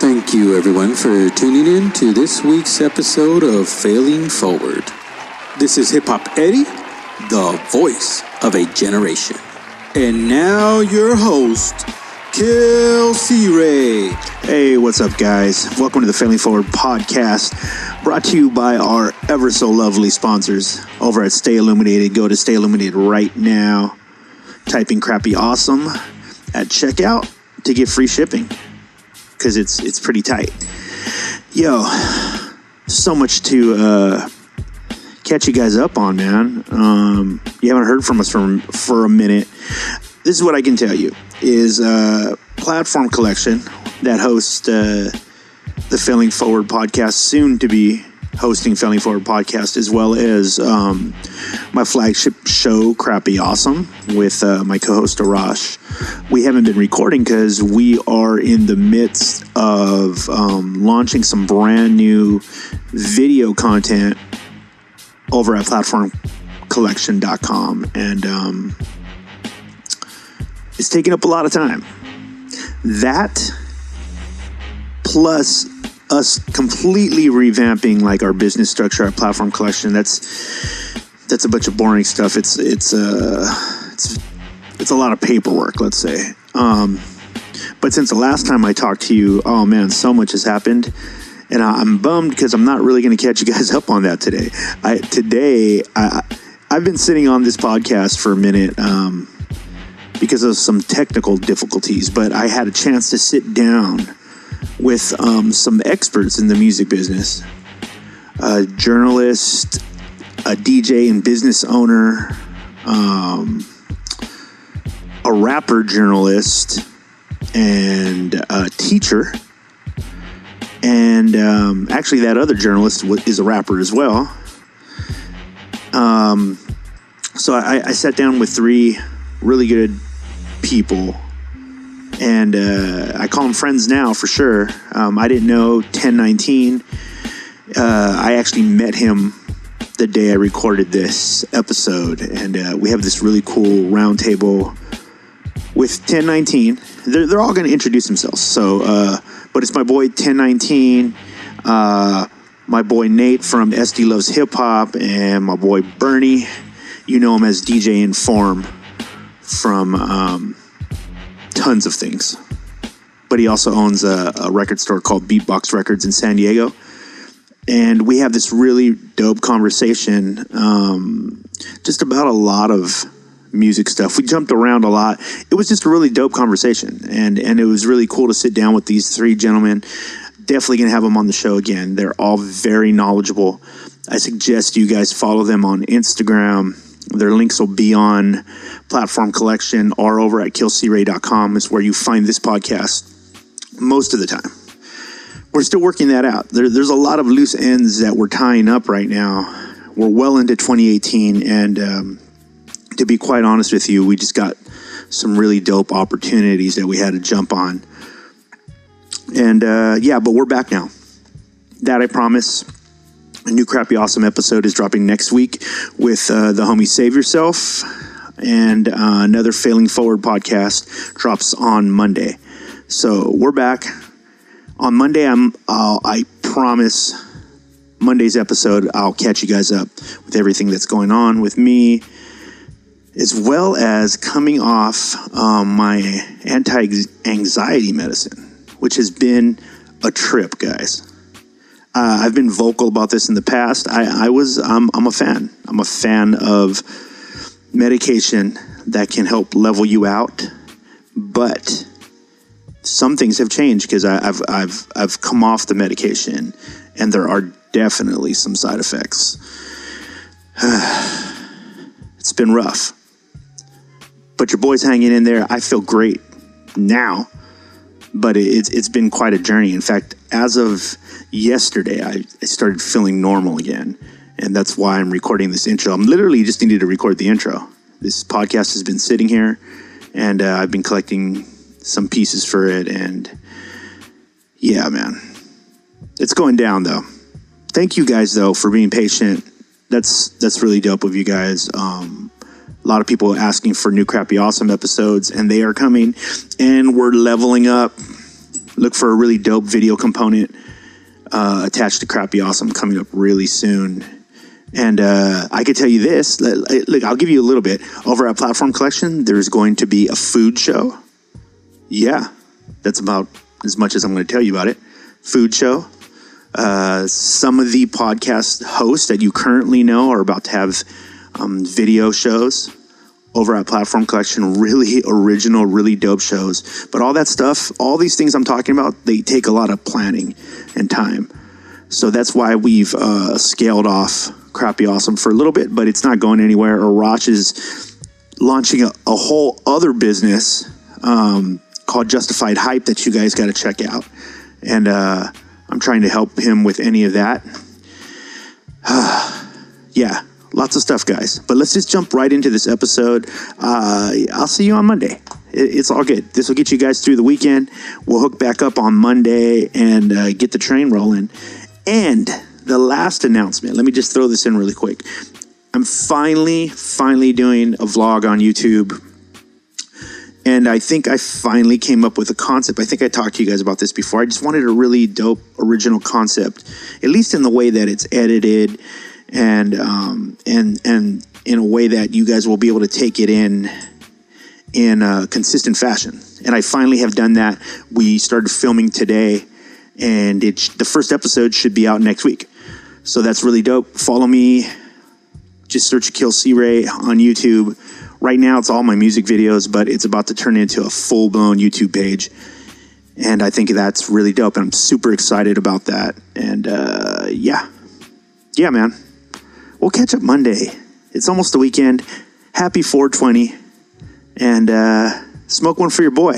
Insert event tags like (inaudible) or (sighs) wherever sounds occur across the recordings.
Thank you, everyone, for tuning in to this week's episode of Failing Forward. This is Hip Hop Eddie, the voice of a generation. And now, your host, Kill C Ray. Hey, what's up, guys? Welcome to the Failing Forward podcast, brought to you by our ever so lovely sponsors over at Stay Illuminated. Go to Stay Illuminated right now. Type in crappy awesome at checkout to get free shipping because it's it's pretty tight. Yo, so much to uh, catch you guys up on, man. Um, you haven't heard from us for for a minute. This is what I can tell you: is uh, Platform Collection that hosts uh, the Failing Forward podcast, soon to be hosting Failing Forward podcast, as well as um, my flagship show, Crappy Awesome, with uh, my co-host Arash. We haven't been recording because we are in the midst of um, launching some brand new video content over at platformcollection.com and um, it's taking up a lot of time that plus us completely revamping like our business structure, our platform collection. That's that's a bunch of boring stuff. It's it's uh it's it's a lot of paperwork, let's say. Um, but since the last time I talked to you, oh man, so much has happened, and I, am bummed because I'm not really going to catch you guys (laughs) up on that today. I today I I've been sitting on this podcast for a minute. Um, because of some technical difficulties, but I had a chance to sit down with um, some experts in the music business a journalist, a DJ and business owner, um, a rapper journalist, and a teacher. And um, actually, that other journalist is a rapper as well. Um, so I, I sat down with three really good people and uh, I call them friends now for sure. Um, I didn't know 1019. Uh, I actually met him the day I recorded this episode, and uh, we have this really cool roundtable with 1019. They're, they're all going to introduce themselves. So, uh, but it's my boy 1019, uh, my boy Nate from SD Loves Hip Hop, and my boy Bernie. You know him as DJ Inform from. Um, tons of things. But he also owns a, a record store called Beatbox Records in San Diego. And we have this really dope conversation um, just about a lot of music stuff. We jumped around a lot. It was just a really dope conversation, and and it was really cool to sit down with these three gentlemen. Definitely gonna have them on the show again. They're all very knowledgeable. I suggest you guys follow them on Instagram. Their links will be on Platform Collection or over at killcray.com is where you find this podcast most of the time. We're still working that out. There, there's a lot of loose ends that we're tying up right now. We're well into 2018, and um, to be quite honest with you, we just got some really dope opportunities that we had to jump on. And uh, yeah, but we're back now. That I promise. A new crappy awesome episode is dropping next week with uh, the homie Save Yourself, and uh, another Failing Forward podcast drops on Monday. So we're back on Monday. I'm uh, I promise Monday's episode. I'll catch you guys up with everything that's going on with me, as well as coming off um, my anti anxiety medicine, which has been a trip, guys. Uh, I've been vocal about this in the past. I, I was, I'm, I'm a fan. I'm a fan of medication that can help level you out, but some things have changed because I've, I've, I've come off the medication, and there are definitely some side effects. (sighs) it's been rough, but your boy's hanging in there. I feel great now but it's it's been quite a journey. In fact, as of yesterday, I, I started feeling normal again, and that's why I'm recording this intro. I'm literally just needed to record the intro. This podcast has been sitting here, and uh, I've been collecting some pieces for it, and yeah, man, it's going down though. Thank you guys though for being patient. That's that's really dope of you guys. Um, a lot of people asking for new crappy awesome episodes and they are coming and we're leveling up look for a really dope video component uh, attached to Crappy Awesome coming up really soon. And uh, I could tell you this. Look, I'll give you a little bit. Over at Platform Collection, there's going to be a food show. Yeah, that's about as much as I'm going to tell you about it. Food show. Uh, some of the podcast hosts that you currently know are about to have um, video shows over at Platform Collection. Really original, really dope shows. But all that stuff, all these things I'm talking about, they take a lot of planning and time. So that's why we've uh, scaled off Crappy Awesome for a little bit, but it's not going anywhere. Arash is launching a, a whole other business um, called Justified Hype that you guys got to check out. And uh, I'm trying to help him with any of that. (sighs) yeah, lots of stuff, guys. But let's just jump right into this episode. Uh, I'll see you on Monday. It's all good. This will get you guys through the weekend. We'll hook back up on Monday and uh, get the train rolling. And the last announcement, let me just throw this in really quick. I'm finally, finally doing a vlog on YouTube. And I think I finally came up with a concept. I think I talked to you guys about this before. I just wanted a really dope original concept, at least in the way that it's edited and um, and and in a way that you guys will be able to take it in in a consistent fashion. And I finally have done that. We started filming today, and it the first episode should be out next week. So that's really dope. Follow me. Just search Kill C Ray on YouTube. Right now, it's all my music videos, but it's about to turn into a full blown YouTube page. And I think that's really dope. And I'm super excited about that. And uh, yeah. Yeah, man we'll catch up Monday. It's almost the weekend. Happy 420. And uh, smoke one for your boy.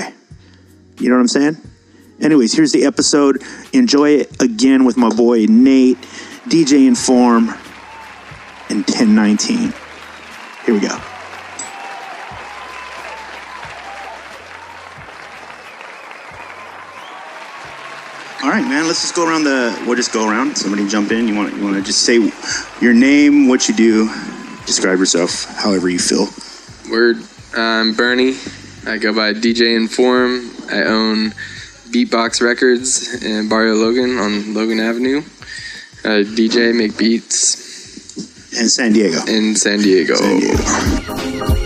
You know what I'm saying? Anyways, here's the episode. Enjoy it again with my boy Nate, DJ Inform, and 1019. Here we go. All right, man. Let's just go around the. We'll just go around. Somebody jump in. You want you want to just say your name, what you do, describe yourself, however you feel. Word. I'm Bernie. I go by DJ Inform. I own Beatbox Records in Barrio Logan on Logan Avenue. I DJ, make beats. In San Diego. In San Diego. San Diego.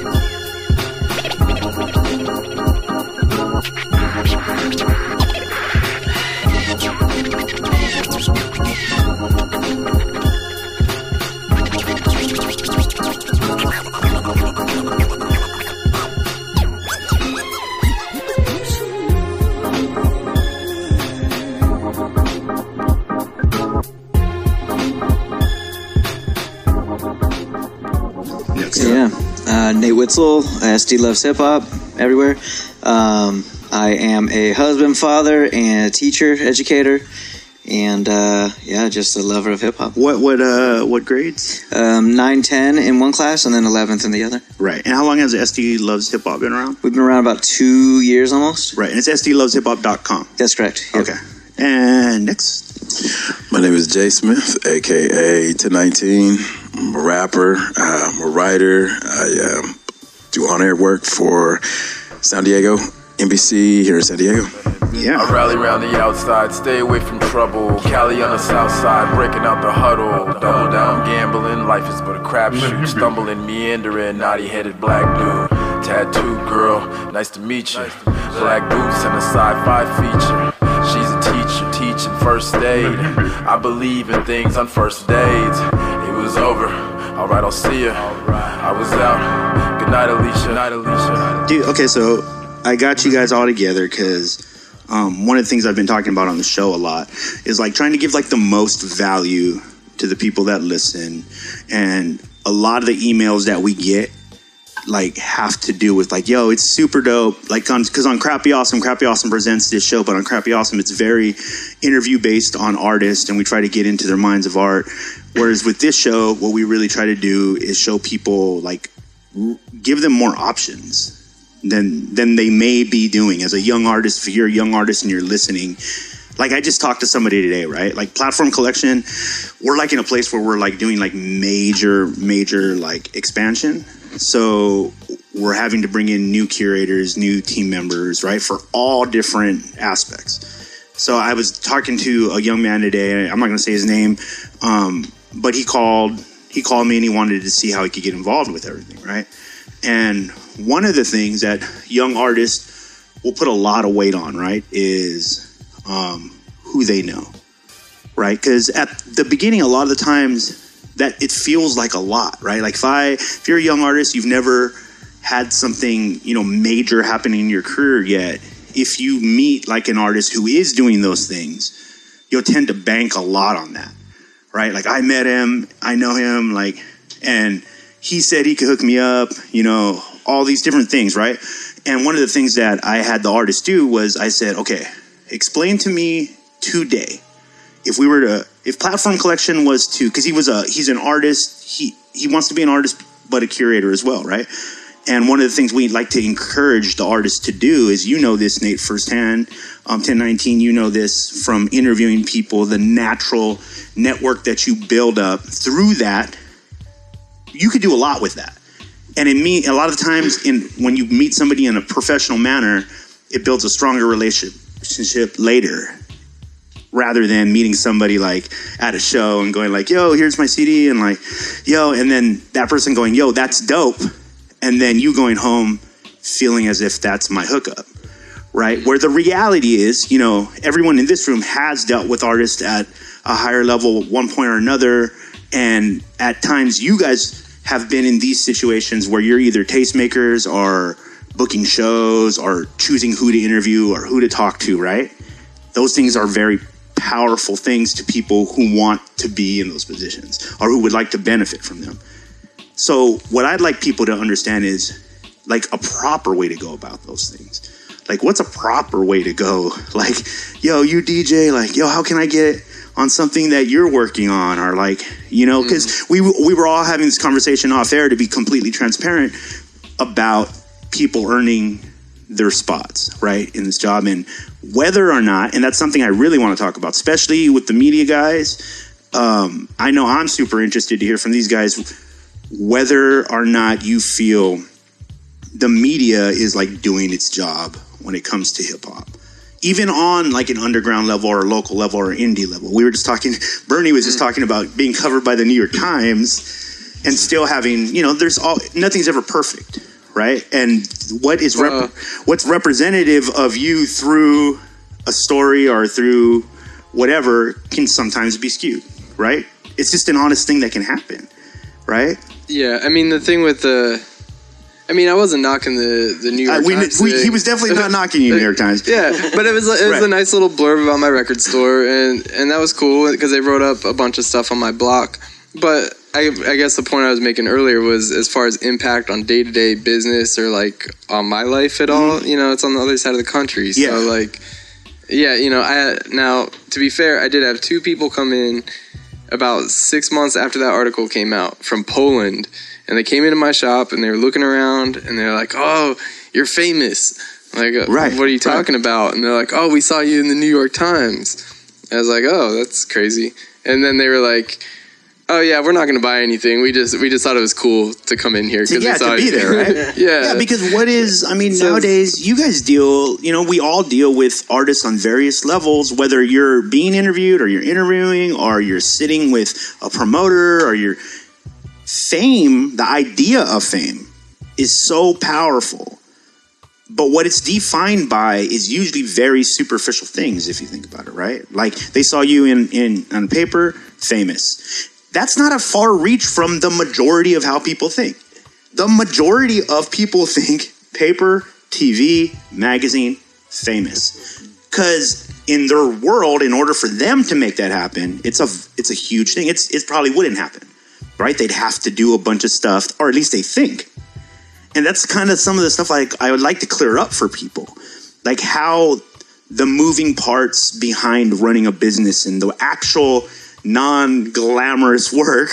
Witzel, SD Loves Hip Hop, everywhere. Um, I am a husband, father, and a teacher, educator, and uh, yeah, just a lover of hip hop. What what uh what grades? Um, 9, 10 in one class, and then eleventh in the other. Right. And how long has SD Loves Hip Hop been around? We've been around about two years almost. Right. And it's SDLovesHipHop.com. That's correct. Yep. Okay. And next. My name is Jay Smith, aka 1019. I'm a rapper. I'm a writer. I um, do on air work for San Diego, NBC here in San Diego. Yeah. I rally around the outside, stay away from trouble. Cali on the south side, breaking out the huddle. Double down gambling, life is but a crapshoot. Stumbling, meandering, naughty headed black dude. Tattooed girl, nice to meet you. Black boots and a sci fi feature. She's a teacher, teaching first aid. I believe in things on first dates. It was over. Alright, I'll see ya. I was out. Night, Alicia. Night, Alicia. Dude, okay, so I got you guys all together because um, one of the things I've been talking about on the show a lot is like trying to give like the most value to the people that listen. And a lot of the emails that we get like have to do with like yo it's super dope like on because on crappy awesome crappy awesome presents this show but on crappy awesome it's very interview based on artists and we try to get into their minds of art whereas with this show what we really try to do is show people like give them more options than than they may be doing as a young artist if you're a young artist and you're listening like I just talked to somebody today, right? Like platform collection, we're like in a place where we're like doing like major, major like expansion. So we're having to bring in new curators, new team members, right? For all different aspects. So I was talking to a young man today. I'm not going to say his name, um, but he called. He called me and he wanted to see how he could get involved with everything, right? And one of the things that young artists will put a lot of weight on, right, is um, who they know, right? Because at the beginning, a lot of the times that it feels like a lot, right? Like if I, if you're a young artist, you've never had something, you know, major happening in your career yet. If you meet like an artist who is doing those things, you'll tend to bank a lot on that, right? Like I met him, I know him, like, and he said he could hook me up, you know, all these different things, right? And one of the things that I had the artist do was I said, okay, explain to me today if we were to if platform collection was to because he was a he's an artist he he wants to be an artist but a curator as well right and one of the things we like to encourage the artists to do is you know this nate firsthand um, 1019 you know this from interviewing people the natural network that you build up. Through that you could do a lot with that. And it mean a lot of times in when you meet somebody in a professional manner it builds a stronger relationship later rather than meeting somebody like at a show and going like yo here's my cd and like yo and then that person going yo that's dope and then you going home feeling as if that's my hookup right? Where the reality is you know everyone in this room has dealt with artists at a higher level at one point or another. And at times you guys have been in these situations where you're either tastemakers or booking shows or choosing who to interview or who to talk to right? Those things are very powerful things to people who want to be in those positions or who would like to benefit from them. So, what I'd like people to understand is like a proper way to go about those things. Like, what's a proper way to go? (laughs) Like, yo, you DJ, like, yo, how can I get on something that you're working on? Or like, you know, because we we were all having this conversation off air to be completely transparent about people earning their spots, right, in this job and whether or not, and that's something I really want to talk about, especially with the media guys. Um, I know I'm super interested to hear from these guys whether or not you feel the media is like doing its job when it comes to hip hop. Even on like an underground level or a local level or indie level. We were just talking, (laughs) Bernie was just talking about being covered by the New York Times and still having, you know, there's all, nothing's ever perfect right? And what is rep- Uh. what's representative of you through a story or through whatever can sometimes be skewed, right? It's just an honest thing that can happen, right? Yeah, I mean the thing with the, I mean I wasn't knocking the the New York Uh, we, Times. we, he was definitely not knocking you, New York Times. (laughs) Yeah, but it was it was Right. a nice little blurb about my record store, and and that was cool because they wrote up a bunch of stuff on my block. But I I guess the point I was making earlier was as far as impact on day to day business or like on my life at all. You know, it's on the other side of the country. So Mm-hmm. Yeah. like, yeah, you know, I now to be fair, I did have two people come in about six months after that article came out from Poland, and they came into my shop and they were looking around and they're like, "Oh, you're famous." Like, uh, Right, what are you right. talking about? And they're like, "Oh, we saw you in the New York Times." I was like, "Oh, that's crazy." And then they were like, "Oh yeah, we're not going to buy anything. We just we just thought it was cool to come in here To, we yeah, saw to be there, right? (laughs) yeah, Yeah, because what is, I mean, So- nowadays, you guys deal, you know, we all deal with artists on various levels, whether you're being interviewed or you're interviewing or you're sitting with a promoter or you're. Fame, the idea of fame, is so powerful. But what it's defined by is usually very superficial things, if you think about it, right? Like they saw you in, in on paper, famous. That's not a far reach from the majority of how people think the majority of people (laughs) think paper, TV, magazine, famous. Because in their world, in order for them to make that happen, it's a it's a huge thing. It's it probably wouldn't happen, right? They'd have to do a bunch of stuff, or at least they think. And that's kind of some of the stuff like I would like to clear up for people, like how the moving parts behind running a business and the actual non-glamorous work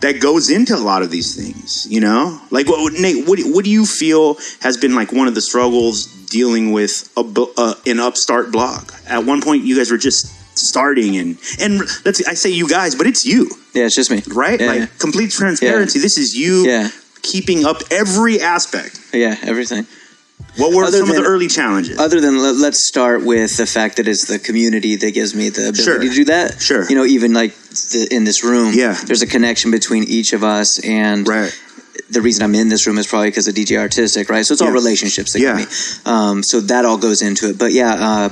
that goes into a lot of these things you know? Like what would- nate what, what do you feel has been like one of the struggles dealing with a, uh, an upstart blog? At one point you guys were just starting and and let's i say you guys but it's you. Yeah, it's just me. right? Yeah, like complete transparency. This is you Yeah. keeping up every aspect. Yeah, everything. What were Other some of the early challenges? Other than let, let's start with the fact that it's the community that gives me the ability Sure. to do that. Sure. You know, even like the, in this room, Yeah. there's a connection between each of us, and right. the reason I'm in this room is probably because of DJ Artistic, right? So it's all relationships that Yeah. get me. Um, so that all goes into it. But yeah, uh,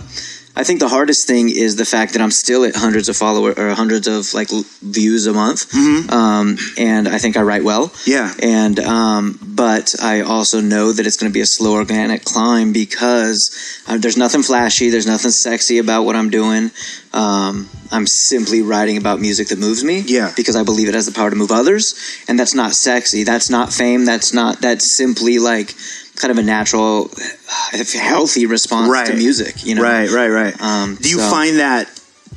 I think the hardest thing is the fact that I'm still at hundreds of followers or hundreds of like l- views a month. Um, and I think I write well. Mm-hmm. Yeah. And um, but I also know that it's going to be a slow organic climb because uh, there's nothing flashy, there's nothing sexy about what I'm doing. Um, I'm simply writing about music that moves me. Yeah. Because I believe it has the power to move others, and that's not sexy. That's not fame. That's not. That's simply like kind of a natural, healthy response to music. You know. Right, right, right. Um, do you so- find that?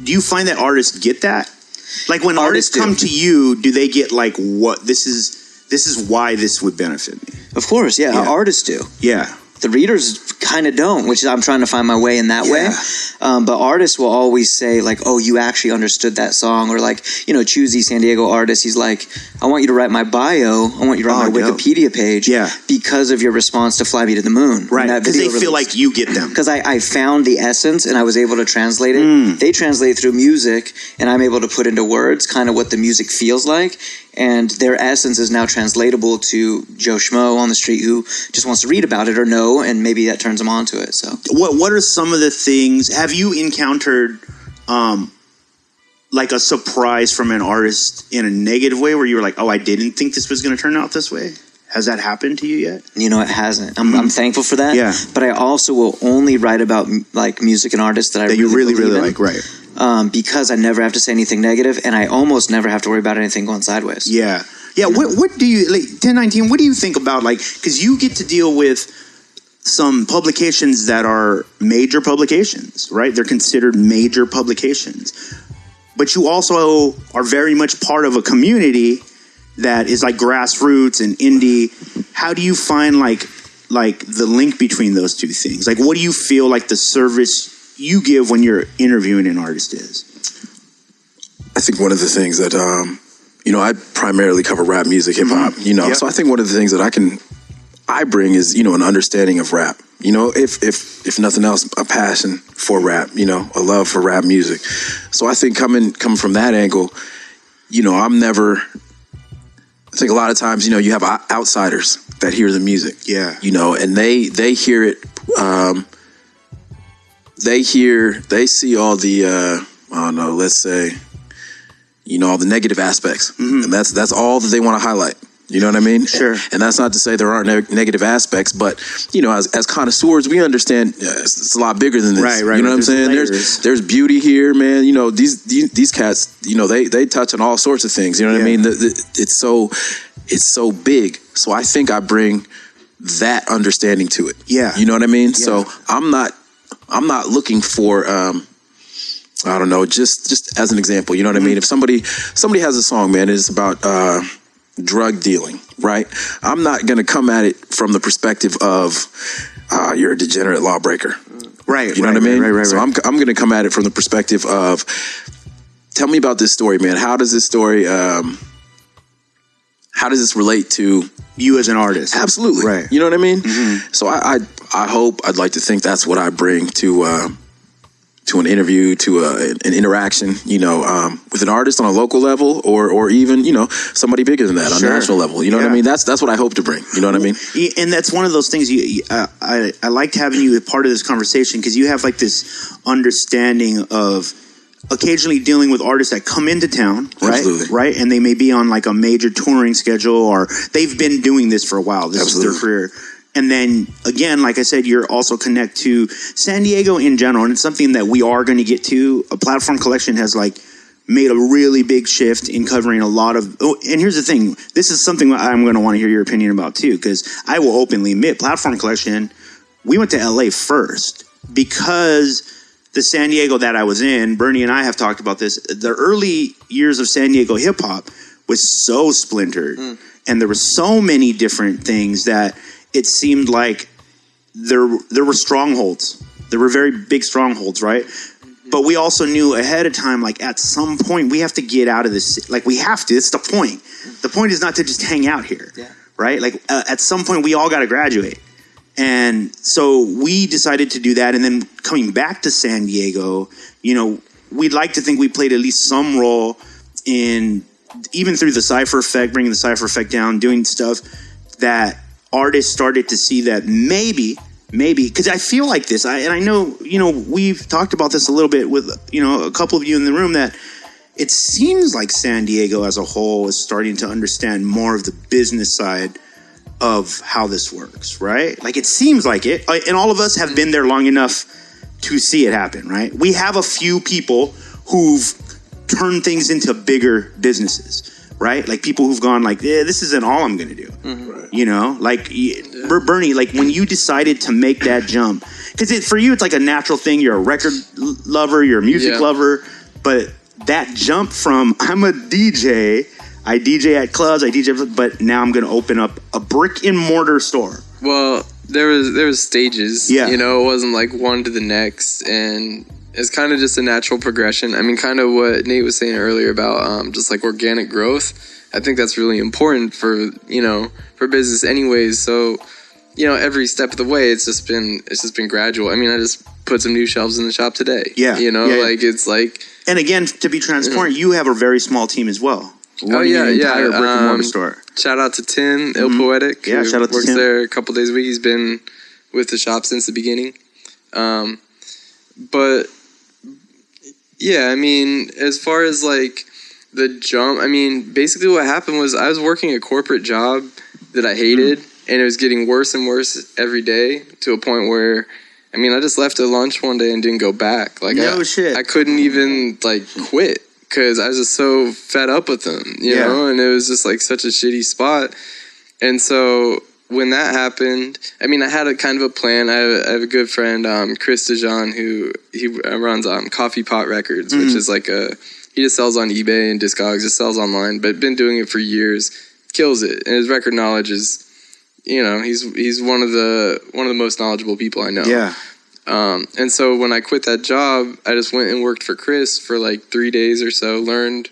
Do you find that artists get that? Like when Artists artists, come to you, do they get like what this is? This is why this would benefit me. Of course, yeah, Yeah. Artists do. Yeah, the readers kind of don't, which is I'm trying to find my way in that way. Um, but artists will always say like, "Oh, you actually understood that song," or like, you know, Choosey San Diego artist. He's like, "I want you to write my bio. I want you to write Oh, my dope. Wikipedia page, Yeah. because of your response to "Fly Me to the Moon." right. Because they feel like you get them. because I, I found the essence and I was able to translate it. Mm. They translate through music, and I'm able to put into words kind of what the music feels like. And their essence is now translatable to Joe Schmo on the street who just wants to read about it or know, and maybe that turns them on to it. So What What are some of the things? Have you encountered, um, like a surprise from an artist in a negative way, where you were like, "Oh, I didn't think this was going to turn out this way." Has that happened to you yet? you know it hasn't. I'm, I'm thankful for that. Yeah. But I also will only write about like music and artists that I That you really, really in, like, right? um, because I never have to say anything negative, and I almost never have to worry about anything going sideways. Yeah, yeah. What What do you like? Ten nineteen. What do you think about like? Because you get to deal with some publications that are major publications, right? They're considered major publications, but you also are very much part of a community that is like grassroots and indie. How do you find like like the link between those two things? Like, what do you feel like the service you give when you're interviewing an artist is? I think one of the things that um, you know, I primarily cover rap music, hip hop. You know, Yeah. so I think one of the things that I can I bring is you know an understanding of rap. You know, if if if nothing else, a passion for rap. You know, a love for rap music. So I think coming coming from that angle, you know, I'm never. I think a lot of times, you know, you have outsiders that hear the music. Yeah. You know, and they they hear it. Um, they hear they see all the uh, I don't know. Let's say you know all the negative aspects, and that's that's all that they want to highlight. You know what I mean? Mm-hmm. Sure. And that's not to say there aren't neg- negative aspects, but you know, as, as connoisseurs, we understand uh, it's, it's a lot bigger than this. Right, right, You know right. what I'm saying? There's There's layers. there's beauty here, man. You know these these, these cats. You know they they touch on all sorts of things. You know what I mean? The, the, it's so it's so big. So I think I bring that understanding to it. Yeah. You know what I mean? So I'm not I'm not looking for um I don't know, just just as an example, you know what I mean? If somebody somebody has a song, man, it's about uh drug dealing, right? I'm not going to come at it from the perspective of uh you're a degenerate lawbreaker. Right. You know right, what I mean? Right, right, right. So I'm I'm going to come at it from the perspective of tell me about this story, man. How does this story um how does this relate to you as an artist. Absolutely. Right. You know what I mean? So I, I I hope I'd like to think that's what I bring to uh, to an interview, to a, an interaction. You know, um, with an artist on a local level, or or even you know somebody bigger than that on Sure. a national level. You know what I mean? That's that's what I hope to bring. You know what I mean? And that's one of those things you, uh, I, I liked having you a part of this conversation because you have like this understanding of occasionally dealing with artists that come into town right Absolutely. right and they may be on like a major touring schedule or they've been doing this for a while this is their career and then again like i said you're also connect to san diego in general and it's something that we are going to get to. A platform collection has like made a really big shift in covering a lot of oh, and here's the thing this is something i'm going to want to hear your opinion about too because i will openly admit platform collection we went to la first because the san diego that i was in bernie and i have talked about this the early years of san diego hip-hop was so splintered mm. and there were so many different things that it seemed like there there were strongholds. There were very big strongholds, right? But we also knew ahead of time, like at some point, we have to get out of this. Like we have to. It's the point. The point is not to just hang out here, Yeah. right? Like uh, at some point, we all got to graduate, And so we decided to do that. And then coming back to San Diego, you know, we'd like to think we played at least some role in even through the Cypher Effect, bringing the Cypher Effect down, doing stuff that artists started to see that maybe, maybe, because I feel like this, I, and I know, you know, we've talked about this a little bit with, you know, a couple of you in the room that it seems like San Diego as a whole is starting to understand more of the business side of how this works, right? Like it seems like it, Uh, and all of us have been there long enough to see it happen, right? We have a few people who've turned things into bigger businesses, right? Like people who've gone like, yeah, this isn't all I'm going to do. Mm-hmm. You know, like y- Ber- Bernie, like when you decided to make that jump, because for you it's like a natural thing. You're a record lover, you're a music Yeah. lover, but that jump from (laughs) I'm a DJ, I DJ at clubs, I DJ, but now I'm going to open up a brick and mortar store. Well, there was there was stages. Yeah. You know, it wasn't like one to the next, and it's kind of just a natural progression. I mean, kind of what Nate was saying earlier about um, just like organic growth. I think that's really important for you know for business, anyways. So, you know, every step of the way, it's just been it's just been gradual. I mean, I just put some new shelves in the shop today. Yeah. You know, Yeah, yeah. like it's like And again, to be transparent, you have a very small team as well. Oh, yeah, yeah, brick and mortar um, store. Shout out to Tim, Il Poetic. Mm-hmm. Yeah, shout out to works Tim. there a couple days a week. He's been with the shop since the beginning. Um, but yeah, I mean, as far as like the jump, I mean, basically what happened was I was working a corporate job that I hated, Mm. and it was getting worse and worse every day to a point where. I mean, I just left at lunch one day and didn't go back. Like, No I, shit. I couldn't even like quit because I was just so fed up with them, you Yeah. know. And it was just like such a shitty spot. And so when that happened, I mean, I had a kind of a plan. I have a, I have a good friend, um, Chris DeJean, who he runs um, Coffee Pot Records, which Mm. is like a he just sells on eBay and Discogs, just sells online, but been doing it for years, kills it, and his record knowledge is. You know, he's he's one of the one of the most knowledgeable people I know. Yeah. Um, and so when I quit that job, I just went and worked for Chris for like three days or so, learned,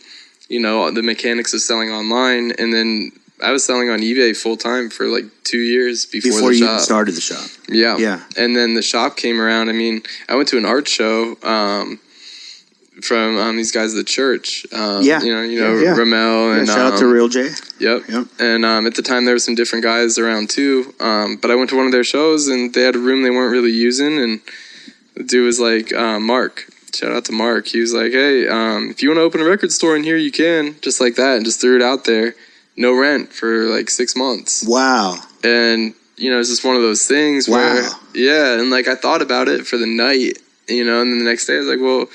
you know, the mechanics of selling online. And then I was selling on eBay full time for like two years before, Before the you shop. started the shop. Yeah. Yeah. And then the shop came around. I mean, I went to an art show um, from um, these guys at the church. Um, Yeah. You know, you know, Yeah, yeah. Ramel Yeah, and shout out to um, Real J. Yep. Yep. And um, at the time, there were some different guys around too. Um, but I went to one of their shows, and they had a room they weren't really using. And the dude was like, uh, "Mark, shout out to Mark." He was like, "Hey, um, if you want to open a record store in here, you can." Just like that, and just threw it out there, no rent for like six months. Wow. And you know, it's just one of those things where, Wow. yeah. And like I thought about it for the night, you know, and then the next day I was like, well.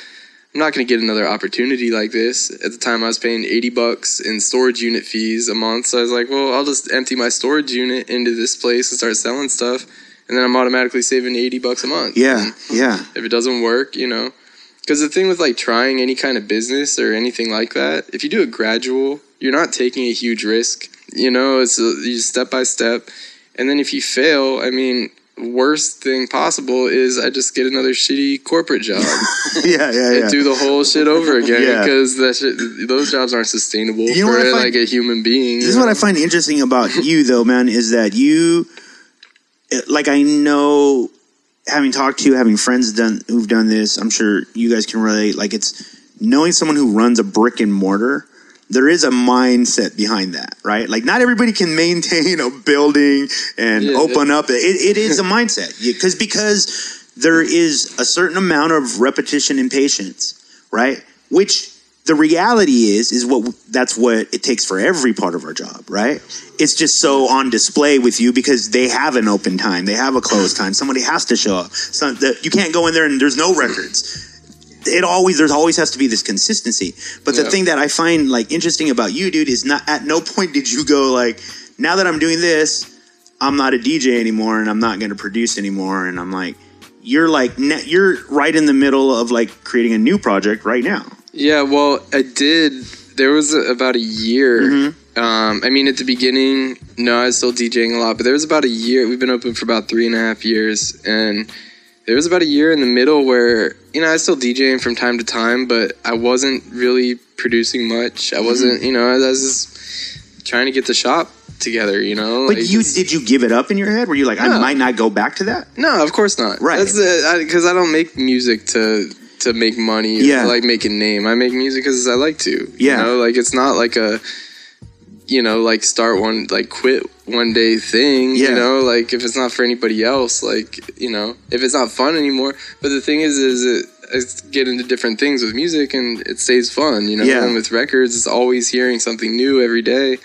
I'm not going to get another opportunity like this. At the time, I was paying 80 bucks in storage unit fees a month. So I was like, well, I'll just empty my storage unit into this place and start selling stuff. And then I'm automatically saving 80 bucks a month. Yeah. And Yeah. if it doesn't work, you know. Because the thing with like trying any kind of business or anything like that, if you do it gradual, you're not taking a huge risk. You know, it's a, you step by step. And then if you fail, I mean, worst thing possible is I just get another shitty corporate job (laughs) Yeah. Yeah. and Yeah. do the whole shit over again Yeah. because that shit, those jobs aren't sustainable You know for find- like a human being. This is what? I find interesting about you, though, man, is that you, like, I know, having talked to you, having friends done who've done this, I'm sure you guys can relate. Like, it's knowing someone who runs a brick and mortar. There is a mindset behind that, right? Like, not everybody can maintain a building and Yeah. open up. It, it is a mindset because because there is a certain amount of repetition and patience, right? Which the reality is is what that's what it takes for every part of our job, right? It's just so on display with you because they have an open time, they have a closed time. Somebody has to show up. So that you can't go in there and there's no records. It always there's always has to be this consistency. But the Yeah. thing that I find like interesting about you, dude, is not at no point did you go like, now that I'm doing this, I'm not a DJ anymore and I'm not going to produce anymore. And I'm like, you're like, you're right in the middle of like creating a new project right now. Yeah, well, I did. There was a, about a year. Mm-hmm. Um, I mean, at the beginning, no, I was still DJing a lot, but there was about a year. We've been open for about three and a half years, and there was about a year in the middle where you know I was still DJing from time to time, but I wasn't really producing much. I Mm-hmm. wasn't, you know, I was just trying to get the shop together. You know, But Like, you did you give it up in your head? Were you like, I might not go back to that? No, of course not. Right. That's because I, don't make music to to make money. Or Yeah. to, like make a name. I make music because I like to. Yeah. You know, like it's not like a, you know, like start one like quit one day thing. Yeah. You know, like if it's not for anybody else, like you know, if it's not fun anymore. But the thing is, is it. I get into different things with music and it stays fun, you know. Yeah. And with records, it's always hearing something new every day.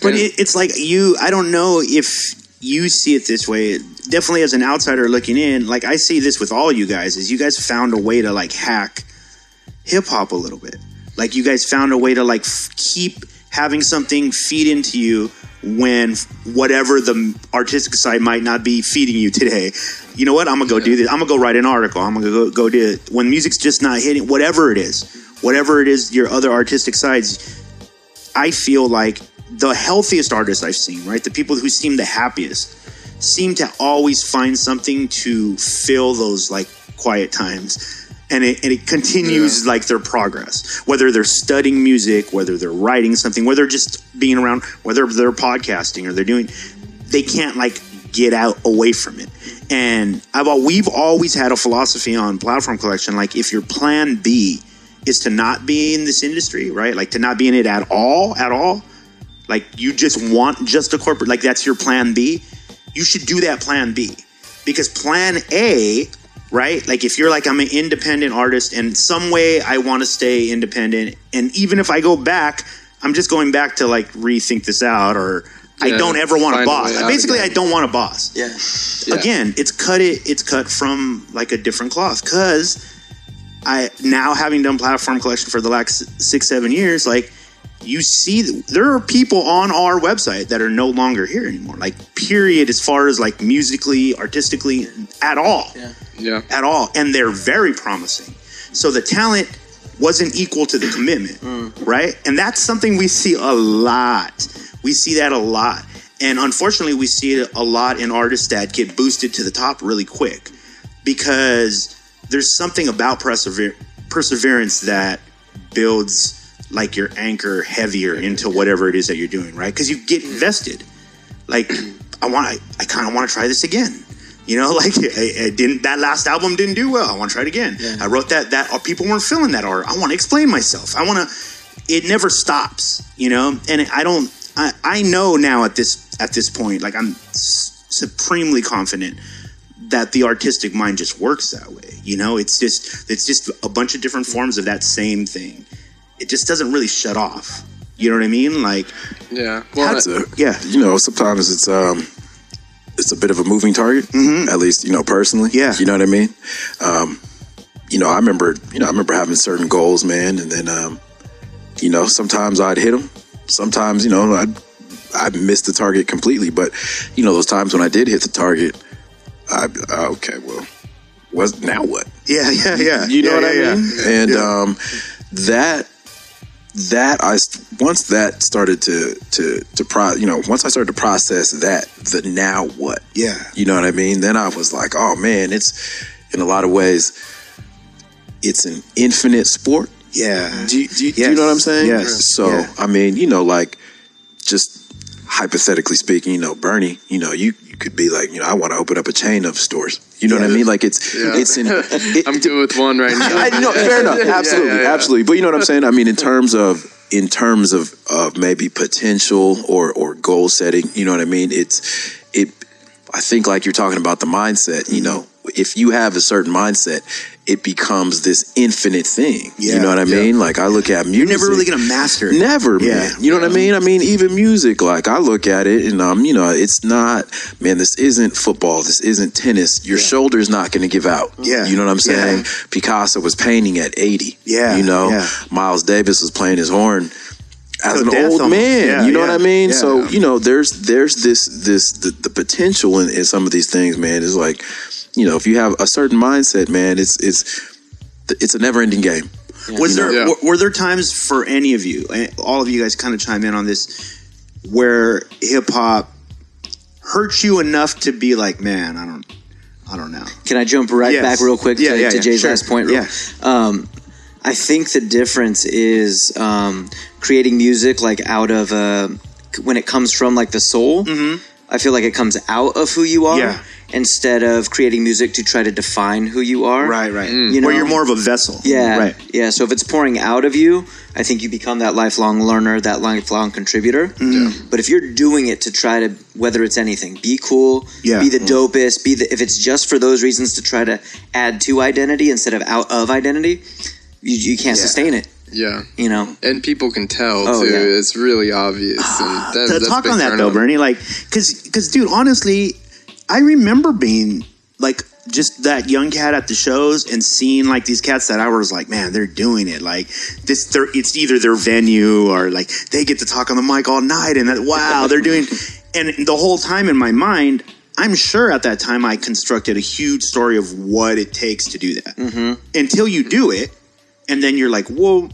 But it, it's like you. I don't know if you see it this way. Definitely, as an outsider looking in, like I see this with all you guys. Is you guys found a way to like hack hip hop a little bit. Like you guys found a way to like f- keep having something feed into you when whatever the artistic side might not be feeding you today. You know what? I'm gonna go do this. I'm gonna go write an article. I'm gonna go go do it. When music's just not hitting, whatever it is, whatever it is, your other artistic sides. I feel like the healthiest artists I've seen, right? The people who seem the happiest seem to always find something to fill those like quiet times. And it, and it continues like their progress, whether they're studying music, whether they're writing something, whether they're just being around, whether they're podcasting or they're doing, they can't like get out away from it. And I've we've always had a philosophy on platform collection, like if your plan B is to not be in this industry, right? Like to not be in it at all, at all. Like you just want just a corporate, like that's your plan B. You should do that plan B because plan A, right? Like if you're like, I'm an independent artist and some way I want to stay independent. And even if I go back, I'm just going back to like rethink this out or I don't ever want a find a boss. Basically, again. I don't want a boss Yeah. Yeah. again it's cut it it's cut from like a different cloth because i now having done platform collection for the last six seven years like you see there are people on our website that are no longer here anymore like period as far as like musically artistically at all. Yeah. at all. And they're very promising. So the talent wasn't equal to the commitment mm. right? And that's something we see a lot. We see that a lot. And unfortunately we see it a lot in artists that get boosted to the top really quick because there's something about persever- perseverance that builds like your anchor heavier into whatever it is that you're doing right because you get invested like I want I, I kind of want to try this again. You know, (laughs) like I, I didn't that last album didn't do well. I want to try it again. I wrote that that uh, people weren't feeling that art. I want to explain myself. I want to. It never stops. You know, and I don't. I, I know now at this at this point, like I'm supremely confident that the artistic mind just works that way. You know, it's just it's just a bunch of different forms of that same thing. It just doesn't really shut off. You know what I mean? Like, Yeah. Well, It's a- yeah, you know, sometimes it's um, it's a bit of a moving target. At least you know personally. Mm-hmm. Yeah. you know what I mean. Um, you know, I remember, you know, I remember having certain goals, man, and then, um, you know, sometimes I'd hit them. Sometimes, you know, I'd I'd miss the target completely. But you know, those times when I did hit the target, I okay, well, was now what? yeah, yeah, yeah. You know Yeah, what yeah, I yeah. mean? And um, that that I once that started to to to pro, you know, once I started to process that, the now what? Yeah. You know what I mean? Then I was like, oh man, it's in a lot of ways, it's an infinite sport. Yeah. Do you, do you, do you know what I'm saying? Yes. So Yeah. I mean, you know, like just hypothetically speaking, you know, Bernie, you know, you, you could be like, you know, I want to open up a chain of stores. You know what I mean? Like it's Yeah. it's in (laughs) it, I'm good with one right (laughs) now. I know, fair enough. (laughs) Absolutely, yeah, yeah. absolutely. But you know what I'm saying? I mean, in terms of in terms of of maybe potential or or goal setting, you know what I mean? It's it. I think like you're talking about the mindset. You know, if you have a certain mindset, it becomes this infinite thing. Yeah, you know what I mean? Like I look at music. You're never really gonna master it. Never, man. Yeah. You know what I mean? I mean, even music, like I look at it and um, you know, it's not, man, this isn't football, this isn't tennis. Your shoulder's not gonna give out. Yeah. You know what I'm saying? Picasso was painting at 80. Yeah, You know. Miles Davis was playing his horn as an old almost. man. Yeah, you know yeah, what I mean? yeah. So, you know, there's there's this this the, the potential in, in some of these things, man, is like, you know, if you have a certain mindset, man, it's it's it's a never ending game. Was You there know? were, were there times for any of you, all of you guys, kind of chime in on this, where hip hop hurt you enough to be like, man, I don't, I don't know. Can I jump right Yes. back real quick Yeah, to, yeah, to yeah, Jay's sure. last point? real- Yeah. Um, I think the difference is um, creating music like out of a when it comes from like the soul. I feel like it comes out of who you are Mm-hmm. Yeah. instead of creating music to try to define who you are. Right, right. You Where know? you're more of a vessel. Yeah, Right. yeah. So if it's pouring out of you, I think you become that lifelong learner, that lifelong contributor. Mm-hmm. But if you're doing it to try to, whether it's anything, be cool, Yeah. be the dopest, be the. If it's just for those reasons to try to add to identity instead of out of identity, you, you can't sustain it. Yeah. You know. And people can tell Oh, too. yeah. It's really obvious. Ah, and that, to that's talk on that though, on. Bernie, like, cause, cause, dude, honestly, I remember being like just that young cat at the shows and seeing like these cats that I was like, man, they're doing it. Like this, they're, it's either their venue or like they get to talk on the mic all night, and that wow, they're doing. (laughs) And the whole time in my mind, I'm sure at that time I constructed a huge story of what it takes to do that. Mm-hmm. Until you do it, and then you're like, whoa,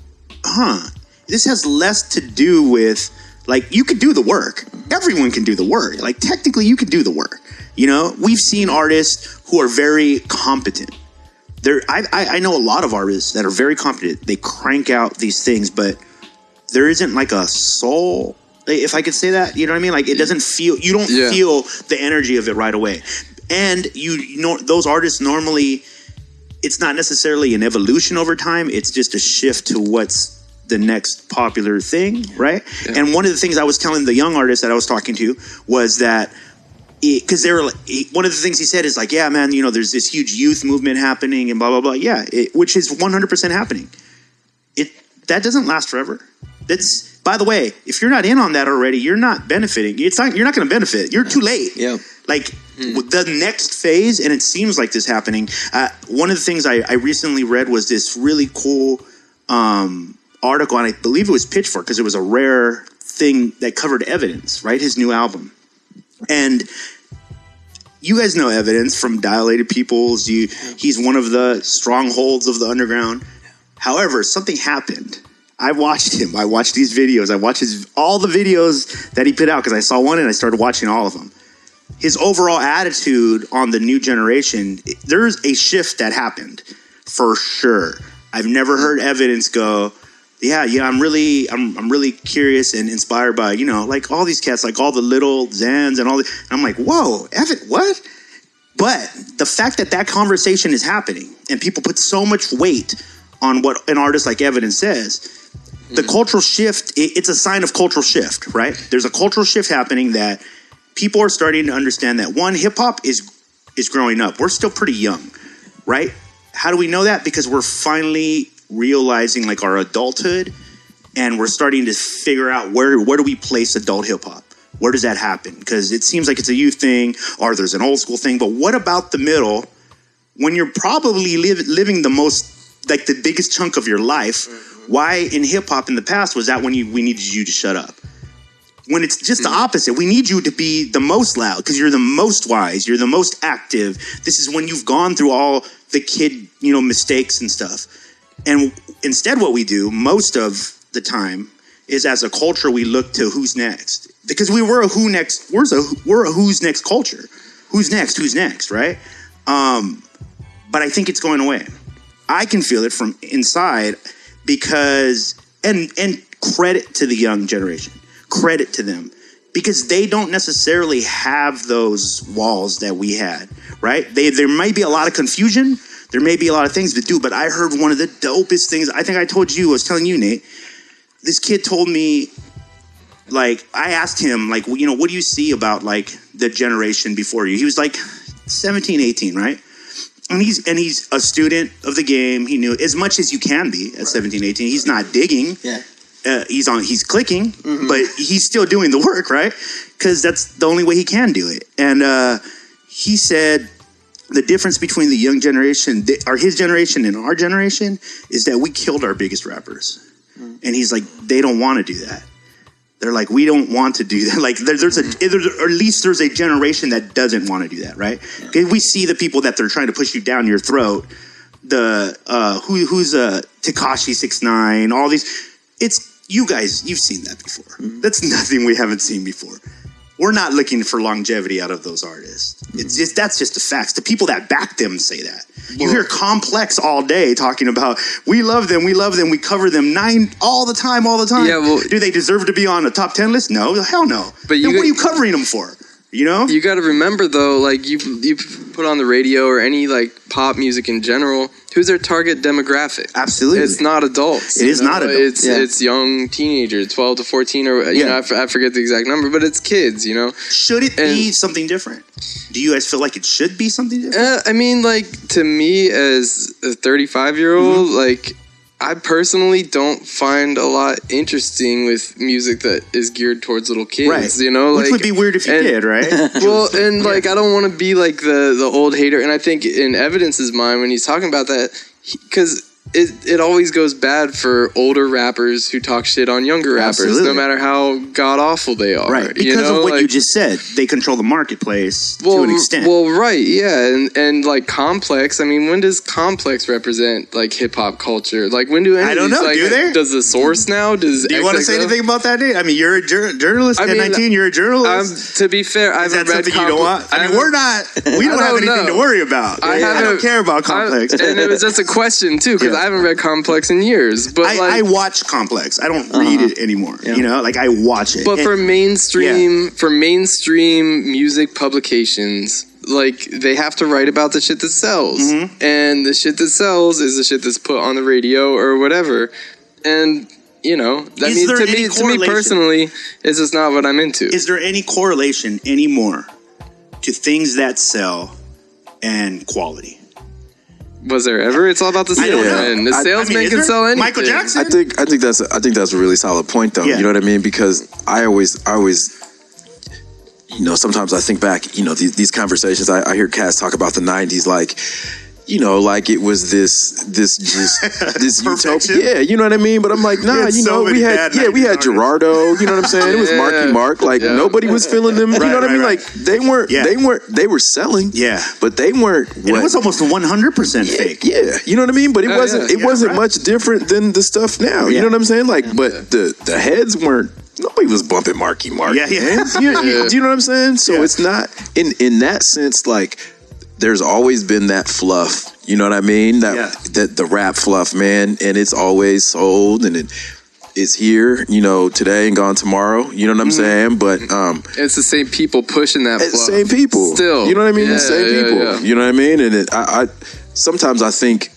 huh? This has less to do with like you could do the work. Everyone can do the work. Like technically, you could do the work. You know, we've seen artists who are very competent. There, I, I, I know a lot of artists that are very competent. They crank out these things, but there isn't like a soul. If I could say that, you know what I mean? Like it doesn't feel. You don't Yeah. feel the energy of it right away. And you, you know, those artists normally it's not necessarily an evolution over time. It's just a shift to what's the next popular thing, right? And one of the things I was telling the young artist that I was talking to was that because they were like, one of the things he said is like, yeah, man, you know, there's this huge youth movement happening and blah blah blah. Yeah, it, which is 100 percent happening. It that doesn't last forever. That's by the way, if you're not in on that already, you're not benefiting. It's not you're not going to benefit. You're too late. Yeah. Like with the next phase, and it seems like this happening. Uh, one of the things I, I recently read was this really cool um, article, and I believe it was Pitchfork because it was a rare thing that covered evidence. Right, his new album, and you guys know evidence from Dilated Peoples. You, he's one of the strongholds of the underground. However, something happened. I watched him. I watched these videos. I watched his all the videos that he put out because I saw one and I started watching all of them. His overall attitude on the new generation, there's a shift that happened for sure. I've never heard evidence go, yeah, yeah, I'm really, I'm, I'm really curious and inspired by, you know, like all these cats, like all the Lil Xans and all the, and I'm like, whoa, Evan, what? But the fact that that conversation is happening and people put so much weight on what an artist like Evidence says, the mm. cultural shift, it, it's a sign of cultural shift, right? There's a cultural shift happening that people are starting to understand that one, hip hop is is growing up. We're still pretty young, right? How do we know that? Because we're finally realizing like our adulthood and we're starting to figure out where where do we place adult hip hop? Where does that happen? Because it seems like it's a youth thing or there's an old school thing, but what about the middle when you're probably live, living the most like the biggest chunk of your life? Mm-hmm. Why in hip hop in the past was that when you we needed you to shut up? When it's just the opposite. We need you to be the most loud because you're the most wise, you're the most active. This is when you've gone through all the kid, you know, mistakes and stuff. And instead, what we do most of the time is as a culture, we look to who's next because we were a who next. We're a we're a who's next culture. Who's next? Who's next? Right? Um, but I think it's going away. I can feel it from inside because and and credit to the young generation. Credit to them because they don't necessarily have those walls that we had, right? They there might be a lot of confusion, there may be a lot of things to do, but I heard one of the dopest things. I think I told you, I was telling you, Nate. This kid told me like I asked him like you know what do you see about like the generation before you? He was like 17, 18, right? and he's and he's a student of the game. He knew as much as you can be at 17, 18. He's not digging. Yeah. Uh, he's on. He's clicking, but he's still doing the work, right? Because that's the only way he can do it. And uh, he said the difference between the young generation, or his generation, and our generation is that we killed our biggest rappers. And he's like, they don't want to do that. They're like, we don't want to do that. (laughs) Like, there, there's a, there's, or at least there's a generation that doesn't want to do that, right? 'Cause We see the people that they're trying to push you down your throat. The uh, who who's uh, Tekashi six nine, all these. It's you guys. You've seen that before. Hmm. That's (laughs) nothing we haven't seen before. we're not looking for longevity out of those artists. It's hmm. just that's just the facts. The people that back them say that. You hear Complex all day talking about we love them, we love them, we cover them nine all the time, all the time. Yeah, well- do they deserve to be on a top ten list? No, hell no. But you what are you covering them for? You know? You got to remember though, like you you put on the radio or any like pop music in general, who's their target demographic? Absolutely. It's not adults. It is is not adults. It's Yeah. it's young teenagers, twelve to fourteen, or you Yeah. know, I, f- I forget the exact number, but it's kids. You know, Should it be something different? Do you guys feel like it should be something different? uh, I mean, like to me as a thirty-five year old, Mm-hmm. like. I personally don't find a lot interesting with music that is geared towards little kids. Right. You know, Which would be weird if you and- did, right? (laughs) well, (laughs) and like I don't want to be like the the old hater, and I think in Evidence's mind when he's talking about that, because it it always goes bad for older rappers who talk shit on younger rappers, Absolutely. no matter how god awful they are. right. Because you know? of what you just said. They control the marketplace well, to an extent. Well, right, yeah, and and like complex. I mean, when does complex represent like hip hop culture? Like when do any I don't these, know, like, do they? Does the source now? Does Do you want to say anything about that? I mean, you're a jur- journalist. I At mean, 19, you're a Um, journalist. to be fair, I haven't read something you don't want? I mean, we're not. We (laughs) don't have don't anything know. to worry about. I I, don't care about complex. I- and it was just a question too, because (laughs) Yeah. I haven't read Complex in years. But I, like, I watch Complex. I don't read it anymore. You know, like I watch it. but And- for mainstream, for mainstream music publications, like they have to write about the shit that sells, Mm-hmm. and the shit that sells is the shit that's put on the radio or whatever. And you know, I Is mean, there to me, to me personally, it's just not what I'm into. is there any correlation anymore to things that sell and quality? Was there ever? It's all about the I don't know. salesman. The I- I mean, salesman can sell anything. Michael Jackson? I think I think that's I think that's a really solid point though. Yeah. You know what I mean? Because I always I always you know sometimes I think back you know these, these conversations I, I hear Cass talk about the '90s like you know like it was this this just (laughs) this utopia. Yeah, you know what I mean. But I'm like (laughs) nah, you know many we had yeah we had. Gerardo. You know what I'm saying? It was Yeah. Marky Mark. Like Yeah. nobody was feeling them. you know what I mean? right. Like they weren't Yeah. they weren't they were selling. Yeah. but they weren't. What- it was almost 100% fake. Yeah, you know what I mean. But it oh, Yeah, wasn't. yeah. It Yeah, wasn't right. much different than the stuff now. You know what I'm saying? Like, but the the heads weren't. Nobody was bumping Marky Mark. Yeah, yeah. man. You, you- (laughs) Yeah. do you know what I'm saying? So Yeah. it's not in in that sense. Like, there's always been that fluff. You know what I mean? That Yeah. that the rap fluff, man, and it's always sold and it. It's here, you know, today and gone tomorrow. You know what I'm Mm-hmm. saying? But um, it's the same people pushing that. fluff. same people. Still, you know what I mean? Yeah, the same yeah, people. yeah. You know what I mean? And it, I, I sometimes I think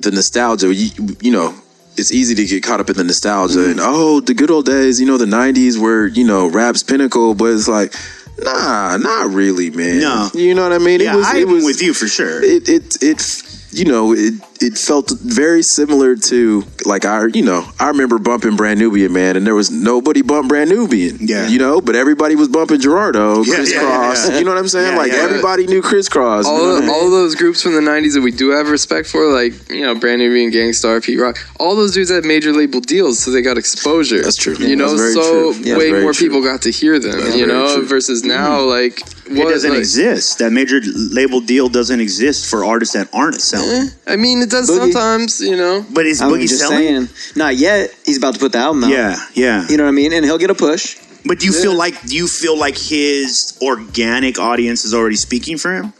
the nostalgia. You, you know, it's easy to get caught up in the nostalgia Mm-hmm. and oh, the good old days. You know, the '90s were you know rap's pinnacle, but it's like, nah, not really, man. No. you know what I mean? Yeah, it was. I'm it was with you for sure. It it it. You know, it it felt very similar to like our, you know, I remember bumping Brand Nubian, man, and there was nobody bumped Brand Nubian. Yeah. You know, but everybody was bumping Gerardo, Yeah, Kris yeah, Kross. yeah, yeah. You know what I'm saying? Yeah, like yeah. everybody knew Kris Kross. you know what I all, mean? all those groups from the 90s that we do have respect for, like, you know, Brand Nubian Gangstar, Pete Rock, all those dudes had major label deals, so they got exposure. That's true. You know, so true. Yeah, way more true. people got to hear them, That's you know, true. Mm-hmm. versus now, like, it what, doesn't like- exist. That major label deal doesn't exist for artists that aren't selling. I mean, it does Boogie. sometimes, you know. But is I'm Boogie just selling? saying, not yet. He's about to put the album out. Yeah, yeah. You know what I mean? And he'll get a push. But do you feel like do you feel like his organic audience is already speaking for him?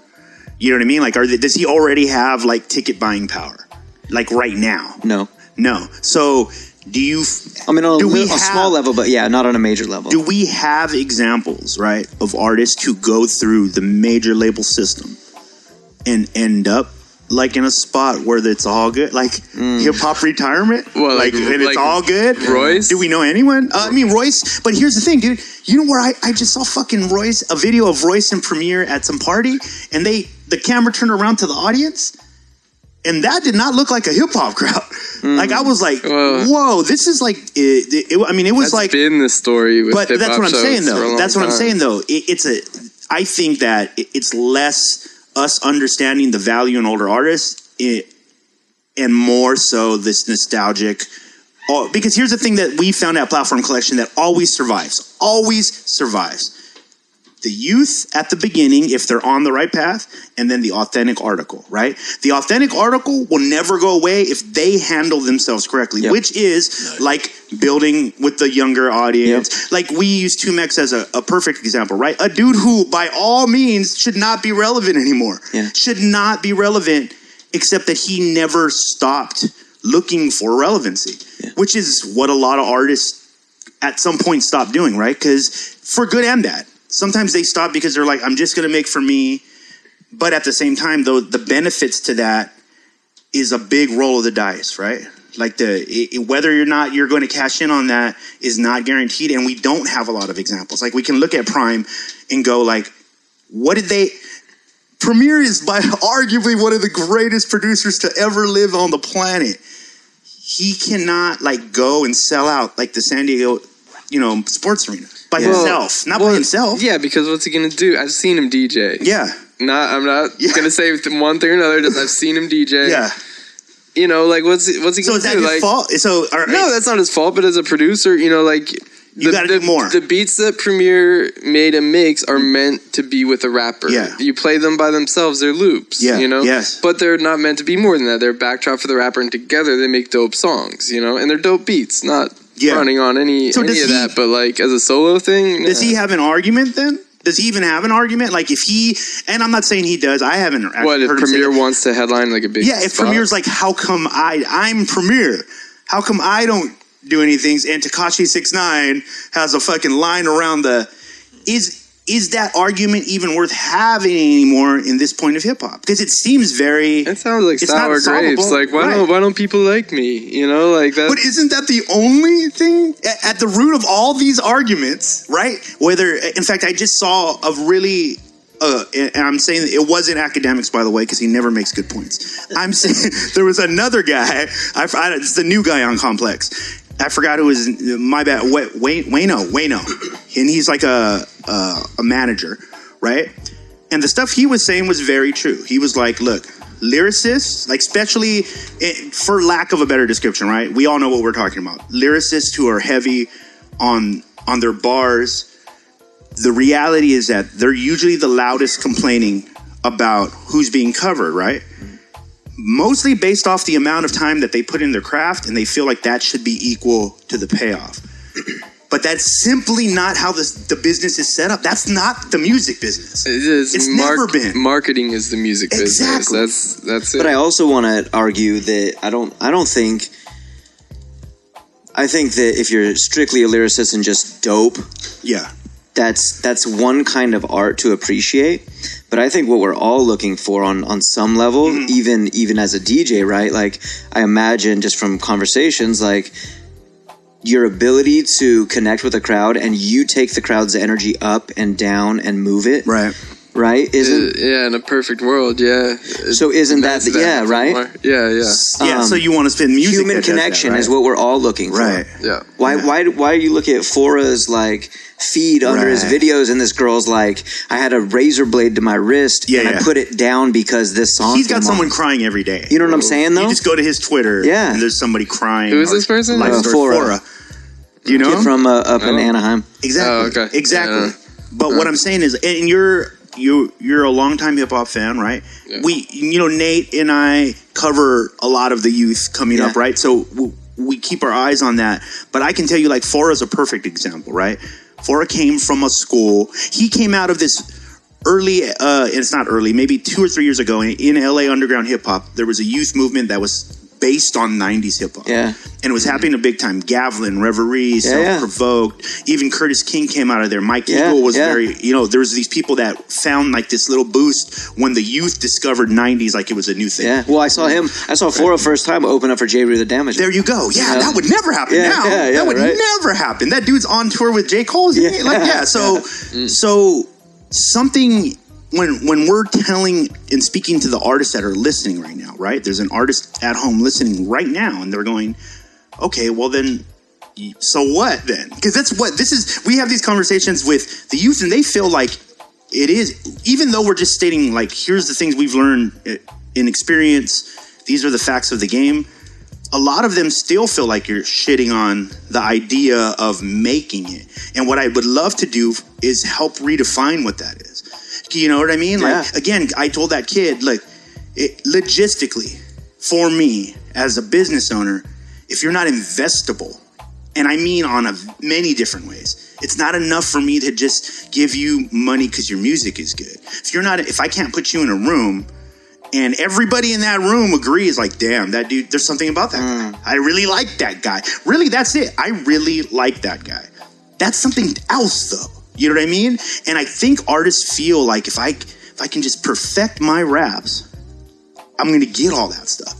You know what I mean? Like, are they, does he already have like ticket buying power? Like right now? No. No. So do you? f- I mean, on a, Do we a have- small level, but yeah, not on a major level. Do we have examples, right, of artists who go through the major label system and end up like in a spot where it's all good, like hip hop retirement, Well, like, like- and it's like all good. Royce? Do we know anyone? Uh, I mean, Royce. But here's the thing, dude. You know where I, I just saw fucking Royce, a video of Royce and Premier at some party, and they the camera turned around to the audience, and that did not look like a hip hop crowd. Like I was like, Well- whoa, this is like. It, it, I mean, it was That's like been the story with but that's what I'm saying though. That's what I'm saying though. It, it's a. I think that it- it's less us understanding the value in older artists, it, and more so this nostalgic. Oh, because here's the thing that we found at Platform Collection that always survives, always survives. The youth at the beginning if they're on the right path, and then the authentic article, right? The authentic article will never go away if they handle themselves correctly, Yep. which is like building with the younger audience. Like we use 2Mex as a, a perfect example, right? A dude who, by all means, should not be relevant anymore. Yeah. Should not be relevant, except that he never stopped looking for relevancy, which is what a lot of artists at some point stop doing, right? Because for good and bad, sometimes they stop because they're like, I'm just going to make for me. But at the same time, though, the benefits to that is a big roll of the dice, right? Like the it, whether or not you're going to cash in on that is not guaranteed, and we don't have a lot of examples. Like we can look at Prime and go like, what did they? Premier is by (laughs) arguably one of the greatest producers to ever live on the planet. He cannot like go and sell out like the San Diego, you know, sports arena by Well, himself, not well, by himself. Yeah, because what's he gonna do? I've seen him DJ. yeah, Not, I'm not (laughs) Yeah. gonna say one thing or another. Just I've seen him DJ. yeah. You know, like what's he, what's he So gonna is that do? his like, fault? So right. No, that's not his fault. But as a producer, you know, like You gotta the, do more. The beats that Premier made and makes are mm. meant to be with a rapper. Yeah. You play them by themselves; they're loops. Yeah, You know. yes. But they're not meant to be more than that. They're a backdrop for the rapper, and together they make dope songs. You know, and they're dope beats. Not Yeah. running on any So any of he- that. But like as a solo thing, Does nah. he have an argument then? Does he even have an argument? Like if he and I'm not saying he does. I haven't actually What if say wants to headline like a big? Yeah, if spot? Premier's like, how come I I'm Premier? How come I don't do anything? And Tekashi Six Nine has a fucking line around the is is that argument even worth having anymore in this point of hip hop? Because it seems very It sounds like sour grapes. Like why Right. don't why don't people like me? You know, like that. But isn't that the only thing at the root of all these arguments, right? Whether, in fact, I just saw a really, uh, and I'm saying it wasn't academics, by the way, because he never makes good points. I'm (laughs) saying there was another guy. I, I, it's the new guy on Complex. I forgot who was. My bad. Wa- Wayne, Wayno, Wayno, and he's like a, a a manager, right? And the stuff he was saying was very true. He was like, look, lyricists, like especially eh, for lack of a better description, right? We all know what we're talking about. Lyricists who are heavy on on their bars. The reality is that they're usually the loudest complaining about who's being covered, right? Mostly based off the amount of time that they put in their craft and they feel like that should be equal to the payoff. (clears throat) But that's simply not how this, the business is set up. That's not the music business. It is It's never been. Marketing is the music Exactly. business. That's that's it. But I also want to argue that I don't. I don't think. I think that if you're strictly a lyricist and just dope, Yeah. that's that's one kind of art to appreciate. But I think what we're all looking for on on some level, mm-hmm. even even as a DJ, right? Like I imagine just from conversations, like your ability to connect with a crowd and you take the crowd's energy up and down and move it, Right. Right? Isn't yeah, in a perfect world, yeah. so? Isn't that That's the, yeah right? more. Yeah, yeah, Yeah, Um, so you want to spend music Human that does that, connection right? is what we're all looking for. Right. yeah. Why Yeah. why why are you looking at Fora's like feed under his videos and this girl's like I had a razor blade to my wrist Yeah, and yeah. I put it down because this song He's got someone on. crying every day. You know what I'm saying though? You just go to his Twitter. Yeah. And there's somebody crying. Who is this person? Life Uh, Fora. Fora. You know Kid from uh, up in Anaheim. Exactly. Oh, okay. Exactly. Yeah. But what I'm saying is, and you're you you're a longtime hip hop fan, right? Yeah. We, you know, Nate and I cover a lot of the youth coming Yeah. up, right? So we, we keep our eyes on that. But I can tell you, like Fora's a perfect example, right? Fora came from a school. He came out of this early. uh It's not early, maybe two or three years ago in, in LA underground hip hop. There was a youth movement that was based on 90s hip hop Yeah. and it was happening a big time. Gavlyn, Reverie, Yeah, yeah. Self Provoked, even Curtis King came out of there. Mike Yeah, Eagle was yeah. very, you know, there was these people that found like this little boost when the youth discovered '90s like it was a new thing. Yeah. Well, I saw him. I saw Fora first time open up for J. Rue the Damage. There you go. Yeah, Yeah. that would never happen Yeah, now. yeah, yeah, that would right. never happen. That dude's on tour with J. Cole. Yeah. Like, yeah. So, (laughs) mm. so something when when we're telling and speaking to the artists that are listening right now, right? There's an artist at home listening right now, and they're going, "Okay, well then." So what then? Because that's what this is. We have these conversations with the youth, and they feel like it is, even though we're just stating like, here's the things we've learned uh, in experience. These are the facts of the game a lot of them still feel like you're shitting on the idea of making it. And what I would love to do is help redefine what that is. You know what I mean? Like again, I told that kid, like, it, logistically, for me as a business owner, if you're not investable, and I mean on a many different ways. It's not enough for me to just give you money because your music is good. If you're not, if I can't put you in a room and everybody in that room agrees, like, damn, that dude, there's something about that mm. guy. I really like that guy. Really, that's it. I really like that guy. That's something else, though. You know what I mean? And I think artists feel like if I if I can just perfect my raps, I'm gonna get all that stuff.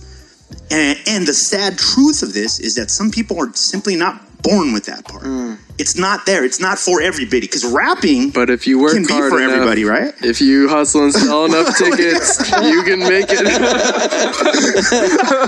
And, and the sad truth of this is that some people are simply not born with that part. Mm. It's not there. It's not for everybody because rapping But if you work can be hard for enough, everybody, right? If you hustle and sell enough (laughs) tickets, you can make it. (laughs)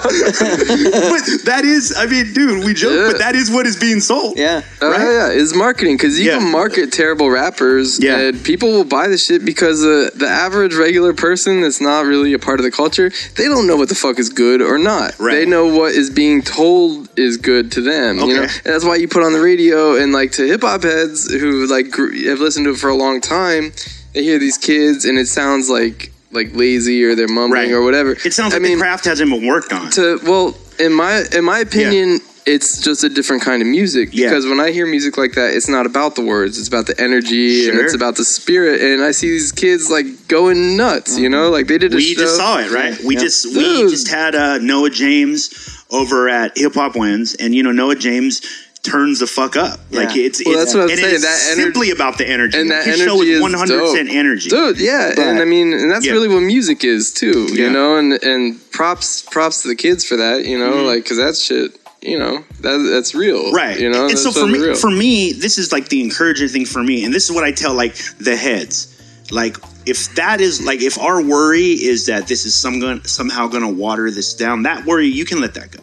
but that is, I mean, dude, we joke, Yeah. but that is what is being sold. Yeah. Oh, Right? yeah, it's marketing because you Yeah. can market terrible rappers, Yeah. and people will buy the shit because uh, the average regular person that's not really a part of the culture, they don't know what the fuck is good or not. Right. They know what is being told is good to them. You know, Okay. and that's why you put on the radio and like to hip hop heads who like gr- have listened to it for a long time, they hear these kids and it sounds like like lazy or they're mumbling Right. or whatever. It sounds I like mean, the craft hasn't been worked on. to well in my in my opinion it's just a different kind of music Yeah. because when i hear music like that it's not about the words it's about the energy and it's about the spirit and i see these kids like going nuts you know like they did a we show just saw it, right? We Yeah. just we Dude. just had uh, Noah James over at Hip Hop Wins, and you know Noah James turns the fuck up. Like it's Well, it's, that's what I'm saying, It's that ener- simply about the energy. and Like, that his show energy is is 100 percent energy. dude yeah But- and i mean and that's Yeah. really what music is too Yeah. you know and and props props to the kids for that you know mm-hmm. like because that shit you know that that's real right you know and so for me real. for me this is like the encouraging thing for me and this is what i tell like the heads like if that is like if our worry is that this is some somehow going to water this down that worry you can let that go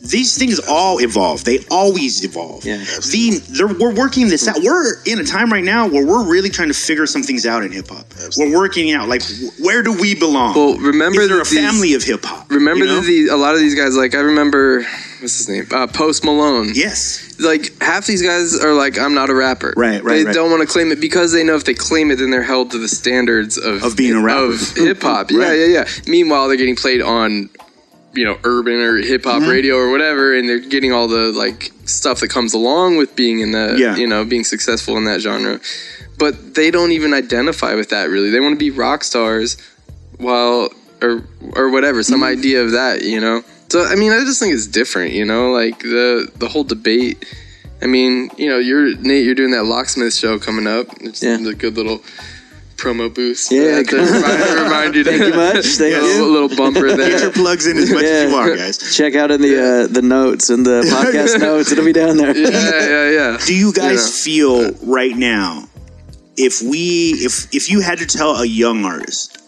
these things all evolve. They always evolve. Yeah. the we're working this out. We're in a time right now where we're really trying to figure some things out in hip-hop we're working out like where do we belong? Well, remember is there a these- family of hip-hop remember you know? these, a lot of these guys like i remember what's his name? Uh, post malone. Yes. Like half these guys are like i'm not a rapper. Right, right, they right. don't want to claim it because they know if they claim it then they're held to the standards of Of being a rapper. of hip-hop (laughs) yeah Right. yeah yeah. Meanwhile they're getting played on you know urban or hip-hop Mm-hmm. radio or whatever and they're getting all the like stuff that comes along with being in the Yeah. you know being successful in that genre but they don't even identify with that really they want to be rock stars while or or whatever some Mm-hmm. idea of that you know so i mean i just think it's different you know like the the whole debate i mean you know you're nate you're doing that locksmith show coming up it's Yeah. a good little promo boost Yeah, to come remind, (laughs) remind you to Thank you (laughs) much. Thank a you. little, little bumper get your there plugs in as much as you Yeah. want guys Check out in the uh, the notes and the (laughs) podcast notes. It'll be down there. yeah yeah yeah Do you guys Yeah. feel right now if we if if you had to tell a young artist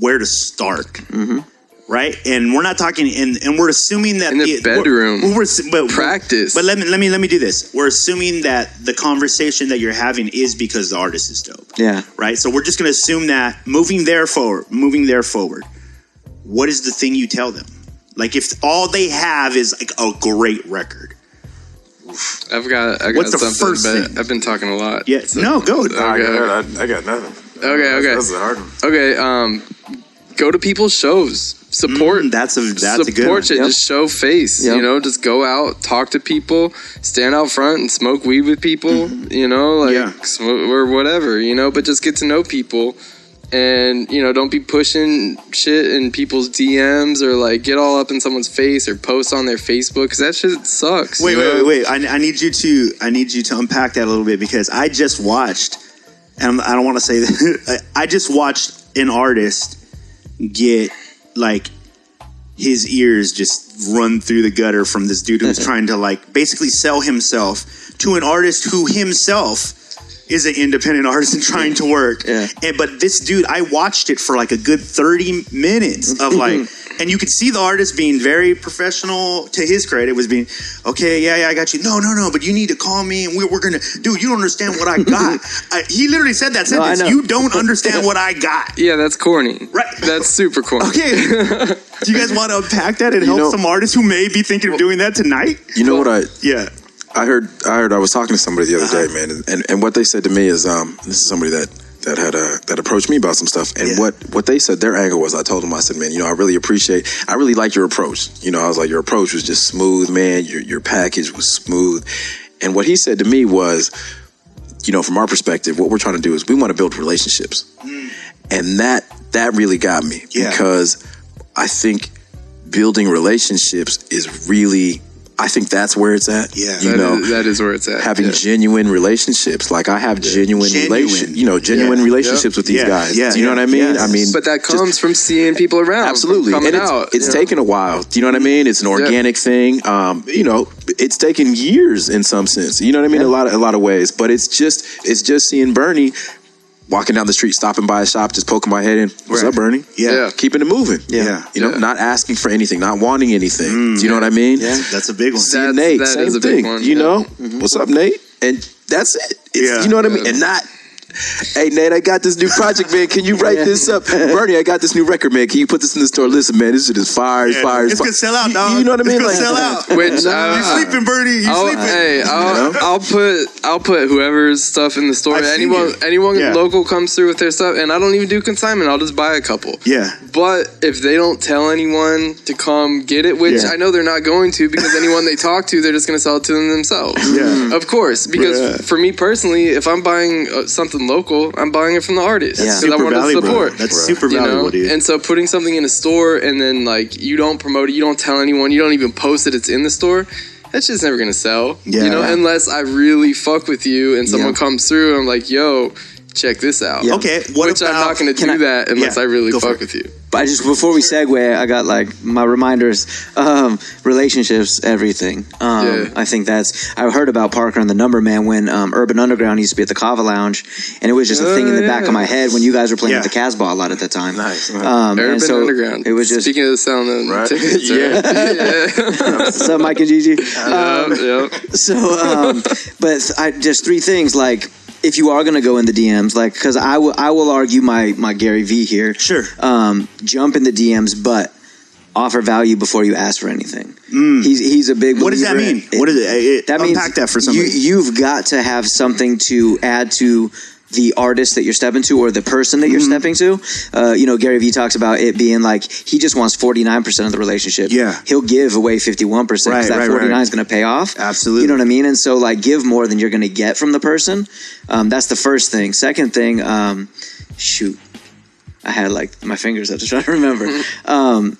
where to start, Mm-hmm. Right? And we're not talking and and we're assuming that In the we're- bedroom. We're, we're, but, Practice. But let me let me let me do this. We're assuming that the conversation that you're having is because the artist is dope, Yeah. right? So we're just going to assume that moving there forward, moving there forward. What is the thing you tell them? Like if all they have is like a great record. i've got i got What's the something first but thing? i've been talking a lot Yeah, so- no, go. I, got, I, I got nothing. Okay, That's- okay. That's a hard one. okay um go to people's shows support Mm, that's a that's a good support. Yep. Just show face. Yep. You know, just go out, talk to people, stand out front and smoke weed with people. You know, like Mm-hmm. Yeah. smoke, or whatever. You know, but just get to know people. And you know, don't be pushing shit in people's DMs or like get all up in someone's face or post on their Facebook because that shit sucks. Wait, wait, wait, wait. I, I need you to I need you to unpack that a little bit because I just watched, and I don't want to say (laughs) that I just watched an artist get like his ears just run through the gutter from this dude who's (laughs) trying to like basically sell himself to an artist who himself is an independent artist and trying to work. Yeah. And but this dude, I watched it for like a good 30 minutes of like (laughs) mm-hmm. And you could see the artist being very professional. To his credit, was being okay. Yeah, yeah, I got you. No, no, no. But you need to call me, and we're, we're gonna, dude. You don't understand what I got. (laughs) I, he literally said that sentence. know. you don't understand what I got. (laughs) Yeah, that's corny. Right. That's super corny. Okay. (laughs) Do you guys want to unpack that and help know- some artists who may be thinking of doing that tonight? You know what I Yeah. I heard I heard I was talking to somebody the other Uh-huh. day, man, and, and, and what they said to me is um this is somebody that that had uh, that approached me about some stuff, and Yeah. what what they said their angle was I told them I said man you know I really appreciate I really like your approach. You know I was like your approach was just smooth man. Your your package was smooth, and what he said to me was you know from our perspective what we're trying to do is we want to build relationships, and that that really got me Yeah. because I think building relationships is really I think that's where it's at. Yeah. you That know, is- that is where it's at. having yeah. genuine relationships. Like I have genuine, Genuine. relation, you know, genuine Yeah. relationships with these Yeah. guys. Yeah. Do you know what I mean? Yeah. I mean, But that just- comes from seeing people around. absolutely, and it's, out. it's taken a while. Do you know what I mean? It's an organic thing. Um, you know, it's taken years in some sense. You know what I mean? A lot of a lot of ways. But it's just it's just seeing Bernie walking down the street, stopping by a shop, just poking my head in. What's Right. up, Bernie? Yeah. Yeah. Keeping it moving. Yeah. You know, Yeah. not asking for anything, not wanting anything. Mm, Do you know what I mean? Yeah. That's a big one. See Nate, that same is a big thing. one, you yeah. know, mm-hmm. what's up, Nate? And that's it. It's, Yeah. You know what I mean? And not, hey, Nate, I got this new project, man. Can you write this up? (laughs) Bernie, I got this new record, man. Can you put this in the store? Listen, man, this shit is fire, it's Yeah, fire. it's fire. gonna sell out, You- dog. You, know what I mean? It's gonna sell out. Which you uh, sleeping, Bernie? You I'll, sleeping? hey, I'll, know? I'll put I'll put whoever's stuff in the store. I've seen anyone you. anyone Yeah. local comes through with their stuff, and I don't even do consignment. I'll just buy a couple. yeah. But if they don't tell anyone to come get it, which Yeah. I know they're not going to, because anyone they talk to, they're just going to sell it to them themselves. Yeah. Of course, because Yeah. for me personally, if I'm buying uh, something local, I'm buying it from the artist Yeah. because I want to valuable. support. That's super you know? valuable, dude. And so putting something in a store and then like you don't promote it, you don't tell anyone, you don't even post that it's in the store. That's just never gonna sell. Yeah. You know, unless I really fuck with you and someone Yeah. comes through and I'm like, yo, check this out. Yeah. Okay. What Which I'm not gonna do I- that unless Yeah, I really fuck with you. I just before we segue, I got like my reminders. Um, relationships, everything. Um, Yeah. I think that's. I heard about Parker and the Number Man when um, Urban Underground used to be at the Kava Lounge, and it was just a thing in the back of my head when you guys were playing Yeah. at the Casbah a lot at the time. Nice. Um, Urban so Underground. It was just speaking of the sound Right. tickets. (laughs) Yeah. (laughs) up, Mike and Gigi. (laughs) Um, yep. So, um, but I just three things like. If you are going to go in the DMs, like, because I will, I will argue my my Gary V here. Sure. um, jump in the DMs, but offer value before you ask for anything. He's he's a big. Mm. What does that mean? in- What is it? it that means unpack that for you, you've got to have something to add to the artist that you're stepping to or the person that you're Mm-hmm. stepping to. Uh, you know, Gary Vee talks about it being like he just wants 49% of the relationship. Yeah. He'll give away 51% because Right, that right, 49 right. is going to pay off. Absolutely. You know what I mean? And so, like, give more than you're going to get from the person. Um, that's the first thing. Second thing, um, shoot. I had like my fingers. I was trying to remember. (laughs) um,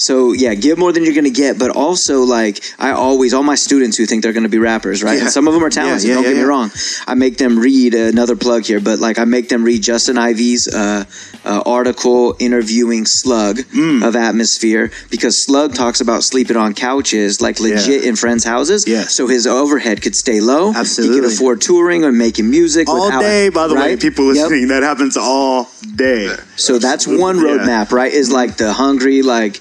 so yeah, give more than you're going to get, but also like I always, all my students who think they're going to be rappers, right? Yeah. And some of them are talented. Yeah, yeah, don't get me wrong. I make them read another plug here, but like I make them read Justin Ivy's uh, uh, article interviewing Slug Mm. of Atmosphere because Slug talks about sleeping on couches, like legit in friends' houses. Yeah. So his overhead could stay low. Absolutely. He could afford touring or making music all without- day, by the way, right? people Yep. listening. That happens all day. So that's one roadmap, right? Is like the hungry, like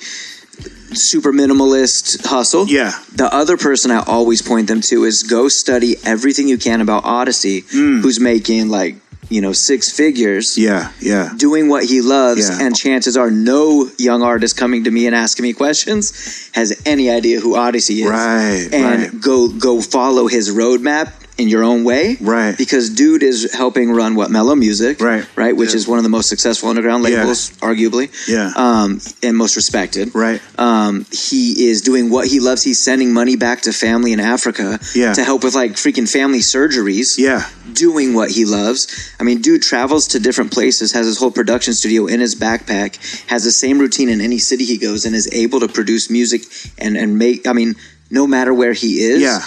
super minimalist hustle. Yeah. The other person I always point them to is go study everything you can about Oddisee, mm. who's making like, you know, six figures. Yeah, yeah. Doing what he loves, Yeah. and chances are no young artist coming to me and asking me questions has any idea who Oddisee is. Right, And right. go go follow his roadmap in your own way. Right. Because dude is helping run what Mello Music. Right. Right, which is one of the most successful underground Yeah. labels, arguably. Yeah. Um, and most respected. Right. Um, he is doing what he loves. He's sending money back to family in Africa Yeah. to help with like freaking family surgeries Yeah. doing what he loves. I mean, dude travels to different places, has his whole production studio in his backpack, has the same routine in any city he goes, and is able to produce music and and make. I mean, no matter where he is, Yeah.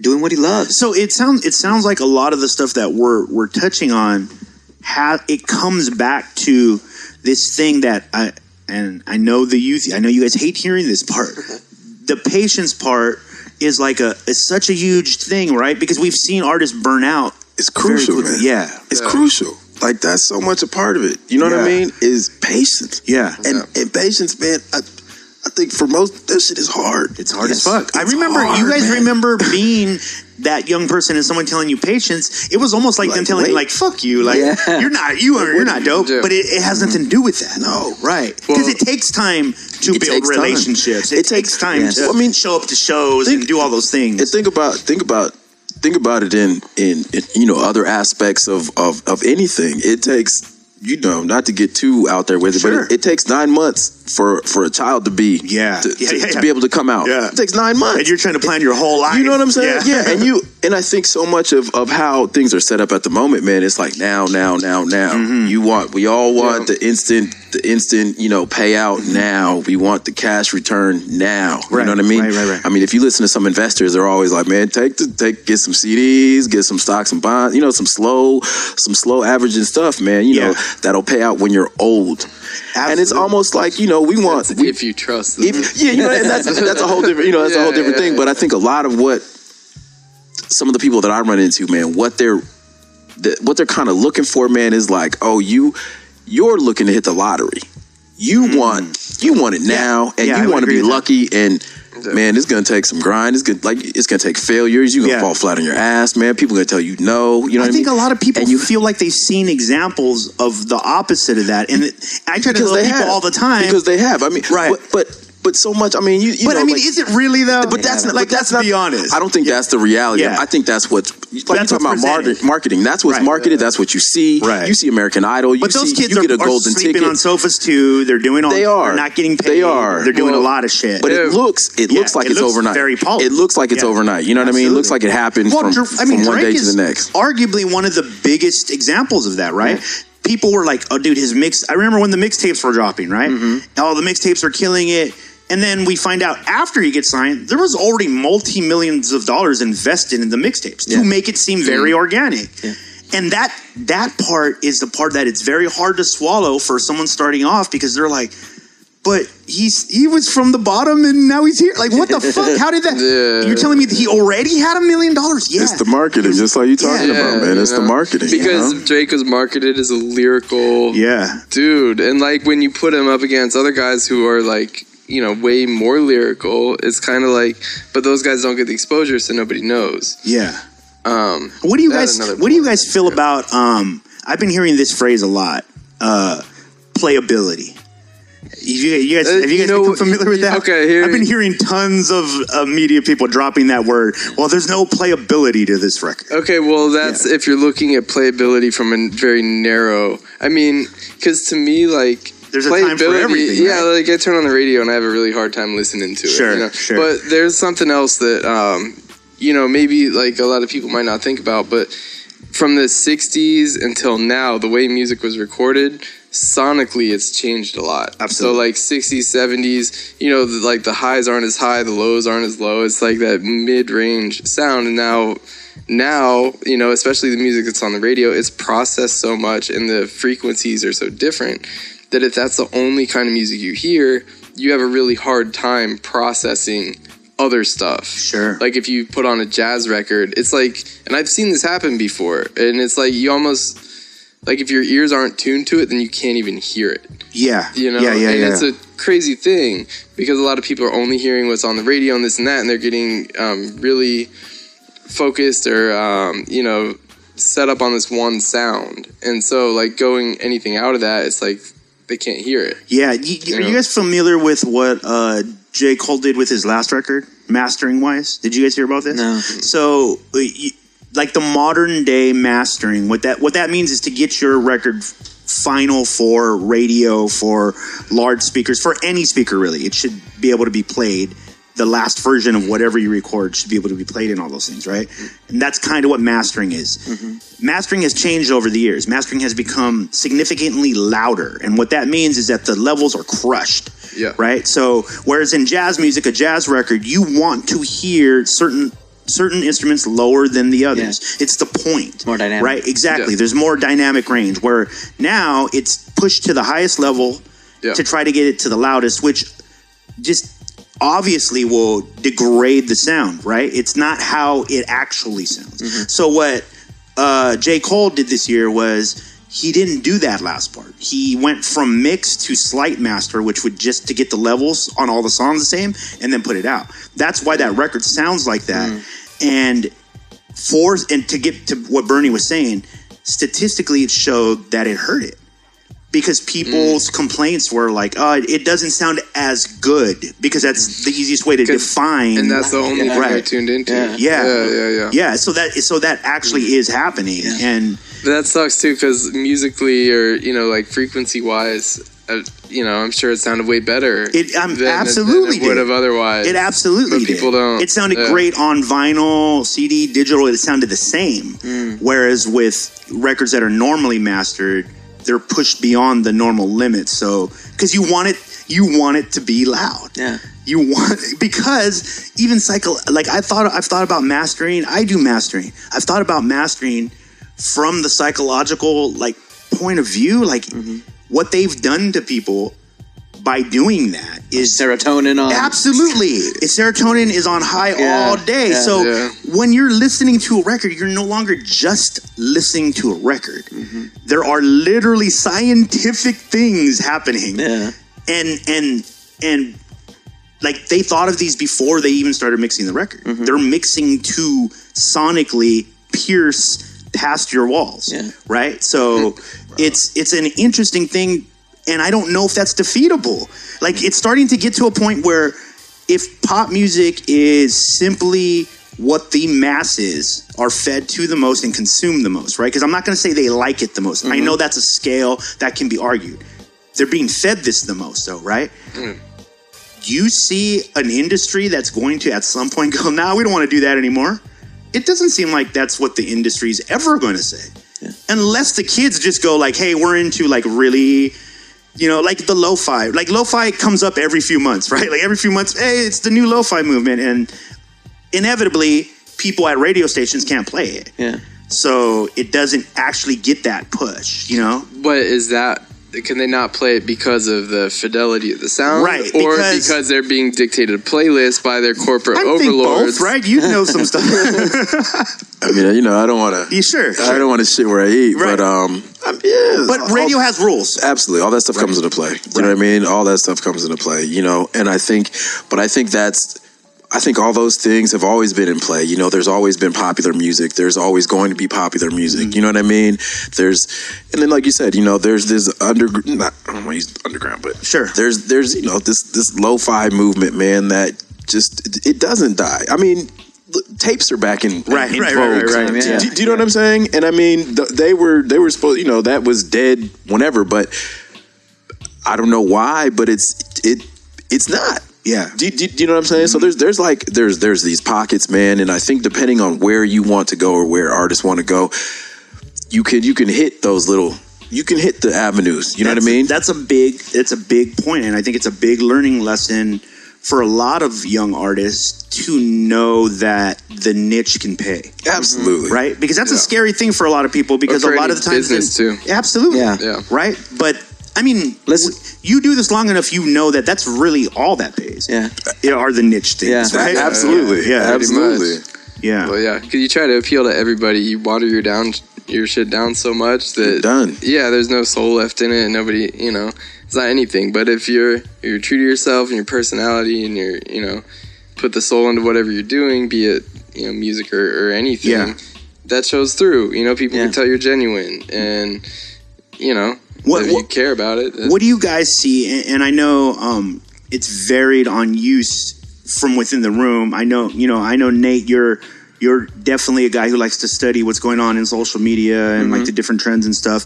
Doing what he loves. So it sounds it sounds like a lot of the stuff that we're we're touching on ha it comes back to this thing that I and I know the youth I know you guys hate hearing this part. (laughs) the patience part is like a is such a huge thing, right? Because we've seen artists burn out. It's crucial, man. Yeah. It's crucial. like that's so much a part of it. You know what I mean? Is patience. Yeah. And and patience, man. I, I think for most that shit is hard. It's hard Yes. as fuck. I It's remember you guys man. remember (laughs) being that young person and someone telling you patience. It was almost like, them Like, telling you like "fuck you," like Yeah. you're not you are you're not dope. But it, it has mm-hmm. nothing to do with that. No. right? Because Well- it takes time to build takes time. relationships. It, It takes takes- time Yes. to Well, I mean, show up to shows think- and do all those things. And think about think about think about it in, in in you know other aspects of of of anything. It takes you know not to get too out there with it, Sure. but it, it takes nine months for for a child to be Yeah. to, Yeah, yeah, to be able to come out. Yeah. It takes nine months. and you're trying to plan your whole life. You know what I'm saying? Yeah. and you and I think so much of, of how things are set up at the moment, man. It's like now, now, now, now. Mm-hmm. You want we all want the instant, the instant, you know, payout now. We want the cash return now. You know what I mean? right, right, right. I mean, if you listen to some investors, they're always like, man, take the take get some CDs, get some stocks and bonds. You know, some slow, some slow averaging stuff, man. You know. That'll pay out when you're old. And it's almost like you know we want we, if you trust them. if, yeah, you know, and that's that's a whole different, you know, that's a whole (laughs) different yeah, thing. yeah. But I think a lot of what some of the people that I run into, man, what they're the, what they're kind of looking for, man, is like, oh, you you're looking to hit the lottery. You want you want it now, and Mm. Yeah, I you want to be lucky that. lucky. And man, it's gonna take some grind. It's gonna like it's gonna take failures. You are gonna Yeah. fall flat on your ass, man. People gonna tell you no. You know, I what think I a mean? lot of people And you- feel like they've seen examples of the opposite of that, and it, I try to tell people have all the time. because they have. I mean, Right. But but, but so much. I mean, you. you but know, I mean, like- is it really though? But that's not like but that's let's not, be honest. I don't think that's the reality. Yeah. I think that's what's like That's you talking about what's market, marketing. That's what's Right. marketed. That's what you see. Right. You see American Idol. You But those see, kids you are, get a are golden sleeping ticket. on sofas too. They're doing all. They are. They're not getting paid. They are. They're doing Well, a lot of shit. but it looks it looks like it it's looks overnight. very polished. It looks like it's overnight. You know what I mean? It looks like it happened from, I mean, from one day to the next. arguably one of the biggest examples of that, right? People were like, "Oh, dude, his mix." I remember when the mixtapes were dropping, right? Mm-hmm. Oh, the mixtapes are killing it. And then we find out after he gets signed, there was already multi millions of dollars invested in the mixtapes Yeah. to make it seem very Mm-hmm. organic. And that that part is the part that it's very hard to swallow for someone starting off because they're like, but he's he was from the bottom and now he's here. Like, what the (laughs) fuck? How did that? Yeah. You're telling me that he already had a million dollars? Yeah, It's the marketing, just like you're talking Yeah. about, man. you It's the know? marketing. you Because know? Drake was marketed as a lyrical yeah. dude, and like when you put him up against other guys who are like you know way more lyrical, it's kind of like, but those guys don't get the exposure, so nobody knows. Yeah. Um, What do you guys What do you guys feel about? Um, I've been hearing this phrase a lot. Uh, playability. You, you guys, Uh, have you you guys know- become familiar with that? okay, here- I've been hearing tons of uh, media people dropping that word. Well, there's no playability to this record. Okay, well, that's if you're looking at playability from a very narrow. I mean, because to me, like There's a time for everything, Yeah, right? like I turn on the radio and I have a really hard time listening to Sure, it. You know? sure. But there's something else that um, you know maybe like a lot of people might not think about, but from the '60s until now, the way music was recorded. Sonically, it's changed a lot. Absolutely. So, like '60s, '70s, you know, the, like the highs aren't as high, the lows aren't as low. It's like that mid-range sound. And now, now you know especially the music that's on the radio it's processed so much and the frequencies are so different that if that's the only kind of music you hear you have a really hard time processing other stuff Sure. like if you put on a jazz record it's like and i've seen this happen before and it's like you almost like if your ears aren't tuned to it then you can't even hear it Yeah. you know Yeah. Yeah. and yeah. it's a crazy thing because a lot of people are only hearing what's on the radio and this and that and they're getting um, really focused or um, you know set up on this one sound and so like going anything out of that it's like they can't hear it yeah. You, you- are know. you guys familiar with what uh, J. Cole did with his last record, mastering wise? Did you guys hear about this? No. So, like the modern day mastering, what that what that means is to get your record final for radio, for large speakers, for any speaker really. It should be able to be played. The last version of whatever you record should be able to be played in all those things, right? And that's kind of what mastering is. Mm-hmm. Mastering has changed over the years. Mastering has become significantly louder, and what that means is that the levels are crushed Yeah. right? So whereas in jazz music, a jazz record, you want to hear certain certain instruments lower than the others. It's the point. more dynamic. Right? Exactly. Yeah. There's more dynamic range where now it's pushed to the highest level Yeah. to try to get it to the loudest, which just obviously will degrade the sound, right? It's not how it actually sounds. Mm-hmm. So what uh, J. Cole did this year was he didn't do that last part. He went from mix to slight master, which would just to get the levels on all the songs the same, and then put it out. That's why that record sounds like that. And for and to get to what Bernie was saying, statistically, it showed that it hurt it because people's complaints were like, "Oh, it doesn't sound as good," because that's the easiest way to define. and that's the only thing I Right. tuned into. Yeah. yeah, yeah, yeah, yeah. yeah. So that so that actually is happening, and But that sucks too, because musically or you know, like frequency wise, uh, you know, I'm sure it sounded way better. It, um, than- absolutely than it would have otherwise. It absolutely But people did. don't. It sounded Yeah. great on vinyl, CD, digital. It sounded the same. Mm. Whereas with records that are normally mastered, they're pushed beyond the normal limits. So because you want it, you want it to be loud. Yeah. You want because even cycle like I thought I've thought about mastering. I do mastering. I've thought about mastering from the psychological like point of view, like Mm-hmm. what they've done to people by doing that is Serotonin on. Absolutely. It's serotonin is on high Yeah, all day. yeah. so Yeah. when you're listening to a record, you're no longer just listening to a record. Mm-hmm. There are literally scientific things happening. Yeah. And and and like they thought of these before they even started mixing the record. Mm-hmm. They're mixing to sonically pierce past your walls. Yeah. Right? So (laughs) it's it's an interesting thing and I don't know if that's defeatable. Like it's starting to get to a point where if pop music is simply what the masses are fed to the most and consume the most, right? Because I'm not going to say they like it the most. I know mm-hmm. that's a scale that can be argued. They're being fed this the most, though, right? Mm. You see an industry that's going to at some point (laughs) go, "Nah, we don't want to do that anymore." It doesn't seem like that's what the industry's ever going to say, unless the kids just go like, "Hey, we're into like really." You know, like the lo-fi. Like lo-fi comes up every few months, (laughs) right? Like every few months, hey, it's the new lo-fi movement, and inevitably, people at radio stations can't play it. Yeah. So it doesn't actually get that push, you know? But is that can they not play it because of the fidelity of the sound, Right, Or because- because, they're being dictated a playlist by their corporate I think overlords? both, right? You know some stuff. (laughs) I mean, you know, I don't want to. you sure? I don't want to shit where I eat, Right. but um, I'm, yeah. But all- radio has rules. absolutely all that stuff comes into play. You know what I mean? All that stuff comes into play. You know, and I think, but I think that's. I think all those things have always been in play. You know, there's always been popular music. There's always going to be popular music. Mm-hmm. You know what I mean? There's, and then like you said, you know, there's this under, not, I don't want to use underground, but Sure. There's, there's, you know, this, this lo-fi movement, man, that just, it, doesn't die. I mean, tapes are back in, Right, in right, right, right, right. Do, Yeah. do- do you know what I'm saying? And I mean, th- they were, they were supposed, you know, that was dead whenever, but I don't know why, but it's, it, it's not. Yeah. Do, do, do you know what I'm saying? So there's there's like there's there's these pockets, man, and I think depending on where you want to go or where artists want to go, you can you can hit those little you can hit the avenues. You know what I That's- mean? That's a big it's a big point, and I think it's a big learning lesson for a lot of young artists to know that the niche can pay. Absolutely. Right? Because that's a scary thing for a lot of people because a lot of the times business, too. Absolutely. Yeah. Yeah. Right? But I mean, Let's- you do this long enough, you know that that's really all that pays. Yeah. It are the niche things, Yeah. right? Absolutely. Yeah. Pretty Absolutely. Yeah. Well, yeah, because you try to appeal to everybody. You water your down your shit down so much that You're done. Yeah, there's no soul left in it, and nobody, you know, it's not anything. But if you're you're true to yourself and your personality, and you're, you know, put the soul into whatever you're doing, be it you know music or, or anything, Yeah. that shows through. You know, people Yeah. can tell you're genuine, and you know, What- if you what- care about it. What do you guys see? And, and I know um, it's varied on use from within the room. I know, you know, I know Nate, you're you're definitely a guy who likes to study what's going on in social media and like the mm-hmm. different trends and stuff.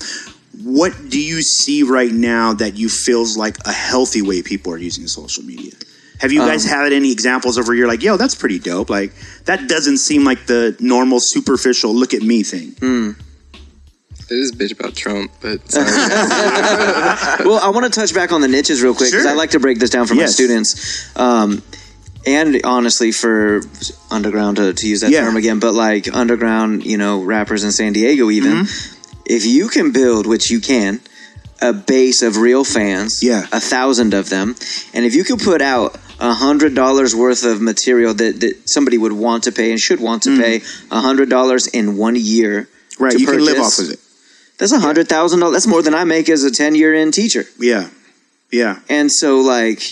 What do you see right now that you feels like a healthy way people are using social media? Have you guys um, had any examples of where you're like, yo, that's pretty dope? Like that doesn't seem like the normal superficial look at me thing. It is a bitch about Trump, but (laughs) sorry. well, I want to touch back on the niches real quick because Sure. I like to break this down for my students. Um, and honestly, for underground to, to use that Yeah. term again, but like underground, you know, rappers in San Diego, even Mm-hmm. if you can build, which you can, a base of real fans, Yeah. a thousand of them, and if you could put out a hundred dollars worth of material that, that somebody would want to pay and should want to pay a hundred dollars in one year, Mm. Right, to you can live purchase, off of it. That's a hundred thousand dollars. That's more than I make as a ten year in teacher. Yeah, yeah, And so like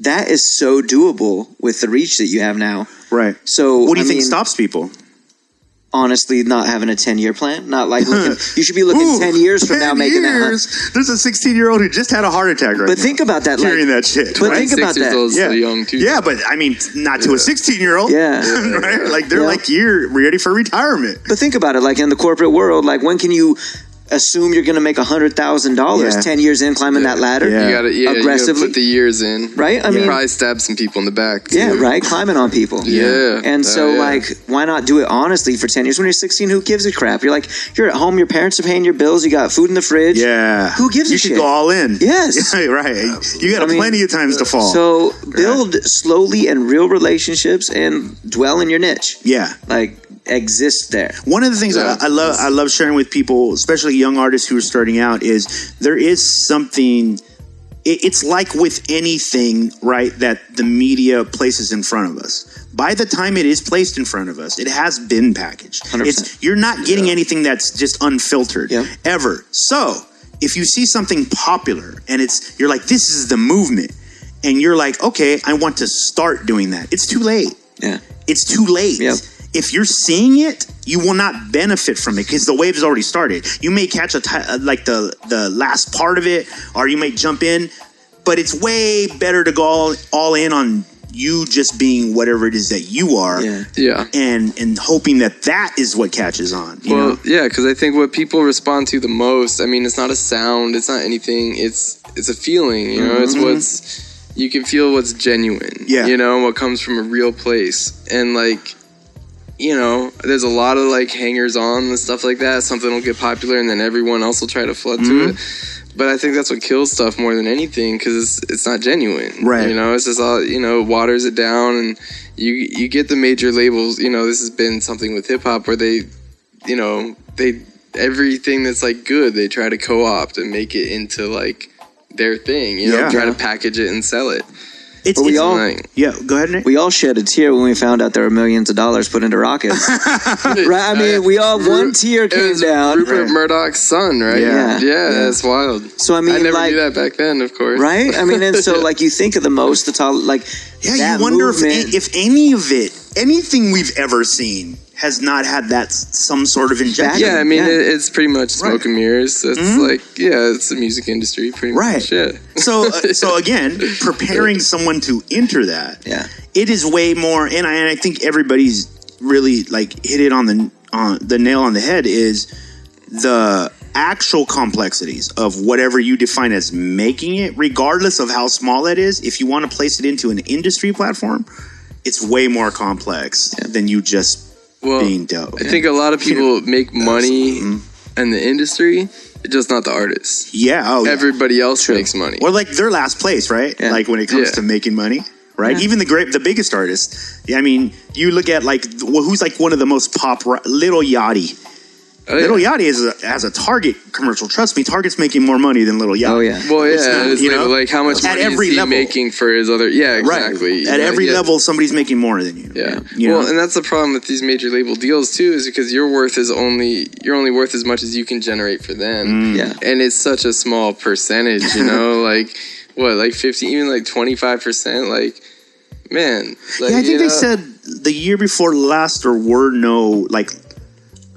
that is so doable with the reach that you have now. right. So What do you I think mean, stops people? honestly not having a 10 year plan not like looking (laughs) you should be looking Ooh, 10 years from now 10 making that hun- There's a 16 year old who just had a heart attack right but now. think about that like that shit. but right? think about that. yeah, still young too. yeah, but I mean, not to a 16 year old. Yeah. (laughs) right? Like they're Yeah. like you're ready for retirement. but think about it like in the corporate world like when can you assume you're going to make a hundred thousand dollars Yeah. 10 years in climbing that ladder Yeah. You gotta, yeah, you gotta Aggressively. put the years in. Right? I You mean- probably stab some people in the back. Too. yeah right climbing on people Yeah. and so yeah. like why not do it honestly for 10 years when you're 16 who gives a crap you're like you're at home your parents are paying your bills you got food in the fridge Yeah. Who gives a You should go all in. (laughs) Yes. Yeah, (laughs) right. You got I mean, plenty of times to fall. so build slowly and real relationships and dwell in your niche yeah. like exist there One of the things Yeah. I, I love I love sharing with people, especially young artists who are starting out, is there is something. It, it's like with anything, right? That the media places in front of us. By the time it is placed in front of us, it has been packaged. 100%. It's you're not getting anything that's just unfiltered Yep. ever. So if you see something popular and it's you're like, this is the movement, and you're like, okay, I want to start doing that. It's too late yeah it's too late. Yep. If you're seeing it, you will not benefit from it because the wave has already started. You may catch a uh, like the the last part of it, or you may jump in, but it's way better to go all, all in on you just being whatever it is that you are, yeah Yeah. and and hoping that that is what catches on. You Well, know? yeah, because I think what people respond to the most. I mean, it's not a sound. It's not anything. It's it's a feeling. You know, it's what's you can feel what's genuine. Yeah. You know what comes from a real place, and like, you know, there's a lot of like hangers on and stuff like that. Something will get popular, and then everyone else will try to flood to mm-hmm. it. But I think that's what kills stuff more than anything because it's, it's not genuine. Right. You know, it's just all you know waters it down, and you you get the major labels. You know, this has been something with hip hop where they you know they everything that's like good they try to co-opt and make it into like their thing you know Yeah. try to package it and sell it it's, But we it's- all- Like, yeah. Go ahead, Nick. we all shed a tear when we found out there were millions of dollars put into Rawkus. (laughs) Right i mean we all one tear it came was down. Rupert Murdoch's son right? Yeah. yeah, Yeah. that's wild. So i mean I never like knew that back then of course. Right? I mean and so (laughs) like you think of the most the top like Yeah, that you wonder movement- if if any of it, anything we've ever seen, has not had that s- some sort of injection. yeah i mean. It, it's pretty much smoke Right. And mirrors it's like yeah it's the music industry pretty Right. much yeah so uh, (laughs) so again preparing someone to enter that yeah it is way more and I, and I think everybody's really like hit it on the on the nail on the head is the actual complexities of whatever you define as making it regardless of how small that is if you want to place it into an industry platform it's way more complex than you just well being dope i think a lot of people make money mm-hmm. in the industry just not the artists yeah oh yeah. everybody else makes money or like their last place, right? Yeah. Like when it comes Yeah. to making money, right? Even the great, the biggest artists. Yeah, I mean, you look at like well, who's like one of the most pop, Lil Yachty. Oh, yeah. Lil Yachty is a, has a Target commercial. Trust me, Target's making more money than Lil Yachty. Oh, yeah. Well, It's yeah, not, it's you like, know? like how much At money every is he level. making for his other? Yeah, exactly. Right. At Yeah, every yeah. level, somebody's making more than you. Yeah. You well, and that's the problem with these major label deals too, is because your worth is only you're only worth as much as you can generate for them. Mm. Yeah. And it's such a small percentage, you know, (laughs) like what, like fifty, even like twenty five percent, like man. Like, yeah, I you think they know- said the year before last there were no like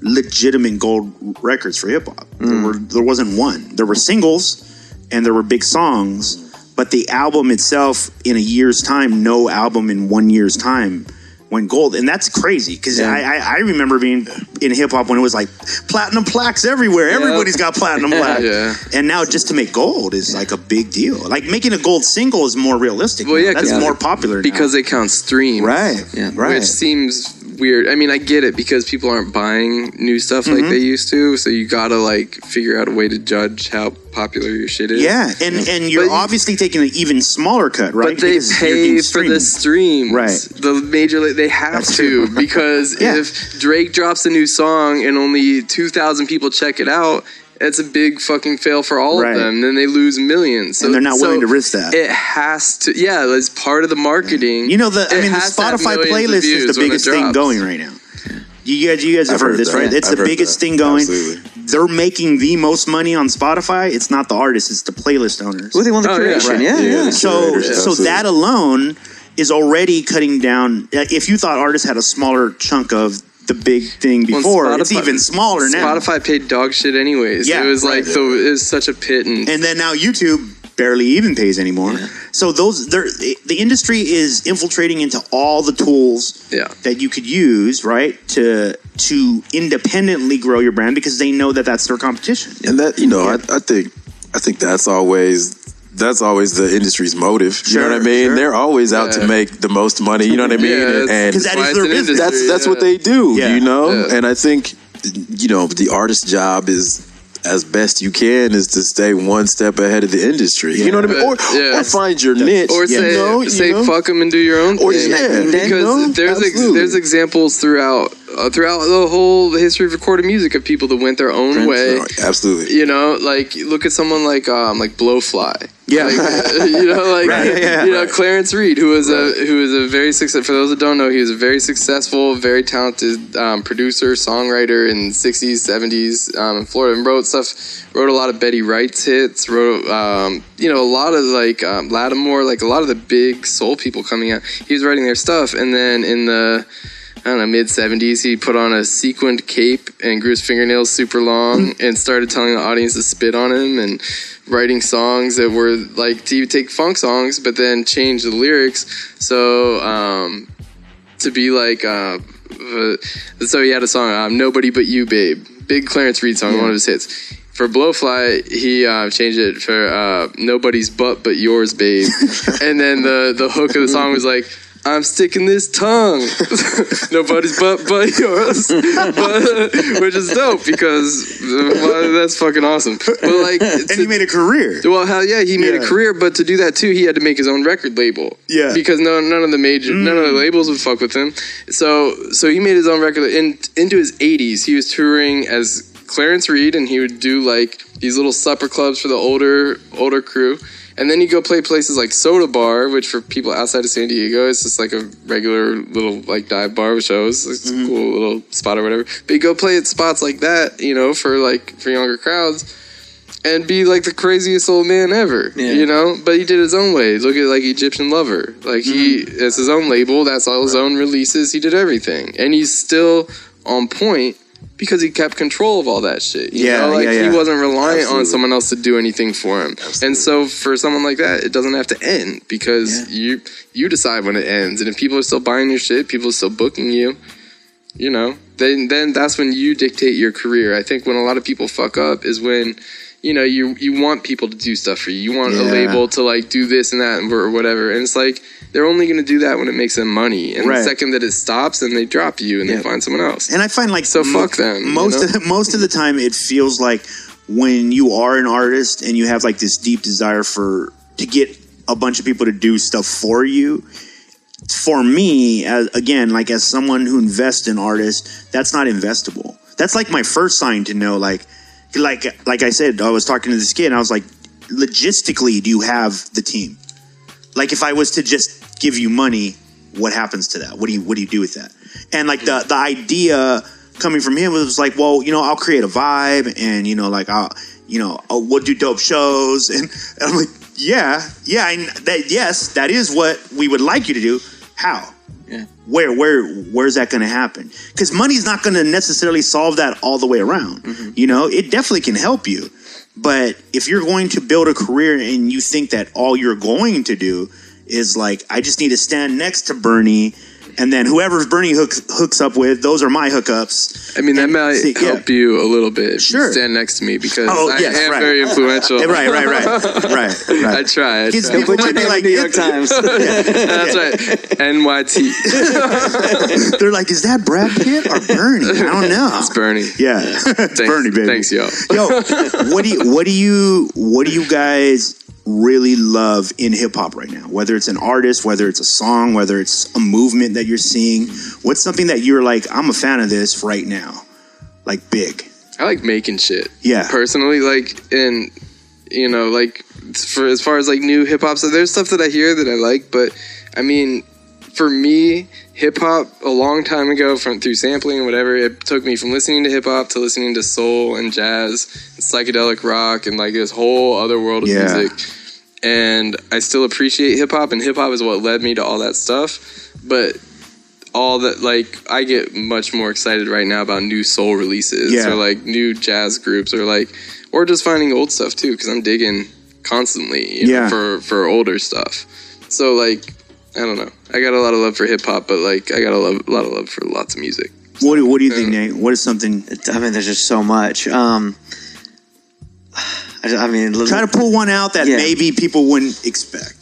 legitimate gold records for hip hop. There hmm. were there wasn't one. There were singles and there were big songs, but the album itself in a year's time, no album in one year's time went gold, and that's crazy because Yeah. I, I I remember being in hip hop when it was like platinum plaques everywhere. Everybody's got platinum (laughs) plaques, Yeah. and now just to make gold is like a big deal. Like making a gold single is more realistic. Well, now. yeah, that's more popular now. because they count streams, Right. Yeah. Right. Which seems weird. I mean, I get it because people aren't buying new stuff like mm-hmm. they used to, so you gotta like figure out a way to judge how popular your shit is. yeah, and and you're But obviously taking an even smaller cut, right? But they Because pay for the streams. Right. The major they have That's to because (laughs) Yeah. if Drake drops a new song and only 2,000 people check it out, it's a big fucking fail for all Right. of them. Then they lose millions. So, And they're not willing so to risk that. It has to, yeah, it's part of the marketing. You know the I mean the has to have Spotify playlist is the biggest thing going right now. You guys, you guys have heard, heard this, that. right? It's I've the biggest that. thing going. Absolutely. they're making the most money on Spotify. It's not the artists; it's the playlist owners. Well, they want the Oh, yeah, creation. right. Yeah, yeah. Yeah, so curators, so that alone is already cutting down. uh, If you thought artists had a smaller chunk of the big thing Well, before, it's even smaller now. Spotify paid dog shit anyways. Yeah, it was right. like the it was such a pit and, and then now YouTube barely even pays anymore. So those they're, the industry is infiltrating into all the tools Yeah. that you could use, right, to to independently grow your brand because they know that that's their competition. and that you know, I, I think I think that's always that's always the industry's motive. you know what I mean? sure. They're always out Yeah. to make the most money. You know what I mean? Yeah, that's- and Because that why is it's their business. industry. that's that's what they do. Yeah. You know, Yeah. and I think you know the artist's job is as best you can is to stay one step ahead of the industry. You know what I mean? Or, Yeah. or find your niche. or you say you say know? fuck them and do your own Or thing. yeah, you because know? there's ex- there's examples throughout uh, throughout the whole history of recorded music of people that went their own way. Absolutely. You know, like look at someone like um like Blowfly. Yeah. Like, you know, like (laughs) Right, yeah, you know right. Clarence Reid, who was a who was a very successful. For those that don't know, he was a very successful, very talented um, producer, songwriter in the '60s, '70s um, in Florida, and wrote stuff. Wrote a lot of Betty Wright's hits. Wrote um, you know a lot of like um, Latimore, like a lot of the big soul people coming out. He was writing their stuff, and then in the I don't know, mid 70s, he put on a sequined cape and grew his fingernails super long and started telling the audience to spit on him and writing songs that were like to take funk songs, but then change the lyrics. So, um, to be like, uh, so he had a song, um, Nobody But You, Babe. Big Clarence Reid song, one of his hits. For Blowfly, he uh, changed it for uh, Nobody's But But Yours, Babe. (laughs) and then the, the hook of the song was like, I'm sticking this tongue. (laughs) Nobody's but but yours, (laughs) but, which is dope because uh, well, that's fucking awesome. But (laughs) like, And to- he made a career. well, hell yeah, he made Yeah. a career, but to do that too, he had to make his own record label. Yeah. because no, none of the major, none of the labels would fuck with him. So, so he made his own record. In into his 80s, he was touring as Clarence Reid, and he would do like these little supper clubs for the older older crew. And then you go play places like Soda Bar, which for people outside of San Diego, it's just like a regular little like dive bar with shows. It's a mm-hmm. cool little spot or whatever. But you go play at spots like that, you know, for like for younger crowds and be like the craziest old man ever. Yeah. You know, but he did his own way. Look at like Egyptian Lover. Like he, mm-hmm. it's his own label. That's all his own releases. He did everything, and he's still on point because he kept control of all that shit. You Yeah, know? like yeah, yeah. he wasn't reliant Absolutely. on someone else to do anything for him. And so for someone like that, it doesn't have to end because you you decide when it ends. And if people are still buying your shit, people are still booking you. You know, then then that's when you dictate your career. I think when a lot of people fuck up is when you know you you want people to do stuff for you. You want a label to like do this and that or whatever. And it's like they're only going to do that when it makes them money. And Right. the second that it stops, then they drop you and Yeah. they find someone else. And I find like So fuck them, you Most know? of the, most of the time, it feels like when you are an artist and you have like this deep desire for to get a bunch of people to do stuff for you. For me, as, again, like as someone who invests in artists, that's not investable. That's like my first sign to know, like, like, like I said, I was talking to this kid, and I was like, logistically, do you have the team? Like, if I was to just give you money, what happens to that? What do you what do you do with that? And like the the idea coming from him was like, well, you know, I'll create a vibe, and you know, like I'll, you know, I'll, we'll do dope shows, and, (laughs) and I'm like, yeah, yeah, that yes, that is what we would like you to do. How? Yeah. Where where where's that going to happen? Because money's not going to necessarily solve that all the way around. Mm-hmm. You know, it definitely can help you, but if you're going to build a career and you think that all you're going to do is like, I just need to stand next to Bernie, and then whoever Bernie hooks hooks up with, those are my hookups. I mean, that And might see- yeah. help you a little bit. if you Sure. stand next to me because Oh, I yes, am right. very influential. Right, right, right, right, (laughs) right. I right. try. I Because try. people might be like, New York Times. (laughs) That's right. NYT. (laughs) they're like, is that Brad Pitt or Bernie? I don't know. It's Bernie. Yeah, Thanks, Bernie, baby. Thanks, yo. Yo, what do you what do you what do you guys really love in hip hop right now? Whether it's an artist, whether it's a song, whether it's a movement that you're seeing, what's something that you're like, I'm a fan of this right now, like big. I like making shit. Yeah. Personally, like, and you know, like for as far as like new hip hop, so there's stuff that I hear that I like, but I mean, for me, hip hop a long time ago, from through sampling and whatever, it took me from listening to hip hop to listening to soul and jazz, and psychedelic rock, and like this whole other world of Yeah. music. And I still appreciate hip hop, and hip hop is what led me to all that stuff. But all that, like, I get much more excited right now about new soul releases Yeah. or like new jazz groups or like, or just finding old stuff too, because I'm digging constantly you know, Yeah. for for older stuff. So like, I don't know. I got a lot of love for hip hop, but like, I got a, love, a lot of love for lots of music. What do, what do you think, Nate? What is something? I mean, there's just so much. Um, I, I mean, Try to pull one out that Yeah. maybe people wouldn't expect.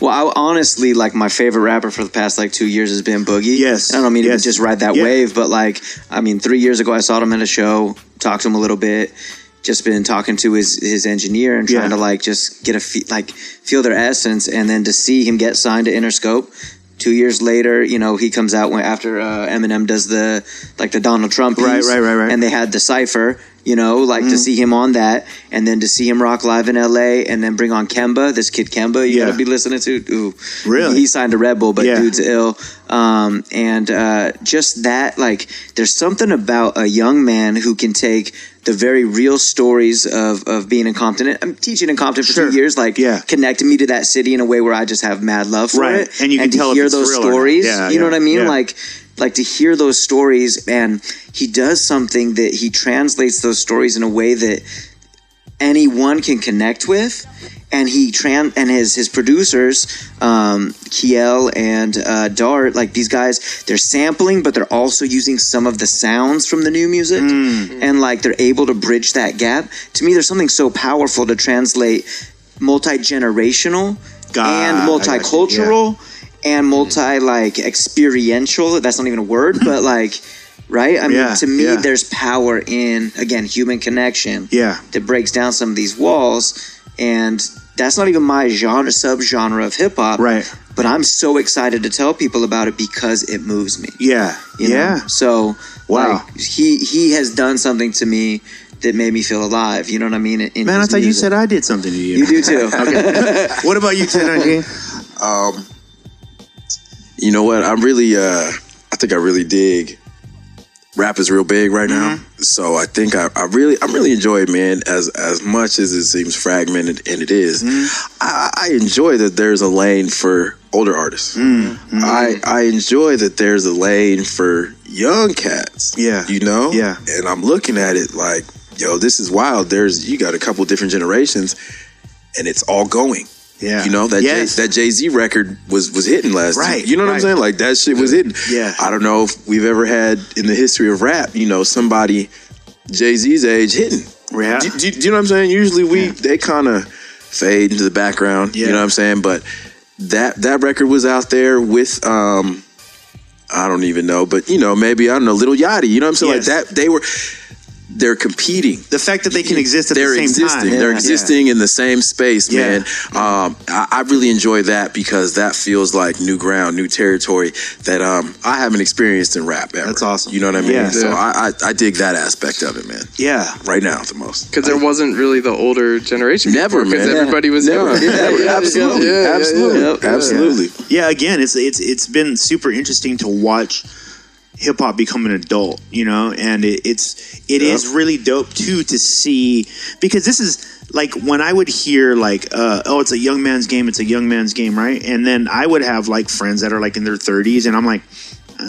Well, I, honestly, like my favorite rapper for the past like two years has been Boogie. Yes. And I don't mean Yes. to just ride that Yeah. wave, but like, I mean, three years ago I saw him at a show, talked to him a little bit, just been talking to his his engineer and trying Yeah. to like just get a fe- like feel their essence, and then to see him get signed to Interscope. Two years later, you know, he comes out when after uh, Eminem does the like the Donald Trump piece, Right, right, right, right. and they had the cipher. You know, like to see him on that, and then to see him rock live in L.A. and then bring on Kemba, this kid Kemba, you Yeah. gotta be listening to. Ooh, Really? He signed a Red Bull, but Yeah. dude's ill. Um, and uh, just that, like, there's something about a young man who can take the very real stories of, of being in Compton. I'm teaching in Compton for Sure. two years, like, Yeah. connecting me to that city in a way where I just have mad love for Right. it. And you can to tell hear those real or not. stories. Yeah, you know what I mean? Like, like to hear those stories, and he does something that he translates those stories in a way that anyone can connect with. And he tran and his his producers um Kiel and uh Dart like these guys they're sampling but they're also using some of the sounds from the new music. And like they're able to bridge that gap. To me there's something so powerful to translate multi-generational God, and I got you, multicultural and multi like experiential that's not even a word but (laughs) like right i mean Yeah, to me yeah. there's power in again human connection Yeah. that breaks down some of these walls and that's not even my genre subgenre of hip hop Right. but i'm so excited to tell people about it because it moves me Yeah. you know? yeah. so Wow. like, he he has done something to me that made me feel alive you know what i mean in Man, I his thought you said I did something to you. you do too (laughs) okay. What about you, 1019? (laughs) Um, you know what? I'm really, uh, I think I really dig. Rap is real big right now, mm-hmm. so I think I, I really, I really enjoy it, man. As as much as it seems fragmented, and it is, mm-hmm. I, I enjoy that there's a lane for older artists. Mm-hmm. I I enjoy that there's a lane for young cats. Yeah. you know. Yeah. and I'm looking at it like, yo, this is wild. There's you got a couple different generations, and it's all going. Yeah. You know that Yes. Jay, that Jay Z record was was hitting last. Right, You know what right. I'm saying? Like that shit was hitting. Yeah. I don't know if we've ever had in the history of rap, you know, somebody Jay Z's age hitting. Yeah. Do, do- do you know what I'm saying? Usually we they kind of fade into the background. Yeah. You know what I'm saying? But that that record was out there with um I don't even know, but you know, maybe I don't know, Lil Yachty. You know what I'm saying? Yes. Like that they were they're competing The fact that they can exist at they're the same existing. time. They're existing yeah. existing in the same space, Yeah. man. Um, I, I really enjoy that because that feels like new ground, new territory that um, I haven't experienced in rap ever. That's awesome. You know what I mean? Yeah. So I, I I dig that aspect of it, man. Yeah. Right now, the most. Because there wasn't really the older generation. Never, Because man. everybody was Never. young. Never. Yeah, absolutely, yeah, yeah, yeah. absolutely, Yep. Yeah. absolutely. Yeah, again, it's it's it's been super interesting to watch hip hop become an adult, you know, and it, it's it is really dope too to see because this is like when I would hear like uh, oh it's a young man's game, it's a young man's game, right? And then I would have like friends that are like in their 30s and I'm like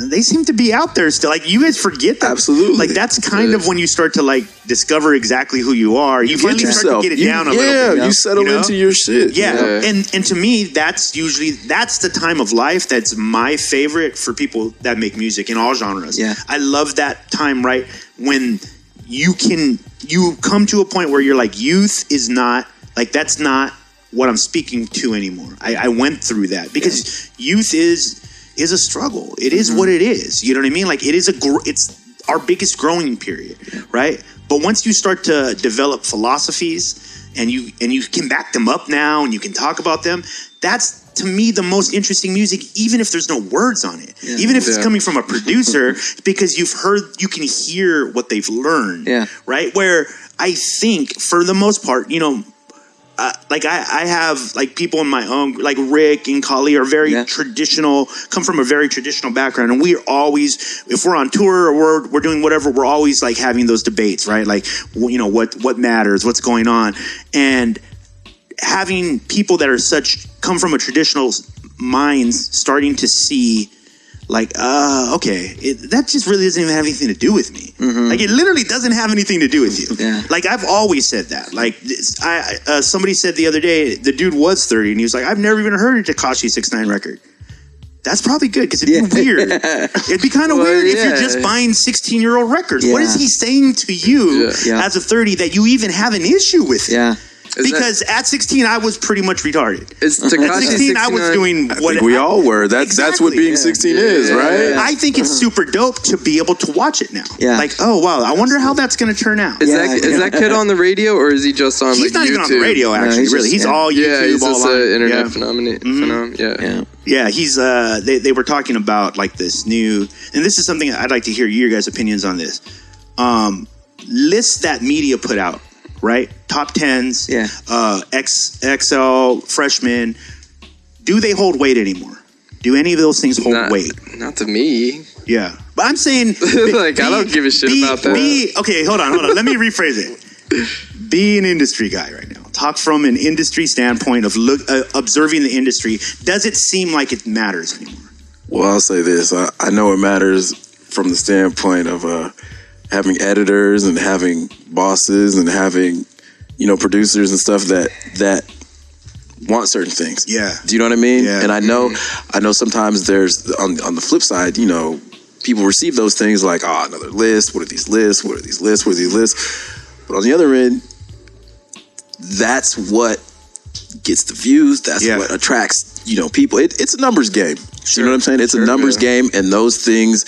they seem to be out there still. Like you guys forget that. Absolutely. Like that's kind of when you start to like discover exactly who you are. You, You finally get start to get it You- down a yeah, little bit. you settle you know? into your shit. Yeah. Yeah. and and to me, that's usually that's the time of life that's my favorite for people that make music in all genres. Yeah. I love that time right when you can you come to a point where you're like youth is not like that's not what I'm speaking to anymore. I, I went through that because youth is is a struggle. It is what mm-hmm. it is. You know what I mean? Like it is a gr- it's our biggest growing period, right? But once you start to develop philosophies and you and you can back them up now and you can talk about them, that's to me the most interesting music even if there's no words on it. Even if it's coming from a (laughs) producer because you've heard you can hear what they've learned. Yeah. Right? Where I think for the most part, you know, uh, like I, I have like people in my own like Rick and Kali are very Yeah. traditional, come from a very traditional background, and we're always if we're on tour or we're we're doing whatever, we're always like having those debates, right? Like you know what what matters, what's going on, and having people that are such come from a traditional minds starting to see like uh okay it, that just really doesn't even have anything to do with me like it literally doesn't have anything to do with you Yeah. like i've always said that like this- i uh, somebody said the other day the dude was 30 and he was like i've never even heard a Tekashi 69 record that's probably good because it'd be weird. (laughs) It'd be kind of Well, weird if you're just buying 16 year old records. What Yeah. is he saying to you Yeah. Yeah. as a 30 that you even have an issue with? it? Yeah. Is because at 16 I was pretty much retarded. that, is At Tekashi 16 I was 69 doing I what think we all were. That's that's what being Yeah. 16 is, right? Yeah. I think it's super dope to be able to watch it now. Yeah. Like, oh wow, I wonder how that's going to turn out. Is Yeah, that that kid on the radio or is he just on He's like not YouTube? even on the radio actually. he's really, just- he's yeah. all YouTube. Yeah, he's all just an internet yeah. Mm-hmm. phenomenon. phenomenon. Yeah. Yeah. Yeah, he's uh they, they were talking about like this new and this is something I'd like to hear your guys' opinions on this. Um lists that media put out, right? Top tens, Yeah. uh X XL freshmen. Do they hold weight anymore? Do any of those things hold Not, weight? not to me. Yeah. But I'm saying (laughs) Like, I don't give a shit be- about that. be- okay, hold on, hold on. Let me rephrase it. Be an industry guy right now. Talk from an industry standpoint of look uh, observing the industry. Does it seem like it matters anymore? Well, I'll say this. I, I know it matters from the standpoint of uh, having editors and having bosses and having, you know, producers and stuff that that want certain things. Yeah. Do you know what I mean? Yeah. And I know, mm-hmm. I know sometimes there's on on the flip side, you know, people receive those things like, oh, another list. What are these lists? What are these lists? What are these lists? But on the other end, that's what gets the views. That's Yeah. what attracts, you know, people. It, it's a numbers game. You know what I'm saying? It's Sure, a numbers yeah. game, and those things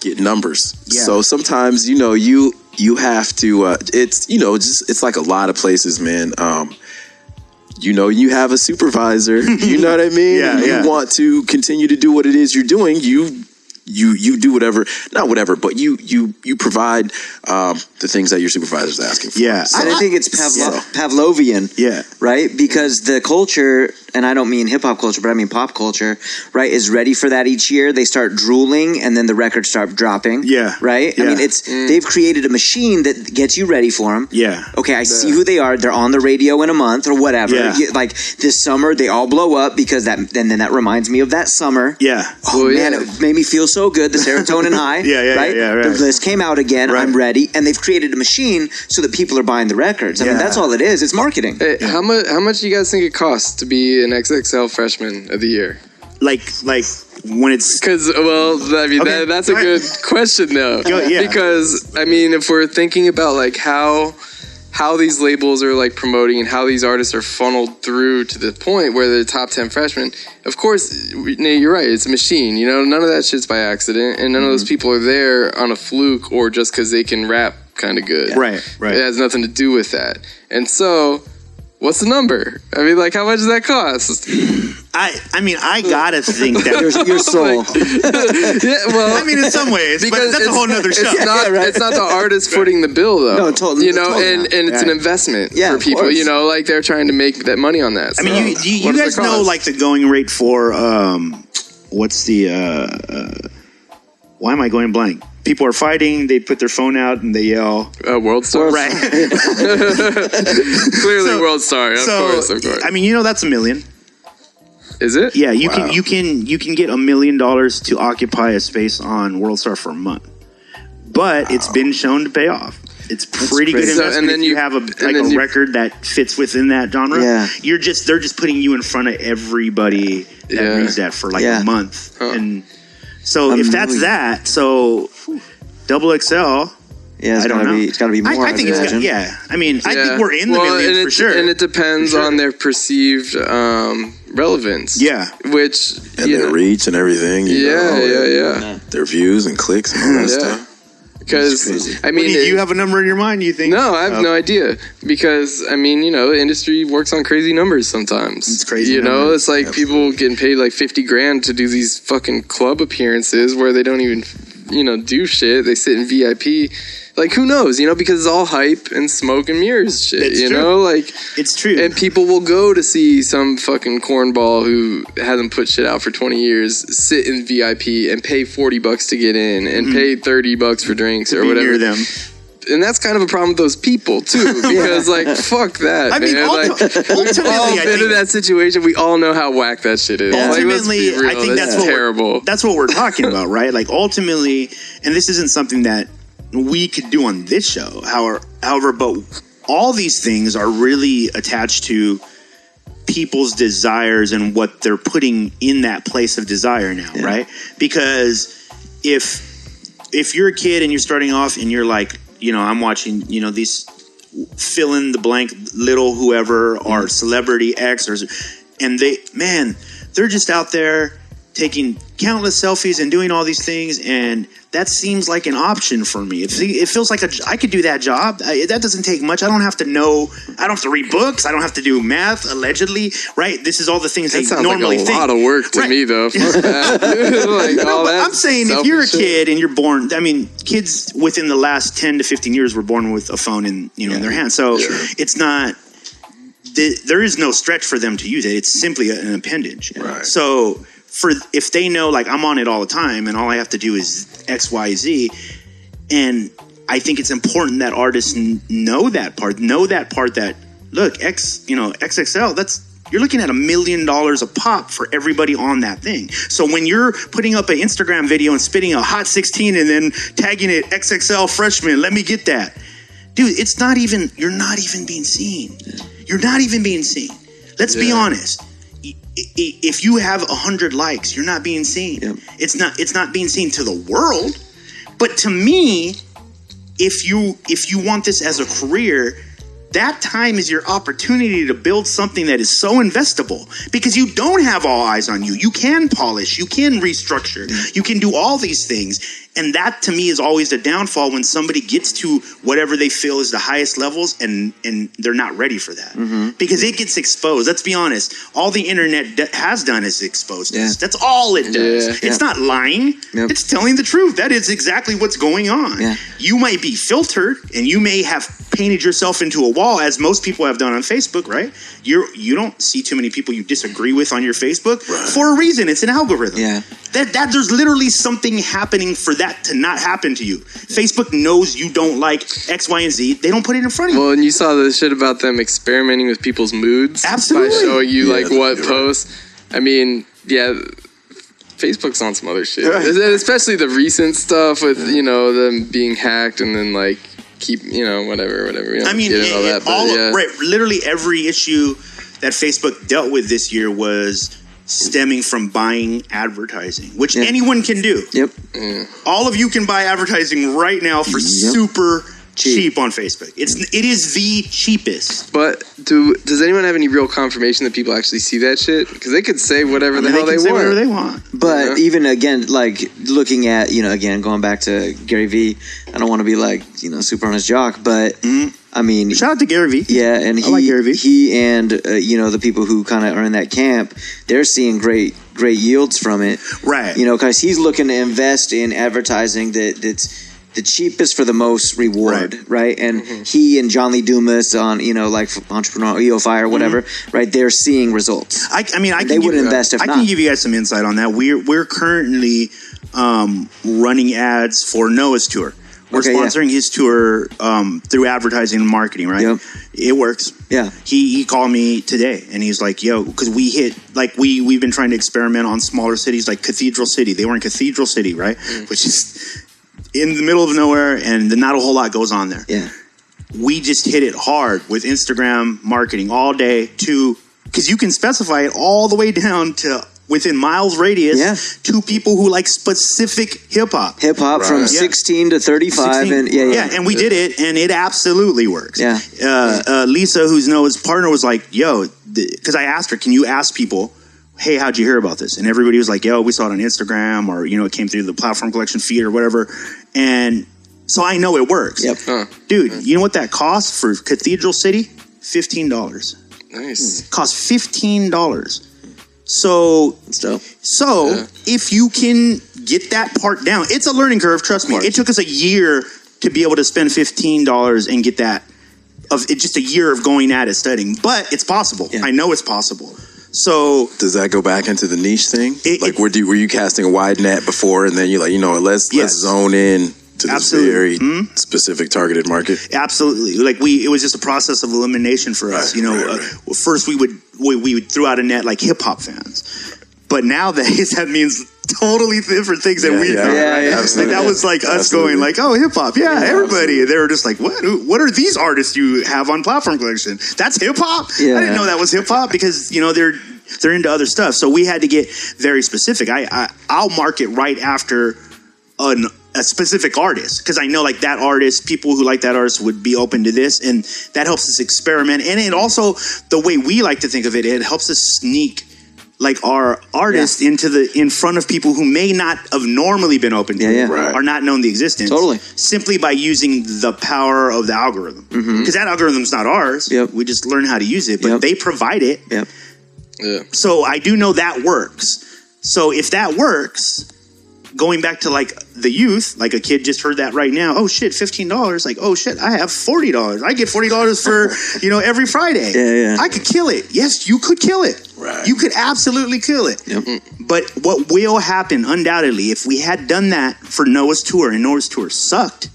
get numbers. Yeah. So sometimes, you know, you you have to. Uh, it's you know, just it's like a lot of places, man. Um, you know, you have a supervisor. (laughs) You know what I mean? Yeah, you yeah. want to continue to do what it is you're doing. You you you do whatever, not whatever, but you you you provide um, the things that your supervisor's asking for. Yeah. And I think it's Pavlo- Pavlovian. Yeah. Right? Because the culture, and I don't mean hip hop culture, but I mean pop culture, right, is ready for that each year. They start drooling and then the records start dropping. Yeah. Right? I mean, it's mm. they've created a machine that gets you ready for them. Yeah. Okay, I see who they are. They're on the radio in a month or whatever. Yeah. Like this summer, they all blow up because that, and then that reminds me of that summer. Yeah. Oh Well, man, yeah. it made me feel so good. The serotonin (laughs) high. Yeah, yeah, right? yeah, yeah, right. The list came out again. Right. I'm ready, and they've created a machine so that people are buying the records. I mean, that's all it is. It's marketing. Hey, how much how much do you guys think it costs to be an XXL freshman of the year? Like like when it's Because well, I mean Okay, that, that's a good question though. Go- yeah. Because I mean, if we're thinking about like how how these labels are like promoting and how these artists are funneled through to the point where they're top 10 freshmen of course Nate, you're right it's a machine you know none of that shit's by accident and none of those Mm-hmm. people are there on a fluke or just because they can rap kind of good Right, right. it has nothing to do with that and so what's the number i mean like how much does that cost I I mean I gotta think that Your, your (laughs) soul. (laughs) yeah well I mean in some ways, but that's a it's- whole nother show. It's not, (laughs) right. it's not the artist footing the bill, though. No, totally- You know, totally and, not. and it's an investment Yeah, for people. You know, like they're trying to make that money on that. I mean, you, do you, you guys know like the going rate for um, what's the uh, uh, why am I going blank? People are fighting. They put their phone out and they yell. uh, World Star, Right. (laughs) (laughs) Clearly, So- World Star. Of so course, of course. I mean, you know that's a million. Is it? Yeah, you Wow. can you can you can get a million dollars to occupy a space on World Star for a month, but it's been shown to pay off. It's pretty good crazy. So, investment and then if you, you- have a like a you- record that fits within that genre. Yeah. you're just they're just putting you in front of everybody that Yeah. reads that for like Yeah. a month, Huh. and so A if that's million. that, so double XL. Yeah, it's I don't gotta know. be. It's gotta be more. I, I think it's imagine. got, yeah. I mean, I Yeah. think we're in the Well, millions and for it, sure. And it depends For sure. on their perceived um, relevance. Yeah. Which and you their know, reach and everything. you Yeah, know, yeah, yeah. Their views and clicks and all that (laughs) Yeah. stuff. Because. I mean, do you, it- you have a number in your mind? You think? No, I have Oh. no idea because I mean, you know, the industry works on crazy numbers sometimes. It's crazy You know, it's like people getting paid like fifty grand to do these fucking club appearances where they don't even, you know, do shit. They sit in VIP. Like who knows? You know, because it's all hype and smoke and mirrors shit. It's you true. know, like It's true. and people will go to see some fucking cornball who hasn't put shit out for 20 years sit in VIP and pay 40 bucks to get in and mm-hmm. pay 30 bucks for drinks or Be whatever. near them. And that's kind of a problem with those people too, (laughs) because like fuck that. I mean, man. ulti- like, (laughs) we've ultimately, all I been think- in that situation. We all know how whack that shit is. Like, ultimately, I think that's, what terrible. That's what we're talking about, right? Like ultimately, and this isn't something that we could do on this show. However, however, but all these things are really attached to people's desires and what they're putting in that place of desire now, right? Because if if you're a kid and you're starting off and you're like, you know, I'm watching, you know, these fill in the blank little whoever or celebrity X or and they man, they're just out there taking countless selfies and doing all these things and that seems like an option for me. It, it feels like a, I could do that job. I, that doesn't take much. I don't have to know. I don't have to read books. I don't have to do math. Allegedly, right? This is all the things That they normally like a think. lot of work to Right. me, though. (laughs) Like, No, but that I'm saying if you're a kid and you're born, I mean, kids within the last 10 to 15 years were born with a phone in you know in their hand. So it's not th- there is no stretch for them to use it. It's simply an appendage. Right. So for if they know like I'm on it all the time and all I have to do is X Y Z, and I think it's important that artists know that part, know that part that look X you know XXL that's. You're looking at a million dollars a pop for everybody on that thing. So when you're putting up an Instagram video and spitting a hot 16 and then tagging it XXL freshman, let me get that dude it's not even you're not even being seen you're not even being seen let's be honest if you have 100 likes you're not being seen it's not it's not being seen to the world but to me if you if you want this as a career that time is your opportunity to build something that is so investable because you don't have all eyes on you. You can polish, you can restructure, mm. you can do all these things. And that to me is always the downfall when somebody gets to whatever they feel is the highest levels and and they're not ready for that. Mm-hmm. Because it gets exposed. Let's be honest. All the internet d- has done is exposed us. Yeah. That's all it does. Yeah. It's not lying. Yep. It's telling the truth. That is exactly what's going on. Yeah. You might be filtered and you may have painted yourself into a wall as most people have done on Facebook, right? You're you don't see too many people you disagree with on your Facebook for a reason. It's an algorithm. Yeah. That that there's literally something happening for that to not happen to you. Facebook knows you don't like X, Y, and Z. They don't put it in front of you. Well, and you saw the shit about them experimenting with people's moods Absolutely. by showing you Yeah, like what you're right. posts. I mean, yeah, Facebook's on some other shit, especially the recent stuff with you know them being hacked and then like keep you know whatever whatever. We don't I mean, get into all it- that, but all yeah. right, literally every issue that Facebook dealt with this year was stemming from buying advertising, which Yeah. anyone can do. Yep. Mm. All of you can buy advertising right now for Yep. super cheap. Cheap. on Facebook. It's it is the cheapest. But do does anyone have any real confirmation that people actually see that shit? Because they could say whatever I the hell they they, say want. whatever they want. But Yeah. even again, like looking at you know, again going back to Gary Vee, I don't want to be like you know super on his jock, but mm-hmm. I mean, Shout out to Gary Vee. yeah, and he like he and uh, you know the people who kind of are in that camp, they're seeing great great yields from it, Right. You know, because he's looking to invest in advertising that that's the cheapest for the most reward, Right. right? And he and John Lee Dumas on you know like Entrepreneur EOFI or whatever, right? They're seeing results. I, I mean, I can They give, would invest if I can give you guys some insight on that. We're we're currently um, running ads for Noah's tour. We're Okay, yeah. sponsoring his tour um, through advertising and marketing, right? Yep. It works. Yeah. He he called me today and he's like, "Yo, because we hit like we we've been trying to experiment on smaller cities like Cathedral City. They were in Cathedral City, right? Mm. Which is in the middle of nowhere, and not a whole lot goes on there Yeah, we just hit it hard with Instagram marketing all day to because you can specify it all the way down to within miles radius yeah. to people who like specific hip hop. Hip hop right. from yeah. 16 to 35 16. and yeah, yeah, yeah. and we did it and it absolutely works. Yeah. Uh, uh, Lisa who's Noah's partner was like, "Yo, cuz I asked her, "Can you ask people Hey, how'd you hear about this? And everybody was like, yo, we saw it on Instagram or, you know, it came through the platform collection feed or whatever. And so I know it works. Yep. Huh. Dude, you know what that costs for Cathedral City? $15. Nice. Cost $15. So, so, so yeah. if you can get that part down, it's a learning curve. Trust me. It took us a year to be able to spend fifteen dollars and get that of it, just a year of going at it studying, but it's possible. Yeah. I know it's possible. So does that go back into the niche thing? It, like, it, were, you, were you casting a wide net before, and then you're like, you know, let's yes. let's zone in to this Absolutely. very mm-hmm. specific targeted market? Absolutely. Like we, it was just a process of elimination for us. Right, you know, right, uh, right. Uh, first we would we, we would throw out a net like hip hop fans, but nowadays (laughs) that means totally different things than Yeah, we yeah, thought. yeah, yeah. Like that was like us Absolutely. going like, oh, hip hop, yeah, everybody. absolutely. They were just like, what? What are these artists you have on platform collection? That's hip hop. I didn't know that was hip hop because you know they're they're into other stuff. So we had to get very specific. I, I I'll mark it right after an, a specific artist because I know like that artist, people who like that artist would be open to this, and that helps us experiment. And it also the way we like to think of it, it helps us sneak like our artist into the in front of people who may not have normally been open to Yeah, yeah. Right. or not known the existence Totally. simply by using the power of the algorithm mm-hmm. because that algorithm's not ours Yep. we just learn how to use it but Yep. they provide it Yep. Yeah. so I do know that works. So if that works, going back to like the youth, like a kid just heard that right now. Oh shit, fifteen dollars. Like oh shit, I have forty dollars. I get forty dollars for (laughs) you know every Friday. Yeah, yeah. I could kill it. Yes, you could kill it. Right. You could absolutely kill it. Yep. But what will happen undoubtedly if we had done that for Noah's tour and Noah's tour sucked,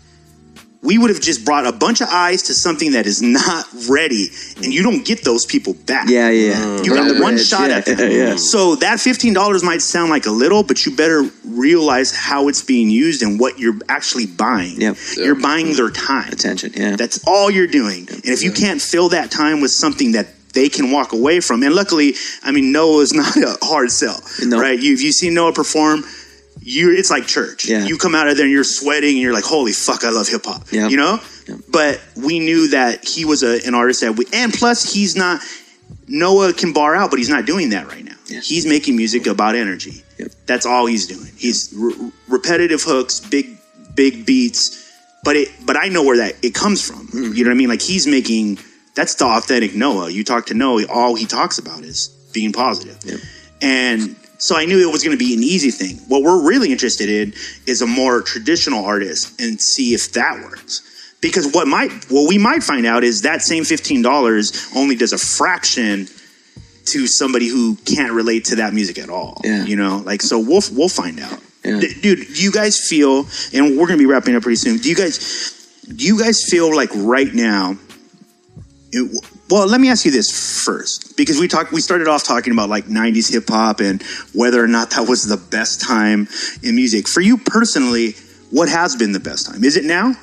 we would have just brought a bunch of eyes to something that is not ready, and you don't get those people back. Yeah, yeah. Mm. You got Yeah. one shot yeah, at them. yeah, yeah. So that fifteen dollars might sound like a little, but you better realize how it's being used and what you're actually buying. Yep. You're buying their time. Attention. Yeah. That's all you're doing. And if you can't fill that time with something that they can walk away from, and luckily, I mean, Noah is not (laughs) a hard sell, No. right? You, if you see Noah perform, you it's like church. Yeah. You come out of there and you're sweating, and you're like, "Holy fuck, I love hip hop." Yep. You know. Yep. But we knew that he was a, an artist that we, and plus he's not. Noah can bar out, but he's not doing that right now. Yeah. He's making music about energy. Yep. That's all he's doing. He's re- repetitive hooks, big big beats, but it but I know where that it comes from. Mm-hmm. You know what I mean? Like he's making that's the authentic Noah. You talk to Noah, all he talks about is being positive. And so I knew it was going to be an easy thing. What we're really interested in is a more traditional artist and see if that works. Because what might what we might find out is that same fifteen dollars only does a fraction to somebody who can't relate to that music at all. Yeah. You know, like so we'll we'll find out. Yeah. D- dude, do you guys feel and we're gonna be wrapping up pretty soon. Do you guys do you guys feel like right now it, well, let me ask you this first, because we talked. We started off talking about like '90s hip hop and whether or not that was the best time in music for you personally. What has been the best time? Is it now?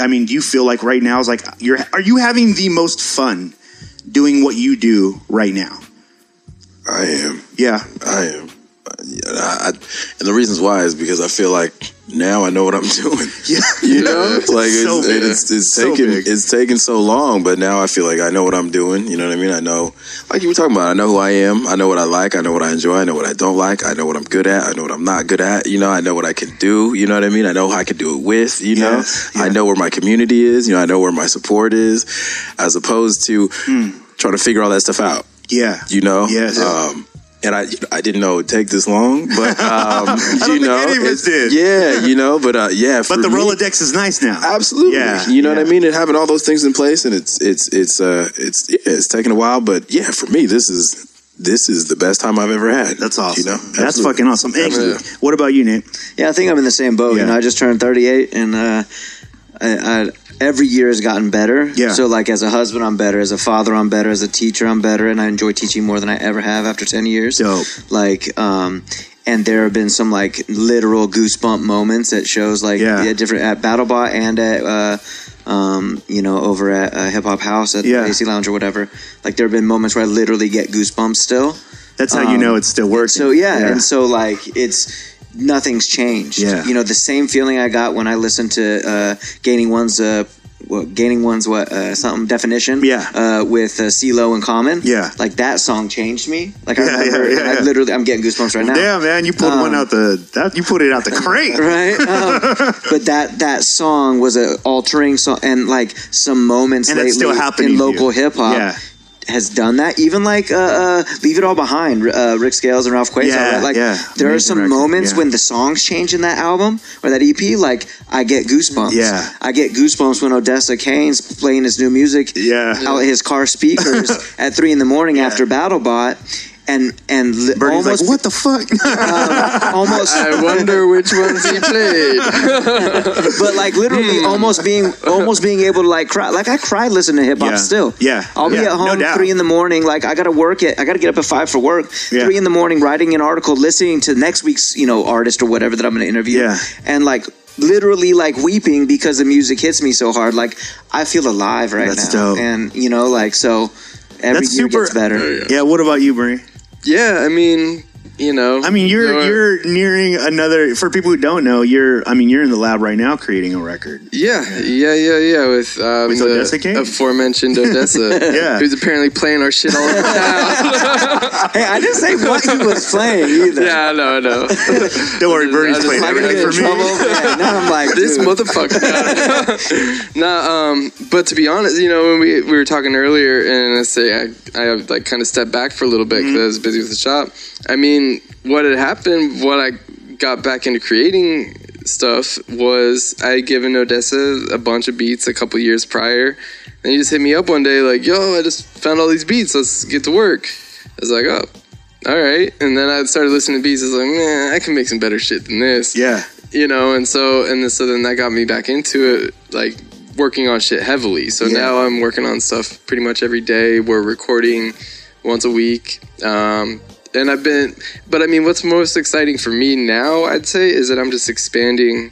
I mean, do you feel like right now is like you're? Are you having the most fun doing what you do right now? I am. Yeah, I am. I, I, and the reasons why is because I feel like now I know what I'm doing. yeah, You know, like So it's, big. it's, it's So taken big. it's taken so long, but now I feel like I know what I'm doing. You know what I mean? I know, like you were talking about. I know who I am. I know what I like. I know what I enjoy. I know what I don't like. I know what I'm good at. I know what I'm not good at. You know, I know what I can do. You know what I mean? I know how I can do it with. You know, Yes, yeah. I know where my community is. You know, I know where my support is, as opposed to Hmm. trying to figure all that stuff out. yeah. You know, Yes. Um, and I, I didn't know it would take this long, but (laughs) um, don't you think know, any of us it's- did. yeah, you know, but uh, yeah, But the me- Rolodex is nice now. Absolutely. Yeah, You know what. I mean? And having all those things in place and it's it's it's uh it's yeah, it's taken a while, but yeah, for me this is this is the best time I've ever had. That's awesome. You know? That's fucking awesome. Hey, What about you, Nate? Yeah, I think I'm in the same boat. Yeah. You know, I just turned 38, and uh, I, I, every year has gotten better. Yeah. So, like, as a husband, I'm better. As a father, I'm better. As a teacher, I'm better, and I enjoy teaching more than I ever have after 10 years. Dope. Like, um, and there have been some like literal goosebump moments at shows like Yeah. yeah, different at BattleBot and at. Uh, um, you know, over at uh, Hip Hop House at Yeah. the AC Lounge or whatever. Like, there have been moments where I literally get goosebumps still. That's how you know it's still working. So yeah, and so like it's nothing's changed. Yeah. you know the same feeling I got when I listened to uh, Gaining One's uh, what, Gaining One's what uh, something definition. Yeah. uh, with uh, CeeLo and Common. Yeah. like that song changed me. Like I Yeah, remember, yeah, yeah, I literally, I'm getting goosebumps right now. Damn, man, you pulled one out the that you put it out the (laughs) crate. Right, (laughs) um, but that that song was a altering song, and like some moments And lately still happening in local hip hop Yeah. Has done that. Even like uh, uh, "Leave It All Behind," uh, Rick Scales and Ralph Quasar. Yeah, right? like yeah. there are some record, moments yeah. when the songs change in that album or that EP. Like I get goosebumps. Yeah. I get goosebumps when Odessa Kane's playing his new music Yeah. out his car speakers (laughs) at three in the morning after BattleBot. And and li- Bernie's almost like, what the fuck? (laughs) Um, almost I wonder which ones he played. (laughs) but like literally hmm. almost being almost being able to like cry like I cried listening to hip hop Yeah. still. Yeah. I'll be Yeah. at No home doubt. three in the morning. Like I gotta work it. I gotta get up at five for work. Yeah. Three in the morning, writing an article, listening to next week's you know artist or whatever that I'm gonna interview. Yeah. and like literally like weeping because the music hits me so hard. Like I feel alive right That's now. dope. And you know like so every That's year super- gets better. yeah. What about you, Bernie? Yeah, I mean, you know. I mean, you're you're nearing another. For people who don't know, you're. I mean, you're in the lab right now creating a record. Yeah, yeah, yeah, yeah. With, um, With the Odessa Kane? aforementioned (laughs) Odessa, Yeah. who's apparently playing our shit all over town. (laughs) Hey, I didn't say what he was playing either. yeah, I know, I. (laughs) Don't worry, Bernie's playing Am I gonna get in for me. trouble? Yeah, now I'm like this motherfucker. nah, um, but to be honest, you know, when we we were talking earlier, and I say I I like kind of stepped back for a little bit because I was busy with the shop. I mean, what had happened, what I got back into creating stuff was I had given Odessa a bunch of beats a couple years prior. And he just hit me up one day like, "Yo, I just found all these beats. Let's get to work." I was like, "Oh." All right, and then I started listening to beats. I was like, man, I can make some better shit than this Yeah. you know and so and then, so then that got me back into it like working on shit heavily so now i'm working on stuff pretty much every day we're recording once a week um and i've been but i mean what's most exciting for me now i'd say is that i'm just expanding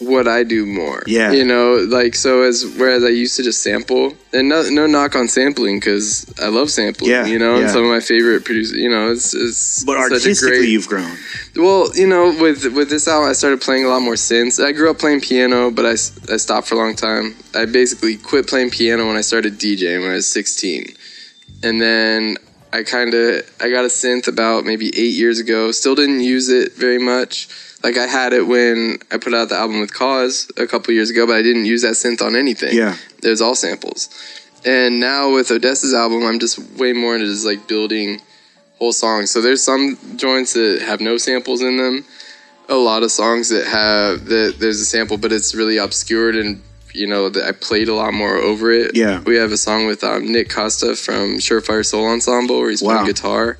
what I do more. Yeah. You know, like so as whereas I used to just sample and no no knock on sampling because I love sampling. Yeah, You know, and some of my favorite producers. You know, it's it's But such a artistically, great- you've grown. well, you know, with with this album, I started playing a lot more synths. I grew up playing piano, but I, I stopped for a long time. I basically quit playing piano when I started DJing when I was 16, and then I kind of I got a synth about maybe eight years ago. Still didn't use it very much. Like I had it when I put out the album with Cause a couple years ago, but I didn't use that synth on anything. Yeah. it was all samples. And now with Odessa's album, I'm just way more into just like building whole songs. So there's some joints that have no samples in them. A lot of songs that have that there's a sample, but it's really obscured and you know that I played a lot more over it. Yeah. we have a song with um, Nick Costa from Surefire Soul Ensemble where he's Wow. playing guitar.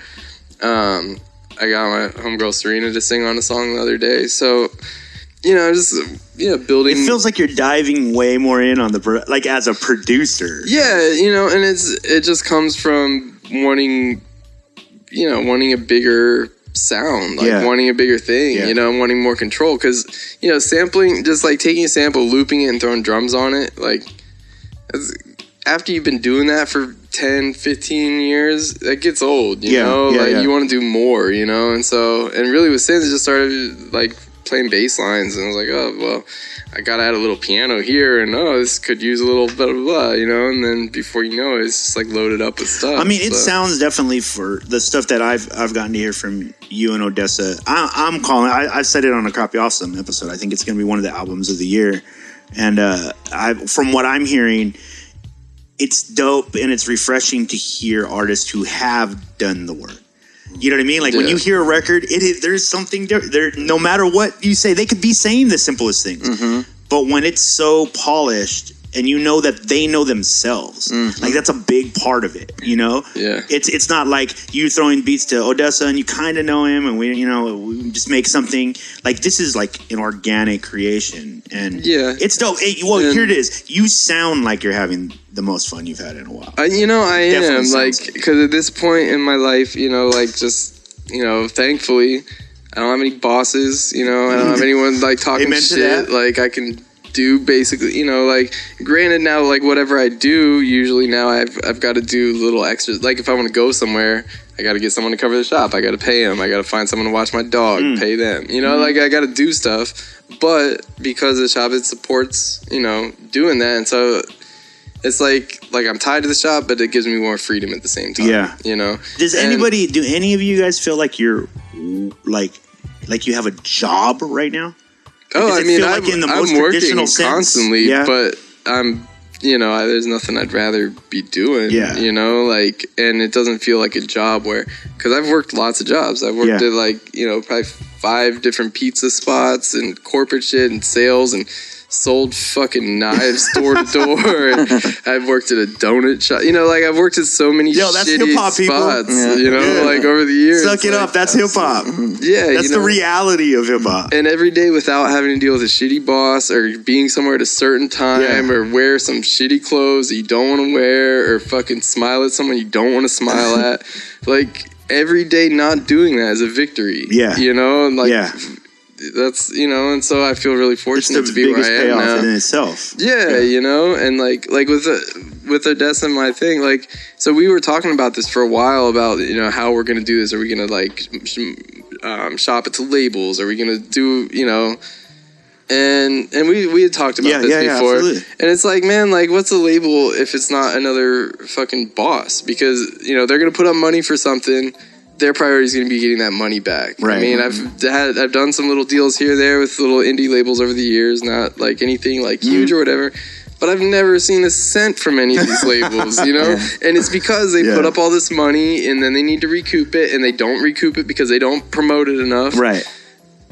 Um, I got my homegirl Serena to sing on a song the other day. So you know, just you know, building. It feels like you're diving way more in on the pro- like as a producer. Yeah, you know, and it's it just comes from wanting, you know, wanting a bigger sound, like Yeah. wanting a bigger thing, Yeah. you know, wanting more control. Because you know, sampling, just like taking a sample, looping it, and throwing drums on it, like after you've been doing that for 10 15 years that gets old you Yeah, know like you want to do more you know and so and really with synths it just started like playing bass lines and i was like oh well I gotta add a little piano here, and oh, this could use a little blah blah blah, you know. And then before you know it, it's just like loaded up with stuff. I mean, it so. sounds definitely for the stuff that I've I've gotten to hear from you and Odessa. I, I'm calling. I, I said it on a Crappy Awesome episode. I think it's going to be one of the albums of the year. And uh, I, from what I'm hearing, it's dope and it's refreshing to hear artists who have done the work. You know what I mean? Like when you hear a record, it is, there's something there. There, no matter what you say, they could be saying the simplest things, Mm-hmm. but when it's so polished and you know that they know themselves, like that's a big part of it. You know? Mm-hmm. Yeah. It's it's not like you throwing beats to Odessa and you kind of know him and we you know we just make something like this is like an organic creation and Yeah. it's dope. Hey, well, And- here it is. You sound like you're having the most fun you've had in a while. I, you know, I am like because at this point in my life, you know, like just you know, thankfully, I don't have any bosses. You know, I don't have (laughs) anyone like talking shit. Like I can do basically, you know, like granted now, like whatever I do, usually now I've I've got to do little extra Like if I want to go somewhere. I got to get someone to cover the shop. I got to pay them. I got to find someone to watch my dog, Hmm. pay them. You know, like I got to do stuff. But because of the shop, it supports, you know, doing that. And so it's like like I'm tied to the shop, but it gives me more freedom at the same time. Yeah. you know. Does And- anybody do any of you guys feel like you're like like you have a job right now? Oh, I mean, I'm, like in the I'm working constantly, Yeah. but I'm you know, I, there's nothing I'd rather be doing. Yeah. You know, like, and it doesn't feel like a job where, because I've worked lots of jobs. I've worked Yeah. at like, you know, probably five different pizza spots and corporate shit and sales and sold fucking knives door to door. (laughs) I've worked at a donut shop. You know, like I've worked at so many Yo, that's shitty hip-hop, people. spots. Yeah. You know, Yeah. like over the years. Suck it like, up. That's hip hop. Yeah, That's you know, the reality of hip hop. and every day without having to deal with a shitty boss or being somewhere at a certain time Yeah. or wear some shitty clothes that you don't want to wear or fucking smile at someone you don't want to smile (laughs) at. Like every day not doing that is a victory. Yeah. You know, and like yeah, that's you know, and so I feel really fortunate to be where I am now. in itself. Yeah, Yeah. you know, and like like with the with Odessa, my thing, like so we were talking about this for a while about you know how we're gonna do this. Are we gonna like um, shop it to labels? Are we gonna do you know? And and we we had talked about Yeah, this yeah, yeah, before, absolutely. and it's like, man, like what's a label if it's not another fucking boss? Because you know they're gonna put up money for something. Their priority is going to be getting that money back. Right. I mean, I've had I've done some little deals here there with little indie labels over the years, not like anything like Mm-hmm. huge or whatever. But I've never seen a cent from any of these (laughs) labels, you know? And it's because they Yeah. put up all this money and then they need to recoup it and they don't recoup it because they don't promote it enough. Right.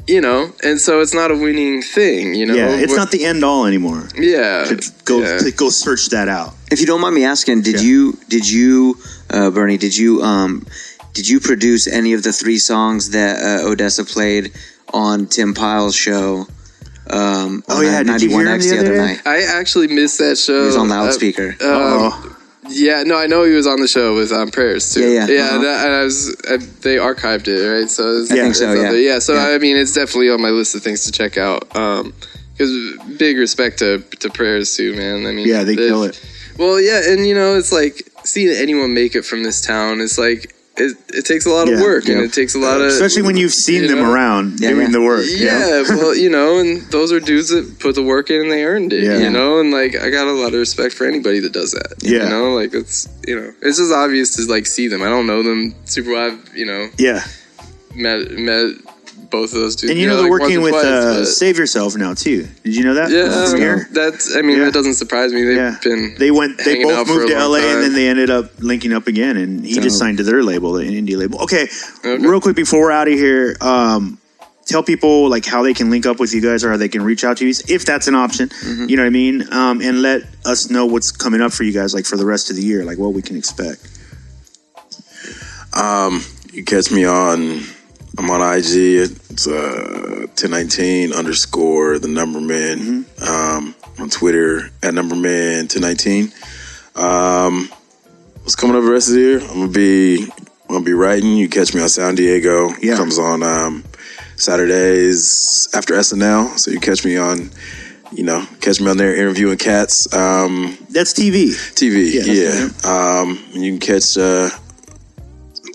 You know? And so it's not a winning thing, you know? yeah, it's What- not the end all anymore. Yeah. Go yeah. go search that out. If you don't mind me asking, did Yeah. you did you uh, Bernie did you um did you produce any of the three songs that uh, Odessa played on Tim Pyle's show? Um, Oh, yeah, did you hear him 91X the other day? night. I actually missed that show. He was on Uh, loudspeaker. um, Oh, Yeah, no, I know he was on the show with um, prayers too. Yeah, yeah. yeah. Uh-huh. That, and I was, I, they archived it, right? So it's, I think so, yeah. there. yeah. So Yeah. I mean, it's definitely on my list of things to check out. Um, because big respect to to prayers too, man. I mean, yeah, they kill it. Well, yeah, and you know, it's like seeing anyone make it from this town. It's like it, it takes a lot of Yeah, work, and it takes a lot of Especially when you've seen you them know? around Yeah, doing yeah. the work. you know? Yeah, well, (laughs) you know, and those are dudes that put the work in and they earned it, Yeah. you know, and like I got a lot of respect for anybody that does that. Yeah. You know, like it's you know, it's just obvious to like see them. I don't know them super well. I've, you know, yeah. met met both of those dudes. And you know they're like, working with twice, uh, but- Save Yourself now too. Did you know that? yeah, From here? that's I mean Yeah. that doesn't surprise me. They've Yeah. been They went. They both moved to LA, time. and then they ended up linking up again. And he just signed to their label, an indie label. Okay, Okay. real quick before we're out of here, um, tell people like how they can link up with you guys, or how they can reach out to you, if that's an option. Mm-hmm. You know what I mean? Um, and let us know what's coming up for you guys, like for the rest of the year, like what we can expect. Um, you catch me on. I'm on IG. It's uh, 1019 underscore the number man. Um, on Twitter at number man 1019. Um, what's coming up the rest of the year? I'm gonna be I'm gonna be writing. You catch me on San Diego. Yeah. Comes on um, Saturdays after SNL. So you catch me on. You know, catch me on there interviewing cats. Um, That's TV. TV, Yeah, yeah. Um, you can catch uh,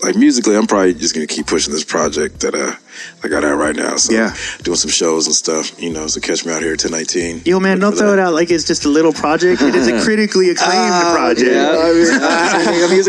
like musically. I'm probably just gonna keep pushing this project that uh, I got out right now. So Yeah. doing some shows and stuff. You know, so catch me out here at 1019. Yo, man, don't throw it out like it's just a little project. It is a (laughs) critically acclaimed project. (laughs)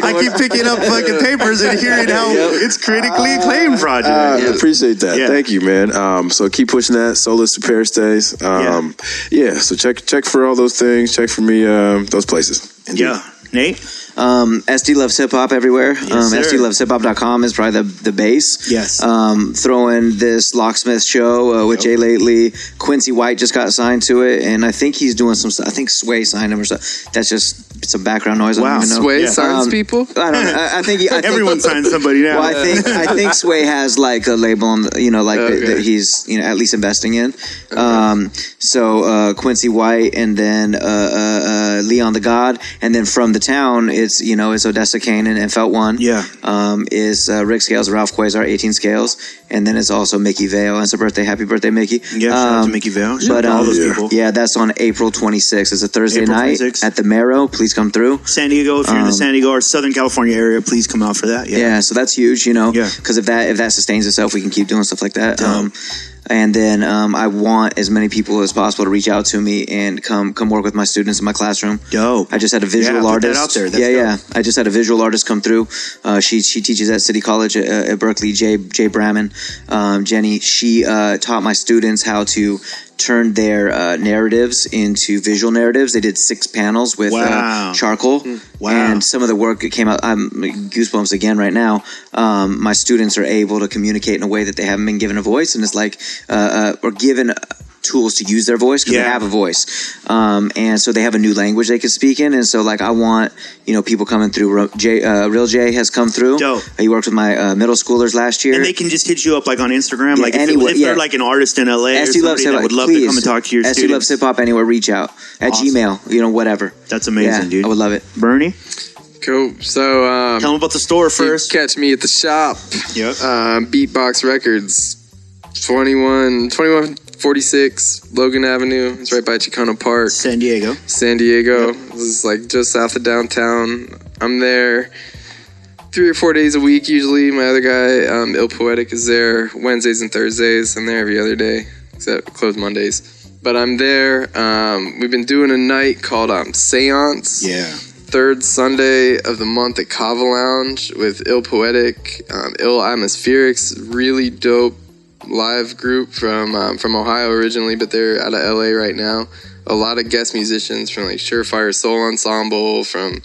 I keep picking up fucking papers and hearing how it's critically acclaimed project. I appreciate that. Yeah. Thank you, man. Um, so keep pushing that. Solis to Paris days. Um, yeah. So check check for all those things. Check for me um, those places. Indeed. yeah, Nate. Um, SD loves hip hop everywhere. um, sir. SDloveshiphop.com is probably the, the base. Yes. Um, throw in this Locksmith show uh, with Jay Lately. Quincy White just got signed to it, and I think he's doing some stuff. I think Sway signed him or something. That's just some background noise. I Wow. don't even know. Sway Yeah. signs Um, people. I don't know. I, I think, he, I think Everyone signs somebody now. Well, I think I (laughs) think Sway has like a label, on the, you know, like that, Okay. that he's you know at least investing in. Um, so uh, Quincy White, and then uh, uh, uh, Leon the God, and then from the town, it's you know it's Odessa Canaan and Felt One. Yeah. Um, is uh, Rick Scales, Ralph Quasar, 18 Scales, and then it's also Mickey Vale. And it's a birthday, happy birthday, Mickey. yeah, Um, Mickey Vale. But all um, those Yeah. people. yeah, that's on April 26th. It's a Thursday April night 26th. at the Merrow. Please come through. San Diego, if you're in the Um, San Diego or Southern California area, please come out for that. Yeah. Yeah, so that's huge, you know. Yeah. Because if that if that sustains itself, we can keep doing stuff like that. And then um, I want as many people as possible to reach out to me and come come work with my students in my classroom. Dope. I just had a visual Yeah, artist. out there. That's yeah, yeah. dope. I just had a visual artist come through. Uh, she she teaches at City College at, at Berkeley. Jay Jay Braman, um, Jenny. She uh, taught my students how to turned their uh, narratives into visual narratives. They did six panels with Wow. uh, charcoal, Wow. and some of the work that came out. I'm goosebumps again right now. Um, my students are able to communicate in a way that they haven't been given a voice, and it's like uh, uh, or given. Tools to use their voice because Yeah. they have a voice, um, and so they have a new language they can speak in. And so, like, I want you know people coming through. Ro- Jay, uh, Real J has come through. Dope. He worked with my uh, middle schoolers last year. And they can just hit you up like on Instagram, Yeah, like if, anyway, if yeah. they're like an artist in LA or SD loves somebody that would love Please. to come and talk to your SD students. loves hip hop anywhere. Reach out at Awesome. Gmail. You know, whatever. That's amazing, Yeah, dude. I would love it. Bernie, Cool. So um, tell them about the store first. catch me at the shop. Yep. Um, Beatbox Records, 21, 21, 2146 Logan Avenue. It's right by Chicano Park, San Diego. San Diego. This is like just south of downtown. I'm there three or four days a week usually. My other guy, um, Ill Poetic, is there Wednesdays and Thursdays. I'm there every other day, except closed Mondays. But I'm there. Um, we've been doing a night called um, Seance Yeah. third Sunday of the month at Kava Lounge with Ill Poetic, um, Ill Atmospherics, really dope live group from um, from Ohio originally, but they're out of LA right now. A lot of guest musicians from like Surefire Soul Ensemble, from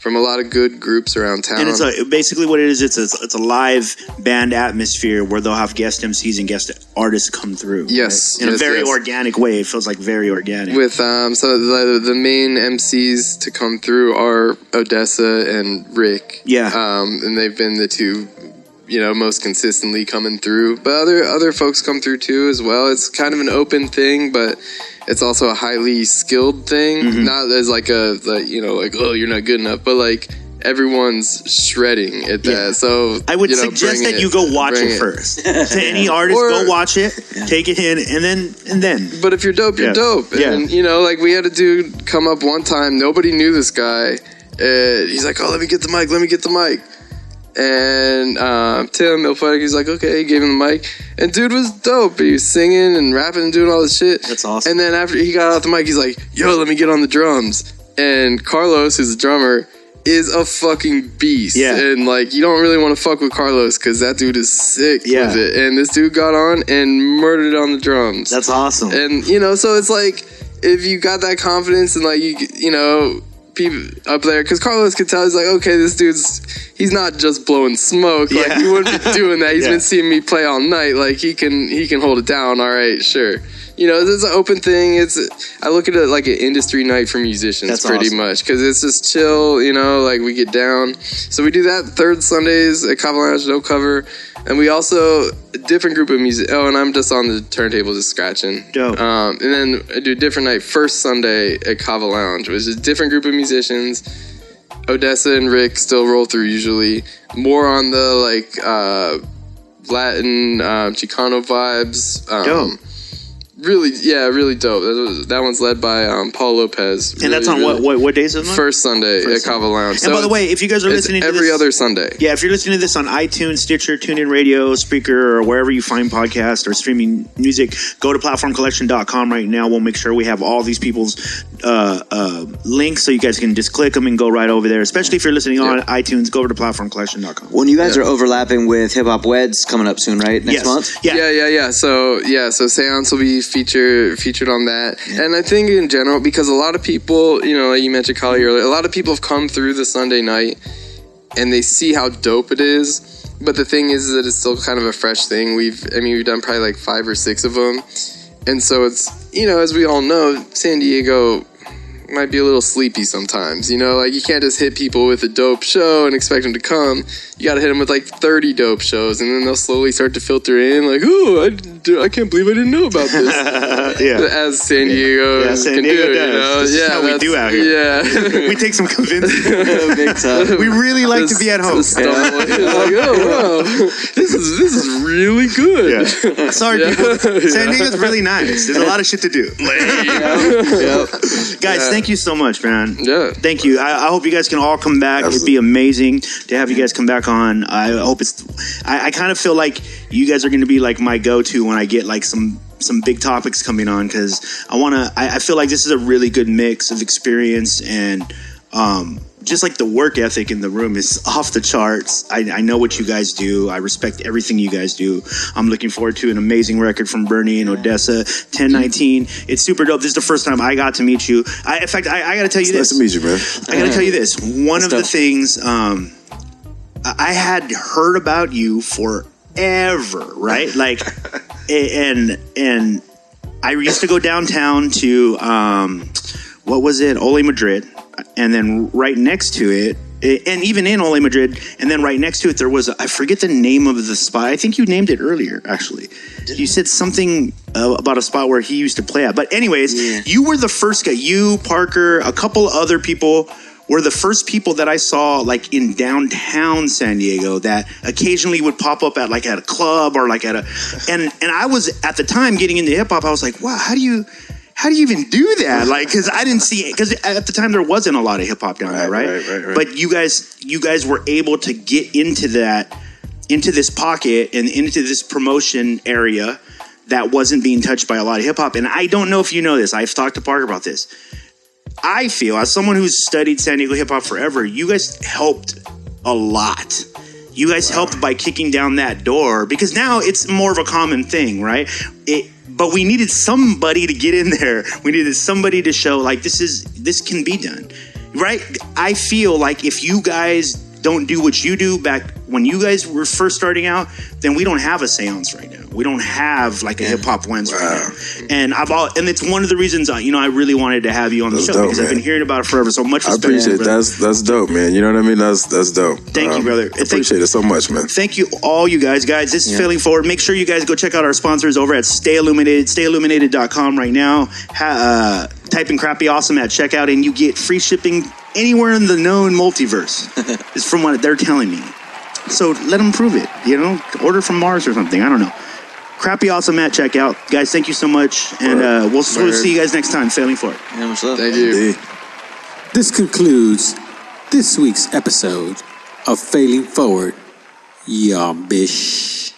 from a lot of good groups around town. And it's a, basically what it is. It's a, it's a live band atmosphere where they'll have guest MCs and guest artists come through. Yes, in a very yes. organic way. It feels like very organic. with um, so the the main MCs to come through are Odessa and Rick. Yeah. um, and they've been the two, you know, most consistently coming through. But other other folks come through too as well. It's kind of an open thing, but it's also a highly skilled thing. Mm-hmm. Not as like a like you know like oh you're not good enough, but like everyone's shredding at that. Yeah. So I would you know, suggest bring that you go watch bring it, first. (laughs) to any artist, Or- go watch it, take it in, and then and then. But if you're dope, you're Yeah. dope. Yeah. And you know, like we had a dude come up one time. Nobody knew this guy. And he's like, "Oh, let me get the mic. Let me get the mic." And um, Tim Milford, he's like, "Okay." He gave him the mic, and dude was dope. He was singing and rapping and doing all this shit. That's awesome. And then after he got off the mic, he's like, "Yo, let me get on the drums." And Carlos, who's the drummer, is a fucking beast. Yeah. And like, you don't really want to fuck with Carlos because that dude is sick Yeah. with it. And this dude got on and murdered it on the drums That's awesome. and you know so it's like if you got that confidence and like you you know people up there because carlos could tell he's like okay this dude's he's not just blowing smoke like Yeah. he wouldn't be doing that He's (laughs) Yeah. been seeing me play all night like he can he can hold it down all right sure you know it's an open thing it's i look at it like an industry night for musicians That's pretty awesome. much because it's just chill you know like we get down so we do that third sundays at Kava Lounge, no cover and we also a different group of music. Oh, and I'm just on the turntable, just scratching. Dope. Um, and then I do a different night, first Sunday at Kava Lounge, which is a different group of musicians. Odessa and Rick still roll through usually. More on the like uh, Latin um, Chicano vibes. Um, Dope. Really, yeah, really dope. That, was, that one's led by um, Paul Lopez. and that's on Really, what, what what days of the month? First Sunday First at Kava Lounge. And by the way, if you guys are it's listening to every this, other Sunday. Yeah, if you're listening to this on iTunes, Stitcher, TuneIn Radio, Speaker, or wherever you find podcasts or streaming music, go to platformcollection.com right now. We'll make sure we have all these people's uh, uh, links so you guys can just click them and go right over there. Especially if you're listening on Yeah. iTunes, go over to platformformcollection.com. When you guys Yeah. are overlapping with Hip Hop Weds coming up soon, right? Next yes. month? Yeah. yeah, yeah, yeah. So yeah, so Seance will be featured featured on that, and I think in general because a lot of people, you know, like you mentioned Kali earlier, a lot of people have come through the Sunday night and they see how dope it is. But the thing is that it's still kind of a fresh thing. We've, I mean, we've done probably like five or six of them, and so it's you know, as we all know, San Diego might be a little sleepy sometimes. You know, like you can't just hit people with a dope show and expect them to come. You got to hit them with like 30 dope shows, and then they'll slowly start to filter in. Like, oh, I, I can't believe I didn't know about this. (laughs) yeah. As San Diego Yeah, San can Diego do, does. you know? This is yeah, how we do out here. Yeah. (laughs) we take some convincing. (laughs) Oh, big time. we really like to be at home. Just stumble. like, oh wow, this is this is really good. Yeah. Sorry, Yeah. people. San Diego's really nice. There's a lot of shit to do. Yep. Guys, Yeah. Thank you so much, man. Yeah. Thank you. I, I hope you guys can all come back. It'd be amazing to have you guys come back on. I hope it's. I, I kind of feel like you guys are going to be like my go-to when I get like some some big topics coming on because I want to. I, I feel like this is a really good mix of experience and um, just like the work ethic in the room is off the charts. I, I know what you guys do. I respect everything you guys do. I'm looking forward to an amazing record from Bernie and Odessa, 1019. It's super dope. This is the first time I got to meet you. I, in fact, I, I got to tell you Nice this. to meet you, man. I got to tell you this. One of the things um, I I had heard about you forever, right? Like, (laughs) and and I used to go downtown to um, what was it, Ole Madrid, and then right next to it. And even in Ole Madrid, and then right next to it, there was a, I forget the name of the spot. I think you named it earlier, actually. You said something uh, about a spot where he used to play at. But anyways, Yeah. you were the first guy. You, Parker, a couple other people were the first people that I saw like in downtown San Diego that occasionally would pop up at like at a club or like at a and and I was at the time getting into hip hop. I was like, wow, how do you how do you even do that? Like, because I didn't see it because at the time there wasn't a lot of hip hop down there, Right, right? right, right. But you guys you guys were able to get into that into this pocket and into this promotion area that wasn't being touched by a lot of hip hop. And I don't know if you know this. I've talked to Parker about this. I feel, as someone who's studied San Diego hip hop forever, you guys helped a lot. You guys helped by kicking down that door because now it's more of a common thing, right? It, but we needed somebody to get in there. We needed somebody to show like this is this can be done, right? I feel like if you guys don't do what you do back when you guys were first starting out, then we don't have a seance right now. We don't have like a hip hop right now. And I've all, and it's one of the reasons I, you know I really wanted to have you on the That's show dope, because I've been hearing about it forever. So much I appreciate that's that's dope, man. You know what I mean? That's that's dope. Thank you, brother. I appreciate it so much, man. Thank you, all you guys. Guys, this is Failing Forward. Make sure you guys go check out our sponsors over at Stay Illuminated, stayilluminated.com right now. Ha, uh, type in crappy awesome at checkout and you get free shipping anywhere in the known multiverse. (laughs) is from what they're telling me. So let them prove it. You know, order from Mars or something. I don't know. Crappy awesome at checkout. Guys, thank you so much. And uh, we'll, we'll see you guys next time. Failing Forward. Yeah, much love. Thank you. Indeed. This concludes this week's episode of Failing Forward. Yeah, bish.